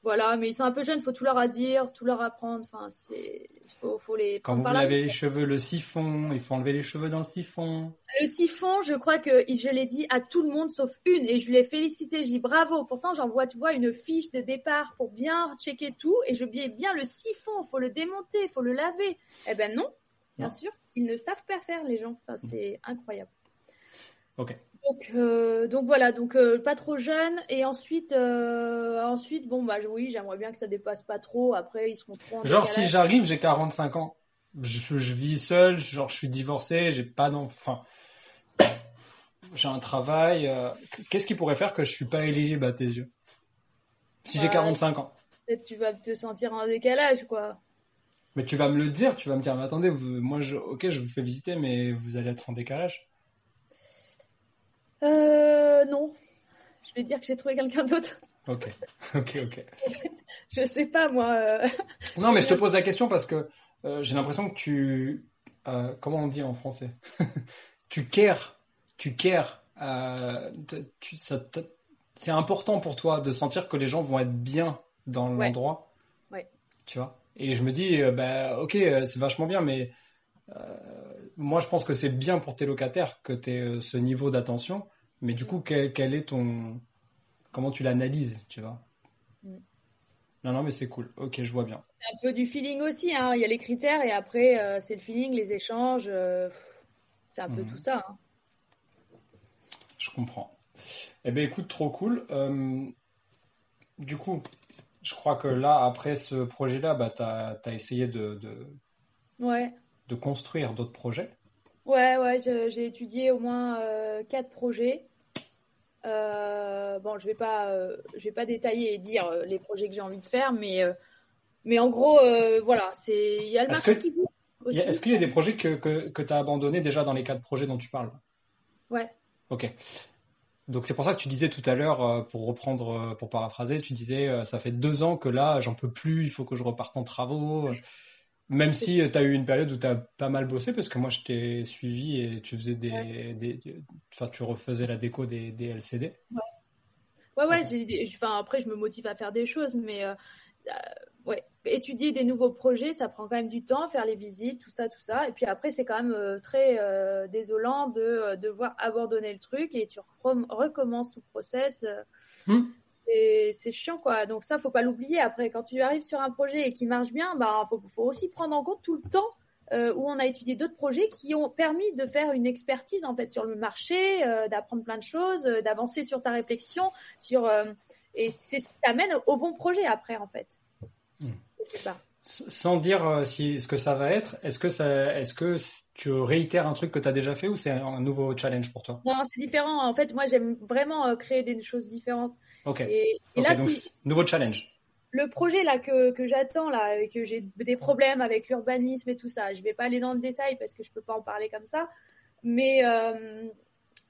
voilà, mais ils sont un peu jeunes, faut tout leur dire, tout leur apprendre. Enfin, c'est, faut, faut les. Quand vous lavez les cheveux, le siphon, il faut enlever les cheveux dans le siphon. Le siphon, je crois que je l'ai dit à tout le monde sauf une, et je l'ai félicité. J'ai dit bravo. Pourtant, j'envoie, tu vois, une fiche de départ pour bien checker tout, et je dis bien le siphon, faut le démonter, faut le laver. Eh ben non, bien sûr, ils ne savent pas faire les gens. Enfin, c'est incroyable. Ok. Donc, euh, donc voilà, donc euh, pas trop jeune. Et ensuite, euh, ensuite, bon bah oui, j'aimerais bien que ça dépasse pas trop. Après, ils seront trop. genre si j'arrive, j'ai 45 ans, je, je, vis seul, genre je suis divorcé, j'ai pas d'enfant, j'ai un travail. Qu'est-ce qui pourrait faire que je suis pas éligible à tes yeux? Si j'ai 45 bah, ans. Peut-être tu vas te sentir en décalage, quoi. Mais tu vas me le dire, tu vas me dire, mais attendez, moi, je, ok, je vous fais visiter, mais vous allez être en décalage. Euh, non. Je vais dire que j'ai trouvé quelqu'un d'autre. Ok, *laughs* ok, ok. *laughs* je sais pas, moi. Euh. Non, mais je te pose la question parce que euh, j'ai l'impression que tu. Euh, comment on dit en français? *laughs* Tu cares. Tu cares. C'est important pour toi de sentir que les gens vont être bien dans l'endroit. Ouais. Tu vois? Et je me dis, bah, ok, c'est vachement bien, mais moi, je pense que c'est bien pour tes locataires que tu aies euh, ce niveau d'attention, mais du coup, quel, est ton. Comment tu l'analyses, tu vois? Mm. Non, non, mais c'est cool. Ok, je vois bien. C'est un peu du feeling aussi. Hein. Il y a les critères et après, euh, c'est le feeling, les échanges. Euh, c'est un peu mm. tout ça. Hein. Je comprends. Eh bien, écoute, trop cool. du coup, je crois que là, après ce projet-là, bah, tu as, essayé de, de, Ouais de construire d'autres projets Ouais, ouais, j'ai étudié au moins euh, quatre projets. Euh, bon, je vais pas, euh, je vais pas détailler et dire les projets que j'ai envie de faire, mais mais en gros, voilà, c'est il y a le marché qui bouge. Est-ce qu'il y a des projets que, que, tu as abandonnés déjà dans les quatre projets dont tu parles? Ouais. Ok. Donc c'est pour ça que tu disais tout à l'heure, pour reprendre, pour paraphraser, tu disais ça fait deux ans que là j'en peux plus, il faut que je reparte en travaux. Même si tu as eu une période où tu as pas mal bossé, parce que moi je t'ai suivi et tu faisais des, des, enfin tu refaisais la déco des, des LCD. Ouais, ouais, ouais enfin, après je me motive à faire des choses, mais euh, euh, ouais, étudier des nouveaux projets, ça prend quand même du temps, faire les visites, tout ça, tout ça. Et puis après, c'est quand même euh, très désolant de devoir abandonner le truc et tu recommences tout le process. Hmm c'est chiant quoi. Donc ça, faut pas l'oublier. Après, quand tu arrives sur un projet et qui marche bien, bah faut, faut aussi prendre en compte tout le temps euh, où on a étudié d'autres projets qui ont permis de faire une expertise en fait sur le marché, euh, d'apprendre plein de choses, euh, d'avancer sur ta réflexion, sur et c'est ce qui t'amène au bon projet après en fait. Hmm. Sans dire si ce que ça va être, est-ce que ça, est-ce que tu réitères un truc que tu as déjà fait ou c'est un nouveau challenge pour toi? Non, c'est différent. En fait, moi j'aime vraiment créer des choses différentes. Ok. Et, là, donc, nouveau challenge. Le projet là que, que j'attends là et que j'ai des problèmes avec l'urbanisme et tout ça, je vais pas aller dans le détail parce que je peux pas en parler comme ça, mais euh,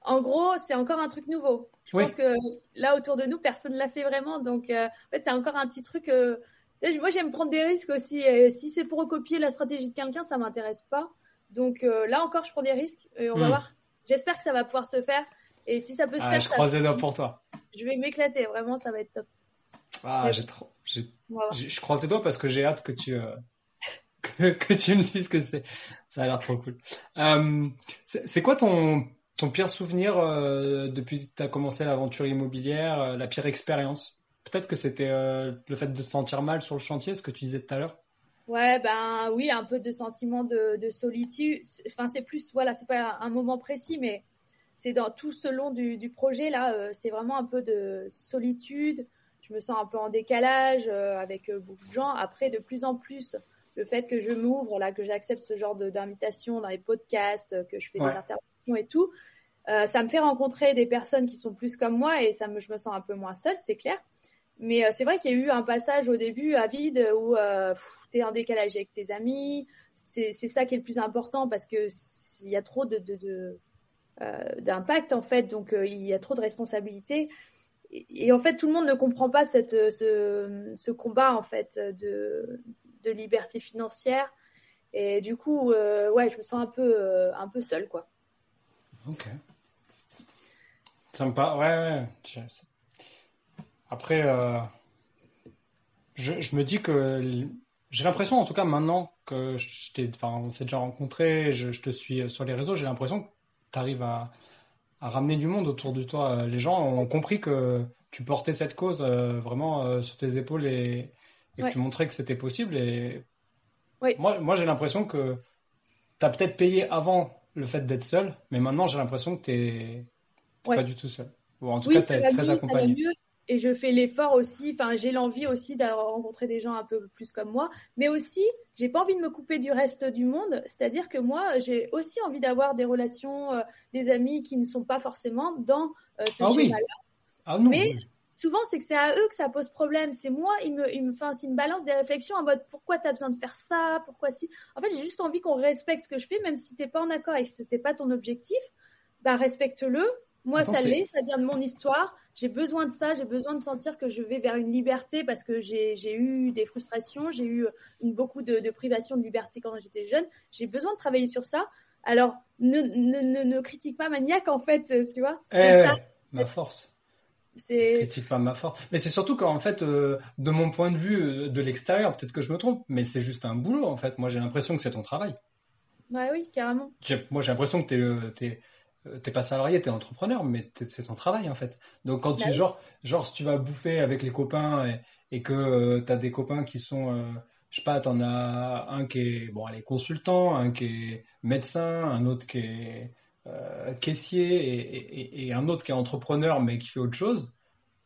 en gros, c'est encore un truc nouveau. Je pense que là autour de nous, personne l'a fait vraiment, donc euh, en fait, c'est encore un petit truc. Euh, moi, j'aime prendre des risques aussi. Et si c'est pour recopier la stratégie de quelqu'un, ça m'intéresse pas. Donc là encore, je prends des risques et on va hmm. voir. J'espère que ça va pouvoir se faire. Et si ça peut se ah, faire, je croise les doigts pour toi. Je vais m'éclater, vraiment, ça va être top. Ah, j'ai trop. Je croise les doigts parce que j'ai hâte que tu euh, *laughs* que, tu me dises que c'est. Ça a l'air trop cool. Euh, c'est quoi ton ton pire souvenir euh, depuis que tu as commencé l'aventure immobilière, la pire expérience? Peut-être que c'était le fait de se sentir mal sur le chantier, ce que tu disais tout à l'heure. Ouais, ben oui, un peu de sentiment de, de solitude. Enfin, c'est plus, voilà, c'est pas un moment précis, mais c'est dans tout ce long du, projet là, euh, c'est vraiment un peu de solitude. Je me sens un peu en décalage euh, avec euh, beaucoup de gens. Après, de plus en plus, le fait que je m'ouvre là, que j'accepte ce genre d'invitation dans les podcasts, que je fais des interventions et tout, ça me fait rencontrer des personnes qui sont plus comme moi et ça me, je me sens un peu moins seule, c'est clair. Mais c'est vrai qu'il y a eu un passage au début à vide où tu es en décalage avec tes amis. C'est ça qui est le plus important parce que il y a trop de, euh, d'impact en fait, donc euh, il y a trop de responsabilités. et, en fait, tout le monde ne comprend pas cette, ce, combat en fait de, de liberté financière. Et du coup, ouais, je me sens un peu, un peu seule, quoi. Ok. Paraît. Ouais, ouais. Après, euh, je, je, me dis que j'ai l'impression, en tout cas maintenant que je t'ai, enfin, on s'est déjà rencontré, je, je, te suis sur les réseaux, j'ai l'impression que tu arrives à, à, ramener du monde autour de toi. Les gens ont compris que tu portais cette cause euh, vraiment euh, sur tes épaules et, et que tu montrais que c'était possible. Et oui. moi, moi j'ai l'impression que tu as peut-être payé avant le fait d'être seul, mais maintenant j'ai l'impression que tu n'es pas du tout seul. Ou en tout cas, tu es très accompagné et je fais l'effort aussi, enfin j'ai l'envie aussi de rencontrer des gens un peu plus comme moi, mais aussi j'ai pas envie de me couper du reste du monde, c'est-à-dire que moi j'ai aussi envie d'avoir des relations, euh, des amis qui ne sont pas forcément dans euh, ce ah schéma-là. Ah non, mais souvent c'est que c'est à eux que ça pose problème, c'est moi, ils me, ils me, enfin, ils me balancent des réflexions en mode pourquoi tu as besoin de faire ça, pourquoi si? En fait j'ai juste envie qu'on respecte ce que je fais, même si t'es pas en accord et que c'est pas ton objectif, bah respecte-le moi, ça l'est, ça vient de mon histoire. J'ai besoin de ça, j'ai besoin de sentir que je vais vers une liberté parce que j'ai eu des frustrations, j'ai eu une, beaucoup de, de privation de liberté quand j'étais jeune. J'ai besoin de travailler sur ça. Alors, ne, ne, ne, critique pas Maniac, en fait, euh, tu vois. Eh, ça, ma force. C'est. Critique pas ma force. Mais c'est surtout qu'en fait, euh, de mon point de vue euh, de l'extérieur, peut-être que je me trompe, mais c'est juste un boulot, en fait. Moi, j'ai l'impression que c'est ton travail. Ouais, oui, carrément. Moi, j'ai l'impression que tu es euh, t'es pas salarié, t'es entrepreneur, mais c'est ton travail en fait. Donc quand tu bah genre genre si tu vas bouffer avec les copains et, et que euh, tu as des copains qui sont euh, je sais pas, t'en as un qui est bon, allez, consultant, un qui est médecin, un autre qui est caissier et, et, et, un autre qui est entrepreneur mais qui fait autre chose.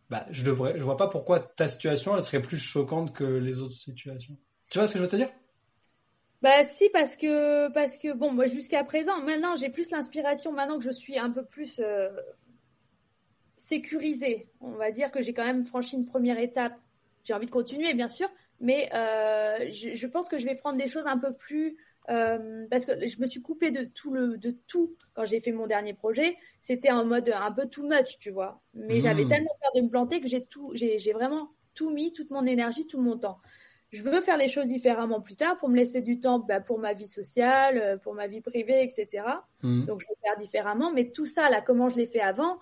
Bah, je devrais, je vois pas pourquoi ta situation elle serait plus choquante que les autres situations. Tu vois ce que je veux te dire? Bah si parce que parce que bon moi jusqu'à présent maintenant j'ai plus l'inspiration maintenant que je suis un peu plus euh, sécurisée on va dire que j'ai quand même franchi une première étape. J'ai envie de continuer bien sûr mais euh, je, je, pense que je vais prendre des choses un peu plus euh, parce que je me suis coupée de tout le de tout quand j'ai fait mon dernier projet. C'était en mode un peu too much tu vois. Mais j'avais mmh. tellement peur de me planter que j'ai tout j'ai j'ai vraiment tout mis toute mon énergie tout mon temps je veux faire les choses différemment plus tard pour me laisser du temps bah, pour ma vie sociale, euh, pour ma vie privée, etc. Mmh. Donc je veux faire différemment. Mais tout ça, là, comment je l'ai fait avant,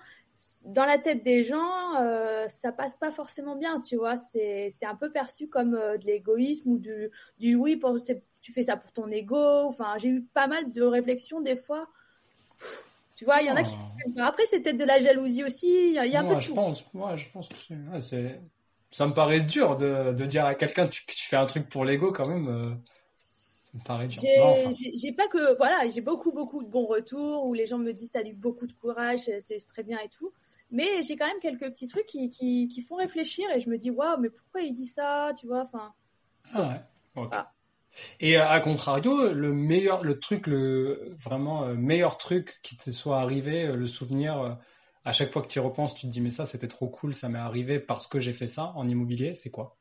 dans la tête des gens, euh, ça passe pas forcément bien, tu vois. C'est un peu perçu comme euh, de l'égoïsme ou du du oui, pour, tu fais ça pour ton ego. Enfin, j'ai eu pas mal de réflexions des fois. Tu vois, il y en a qui. Oh. Après, c'est peut-être de la jalousie aussi. Il y a, un peu de je Pense, moi, je pense que c'est ça me paraît dur de, de dire à quelqu'un que tu, tu, fais un truc pour l'ego quand même. Euh, ça me paraît dur. J'ai pas que voilà, j'ai beaucoup beaucoup de bons retours où les gens me disent t'as eu beaucoup de courage, c'est très bien et tout. Mais j'ai quand même quelques petits trucs qui, qui, qui font réfléchir et je me dis waouh mais pourquoi il dit ça, tu vois, enfin. Ah ouais. Et à contrario, le meilleur, le truc, le vraiment euh, meilleur truc qui te soit arrivé, euh, le souvenir à chaque fois que tu y repenses, tu te dis mais ça c'était trop cool, ça m'est arrivé parce que j'ai fait ça en immobilier, c'est quoi?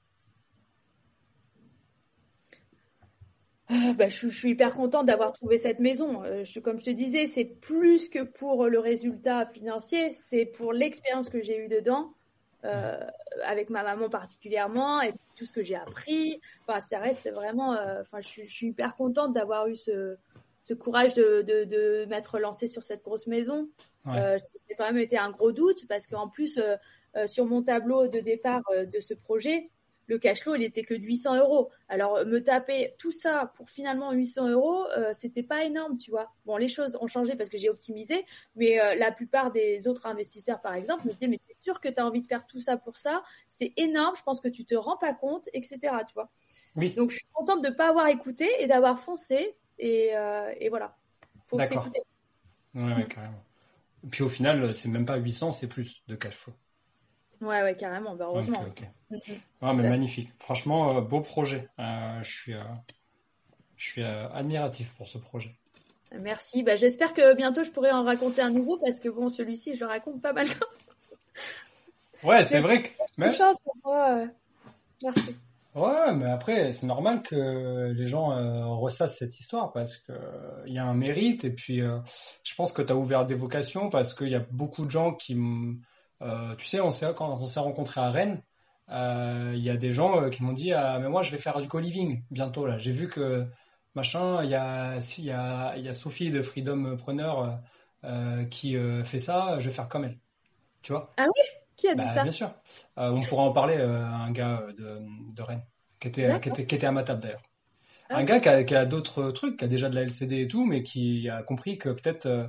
Ah, bah, je, suis hyper contente d'avoir trouvé cette maison. Euh, comme je te disais, c'est plus que pour le résultat financier, c'est pour l'expérience que j'ai eue dedans, euh, avec ma maman particulièrement, et tout ce que j'ai appris. Enfin, ça reste vraiment. Euh, enfin, je, suis hyper contente d'avoir eu ce, courage de, de, de m'être lancée sur cette grosse maison. Ouais. Euh, c'est quand même été un gros doute parce qu'en plus, euh, euh, sur mon tableau de départ de ce projet, le cash flow, il était que de 800 euros. Alors, me taper tout ça pour finalement 800 euros, euh, c'était pas énorme, tu vois. Bon, les choses ont changé parce que j'ai optimisé, mais la plupart des autres investisseurs, par exemple, me disaient, mais t'es sûr que tu as envie de faire tout ça pour ça? C'est énorme, je pense que tu te rends pas compte, etc., tu vois. Oui. Donc, je suis contente de pas avoir écouté et d'avoir foncé, et, et voilà. Faut s'écouter. Ouais, ouais, carrément. Puis au final, c'est même pas 800, c'est plus de cash flow. Ouais, ouais, carrément, bah, heureusement. Mm, mm. mais magnifique. Franchement, euh, beau projet. Euh, je suis, euh, je suis admiratif pour ce projet. Merci. Bah, J'espère que bientôt je pourrai en raconter un nouveau parce que bon, celui-ci, je le raconte pas mal. ouais, c'est vrai que. Même... chance pour toi. Merci. Ouais, mais après, c'est normal que les gens euh, ressassent cette histoire parce que il euh, y a un mérite et puis euh, je pense que tu as ouvert des vocations parce qu'il y a beaucoup de gens qui Euh, tu sais, on s'est, quand on s'est rencontrés à Rennes, euh, il y a des gens euh, qui m'ont dit ah, mais moi je vais faire du co-living bientôt là. J'ai vu que machin, il y a, il y a, y a Sophie de Freedom Preneur euh, qui euh, fait ça, je vais faire comme elle. Tu vois? Ah oui? Qui a dit Bah, ça Bien sûr. Euh, on pourra en parler euh, à un gars de, de Rennes qui était, D'accord. qui était, qui était à ma table d'ailleurs. Ah un gars qui a, qui a d'autres trucs, qui a déjà de la LCD et tout, mais qui a compris que peut-être euh,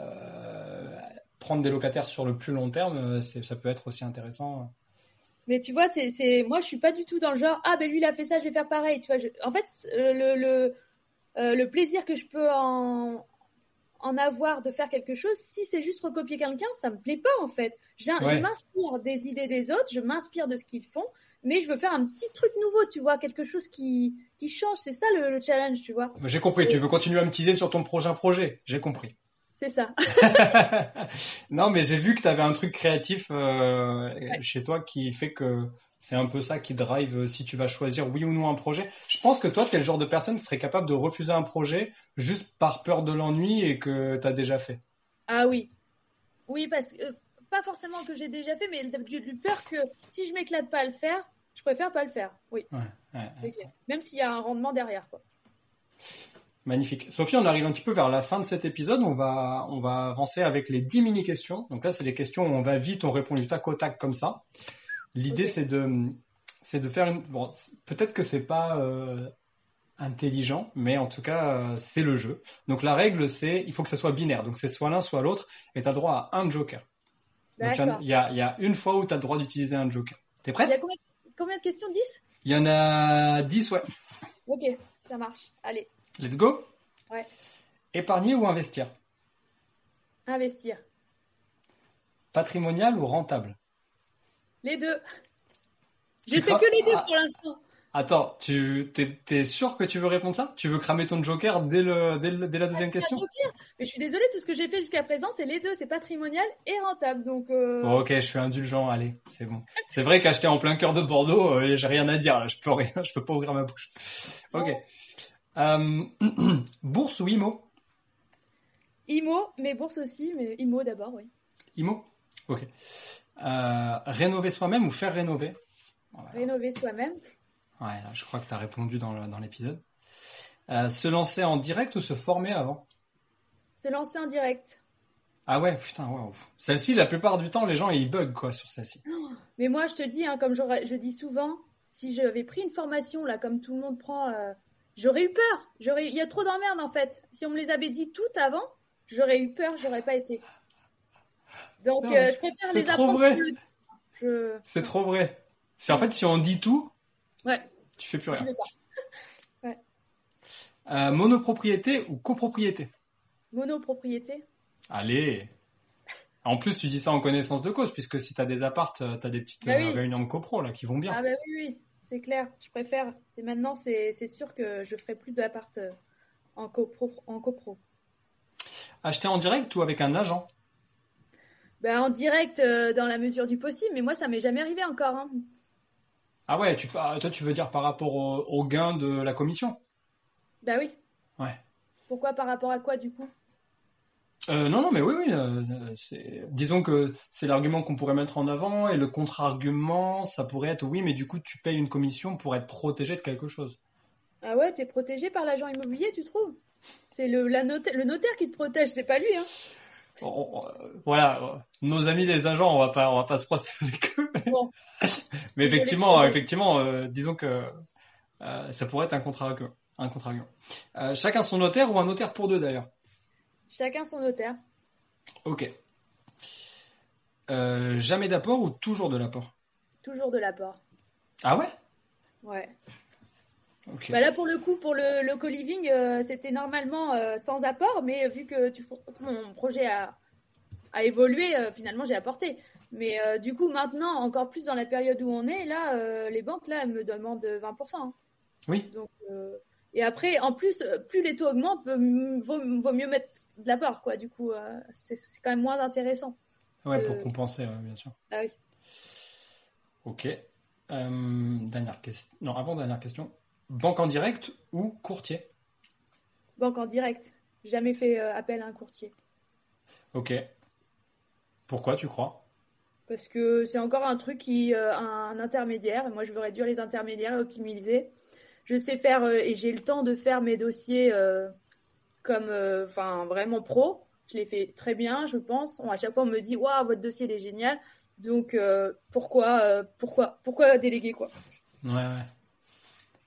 euh, prendre des locataires sur le plus long terme, euh, ça peut être aussi intéressant. Mais tu vois, c'est, moi, je suis pas du tout dans le genre, ah ben lui, il a fait ça, je vais faire pareil. Tu vois, je- en fait, euh, le, le, euh, le plaisir que je peux en, en avoir de faire quelque chose, si c'est juste recopier quelqu'un, ça me plaît pas en fait. J'ai- Je m'inspire des idées des autres, je m'inspire de ce qu'ils font, mais je veux faire un petit truc nouveau, tu vois, quelque chose qui, qui change. C'est ça le, le challenge, tu vois. J'ai compris, tu veux continuer à me teaser sur ton prochain projet, j'ai compris. *laughs* C'est ça. non, mais j'ai vu que tu avais un truc créatif euh, chez toi qui fait que c'est un peu ça qui drive euh, si tu vas choisir oui ou non un projet. Je pense que toi, tu es le genre de personne qui serait capable de refuser un projet juste par peur de l'ennui et que tu as déjà fait. Ah oui. Oui, parce que, euh, pas forcément que j'ai déjà fait, mais j'ai eu peur que si je m'éclate pas à le faire, je préfère pas le faire. Oui, Ouais, ouais, c'est ouais. clair. Même s'il y a un rendement derrière, quoi. Magnifique. Sophie, on arrive un petit peu vers la fin de cet épisode. On va, on va avancer avec les 10 mini-questions. Donc là, c'est les questions où on va vite, on répond du tac au tac comme ça. L'idée, c'est de, c'est de faire une. Bon, peut-être que c'est pas euh, intelligent, mais en tout cas, euh, c'est le jeu. Donc la règle, c'est il faut que ce soit binaire. Donc c'est soit l'un, soit l'autre, et tu as droit à un joker. Donc il y a, il y a une fois où tu as le droit d'utiliser un joker. T'es Il y a prête combien, combien de questions? 10 Il y en a 10, ouais. Ok, ça marche. Allez, Let's go? Ouais. Épargner ou investir? Investir. Patrimonial ou rentable? Les deux. J'ai fait que les deux Ah. pour l'instant. Attends, tu t'es, t'es sûr que tu veux répondre ça? Tu veux cramer ton joker dès, le, dès, le- dès la deuxième C'est un question? joker. Mais je suis désolée, tout ce que j'ai fait jusqu'à présent, c'est les deux. C'est patrimonial et rentable. Donc, euh, ok, je suis indulgent, allez, c'est bon. C'est vrai qu'acheter en plein cœur de Bordeaux, euh, j'ai rien à dire, là, je peux rien, *laughs* je peux pas ouvrir ma bouche. Ok. Euh, *clears throat* bourse ou IMO IMO, mais bourse aussi, mais IMO d'abord, oui. IMO Ok. Euh, rénover soi-même ou faire rénover Voilà. Rénover soi-même. Ouais, là, je crois que tu as répondu dans, l'épisode. Euh, se lancer en direct ou se former avant? Se lancer en direct. Ah ouais, putain, waouh. Celle-ci, la plupart du temps, les gens, ils bug quoi sur celle-ci. Mais moi, je te dis, hein, comme j'aurais- je dis souvent, si j'avais pris une formation, là, comme tout le monde prend, euh, j'aurais eu peur. J'aurais, il y a trop d'emmerdes, en fait. Si on me les avait dit toutes avant, j'aurais eu peur, j'aurais pas été. Donc, euh, je préfère c'est les trop apprendre. le- Je, C'est trop vrai. C'est en fait, si on dit tout, ouais, tu fais plus rien. *laughs* Euh, monopropriété ou copropriété? Monopropriété. Allez. En plus, tu dis ça en connaissance de cause, puisque si tu as des appartes, tu as des petites Bah euh, oui. réunions de copro là qui vont bien. Ah bah oui, oui, c'est clair. Je préfère. C'est maintenant, c'est c'est sûr que je ferai plus d'appart euh, en copro. En copro. Acheter en direct ou avec un agent? Bah, en direct, euh, dans la mesure du possible, mais moi, ça m'est jamais arrivé encore. Hein. Ah ouais, tu, ah, toi tu veux dire par rapport au, au gain de la commission? Bah oui. Ouais. Pourquoi par rapport à quoi du coup? Euh, non, non, mais oui, oui. euh, disons que c'est l'argument qu'on pourrait mettre en avant, et le contre-argument, ça pourrait être oui, mais du coup, tu payes une commission pour être protégé de quelque chose. Ah ouais, t'es protégé par l'agent immobilier, tu trouves? C'est le, la notaire, le notaire qui te protège, c'est pas lui. Hein. On- on- euh, voilà, euh, nos amis les agents, on va pas, on va pas se froisser *laughs* avec eux. Bon. mais effectivement, effectivement, euh, disons que euh, ça pourrait être un contre-argument. Un. Euh, chacun son notaire ou un notaire pour deux d'ailleurs. Chacun son notaire. Ok. Euh, jamais d'apport ou toujours de l'apport? Toujours de l'apport. Ah ouais? Ouais. Bah là, pour le coup, pour le, le co-living, euh, c'était normalement euh, sans apport, mais vu que tu, mon projet a, a évolué, euh, finalement, j'ai apporté. Mais euh, du coup, maintenant, encore plus dans la période où on est, là, euh, les banques, là, elles me demandent 20%. hein. Oui. Donc, euh, et après, en plus, euh, plus les taux augmentent, euh, vaut, vaut mieux mettre de l'apport, quoi. Du coup, euh, c'est quand même moins intéressant. Ouais, pour euh, compenser, ouais, bien sûr. Ah oui. Ok. Euh, dernière question. Non, avant dernière question. Banque en direct ou courtier? Banque en direct. Jamais fait euh, appel à un courtier. Ok. Pourquoi tu crois? Parce que c'est encore un truc qui, euh, un intermédiaire. Moi, je veux réduire les intermédiaires et optimiser. Je sais faire euh, et j'ai le temps de faire mes dossiers euh, comme, enfin, vraiment pro. Je les fais très bien, je pense. à chaque fois, on me dit, waouh, votre dossier il est génial. Donc, pourquoi, pourquoi, pourquoi déléguer quoi? Ouais, ouais.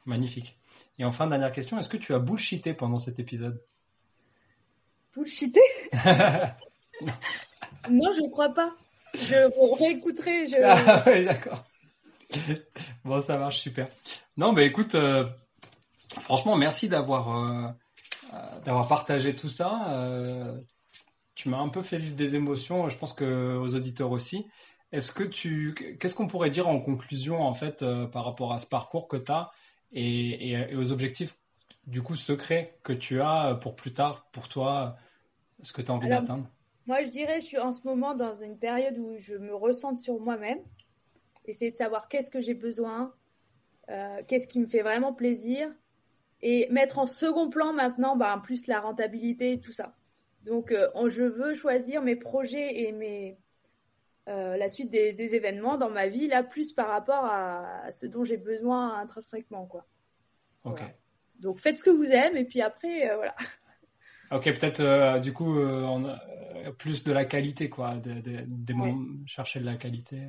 Magnifique. Et enfin, dernière question, est-ce que tu as bullshité pendant cet épisode? Bullshité? *laughs* Non, je ne crois pas. Je réécouterai. Je... Ah oui, d'accord. Bon, ça marche super. Non, mais écoute, euh, franchement, merci d'avoir euh, euh, d'avoir partagé tout ça. tu m'as un peu fait vivre des émotions. Je pense que aux auditeurs aussi. Est-ce que tu, qu'est-ce qu'on pourrait dire en conclusion en fait par rapport à ce parcours que tu as et, et, aux objectifs du coup secrets que tu as pour plus tard, pour toi, ce que tu as envie d'atteindre moi, je dirais, je suis en ce moment dans une période où je me ressens sur moi-même. Essayer de savoir qu'est-ce que j'ai besoin, euh, qu'est-ce qui me fait vraiment plaisir. Et mettre en second plan maintenant, bah, plus la rentabilité et tout ça. Donc, euh, je veux choisir mes projets et mes, euh, la suite des, événements dans ma vie, là, plus par rapport à, ce dont j'ai besoin intrinsèquement. Quoi. Donc, faites ce que vous aimez et puis après, voilà. *laughs* Ok, peut-être euh, du coup euh, euh, plus de la qualité, quoi, chercher de la qualité.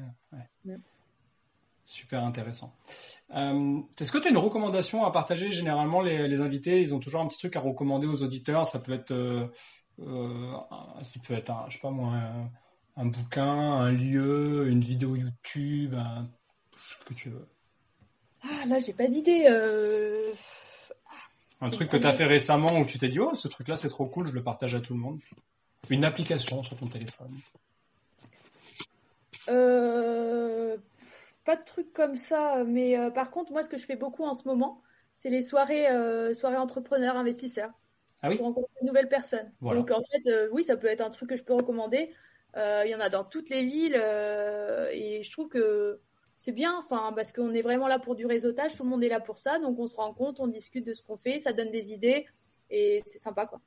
Super intéressant. Est-ce que tu as une recommandation à partager? Généralement, les, invités, ils ont toujours un petit truc à recommander aux auditeurs. Ça peut être, ça peut être, un, je sais pas moi, un, bouquin, un lieu, une vidéo YouTube, ce que tu veux. Ah là, j'ai pas d'idée. Un truc que tu as fait récemment où tu t'es dit, oh, ce truc-là, c'est trop cool, je le partage à tout le monde. Une application sur ton téléphone. Euh, pas de truc comme ça, mais euh, par contre, moi, ce que je fais beaucoup en ce moment, c'est les soirées, euh, soirées entrepreneurs, investisseurs. Ah oui? Pour rencontrer de nouvelles personnes. Donc, en fait, oui, ça peut être un truc que je peux recommander. Il y en a dans toutes les villes et je trouve que c'est bien, enfin, parce qu'on est vraiment là pour du réseautage, tout le monde est là pour ça, donc on se rend compte, on discute de ce qu'on fait, ça donne des idées et c'est sympa, quoi.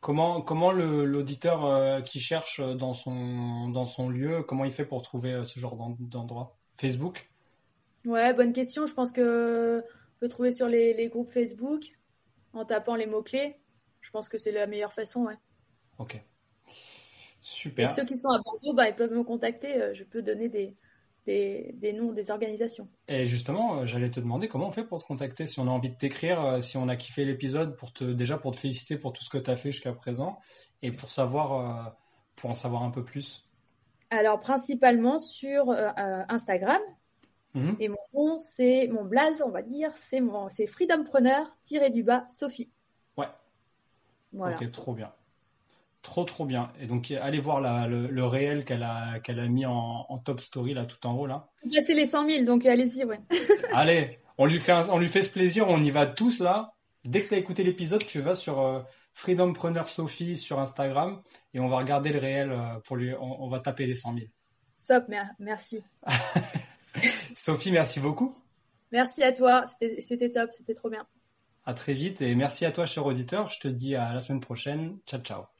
Comment, comment l'auditeur euh, qui cherche dans son, dans son lieu, comment il fait pour trouver euh, ce genre d'endroit? Facebook? Ouais, bonne question. Je pense que on peut trouver sur les, groupes Facebook en tapant les mots-clés. Je pense que c'est la meilleure façon, ouais. Ok. Super. Et ceux qui sont à Bordeaux, bah, ils peuvent me contacter. Euh, je peux donner des, des, noms des organisations. Et justement, euh, j'allais te demander comment on fait pour te contacter, si on a envie de t'écrire, euh, si on a kiffé l'épisode, pour te déjà pour te féliciter pour tout ce que tu as fait jusqu'à présent, et pour savoir, pour en savoir un peu plus. Alors principalement sur Instagram. Mhm. Et mon nom, c'est mon blaze, on va dire, c'est mon, c'est freedompreneur tiré du bas Sophie. Ouais. Voilà. Ok, trop bien. Trop trop bien. Et donc allez voir le, réel qu'elle a qu'elle a mis en, top story là tout en haut là. C'est les 100 000 donc allez-y ouais. *laughs* allez, on lui fait on lui fait ce plaisir, on y va tous là. Dès que tu as écouté l'épisode, tu vas sur euh, Freedompreneur Sophie sur Instagram et on va regarder le réel euh, pour lui on, va taper les 100 000. Stop, merci. *laughs* Sophie, merci beaucoup. Merci à toi, c'était top, c'était trop bien. À très vite et merci à toi cher auditeur. Je te dis à la semaine prochaine. Ciao ciao.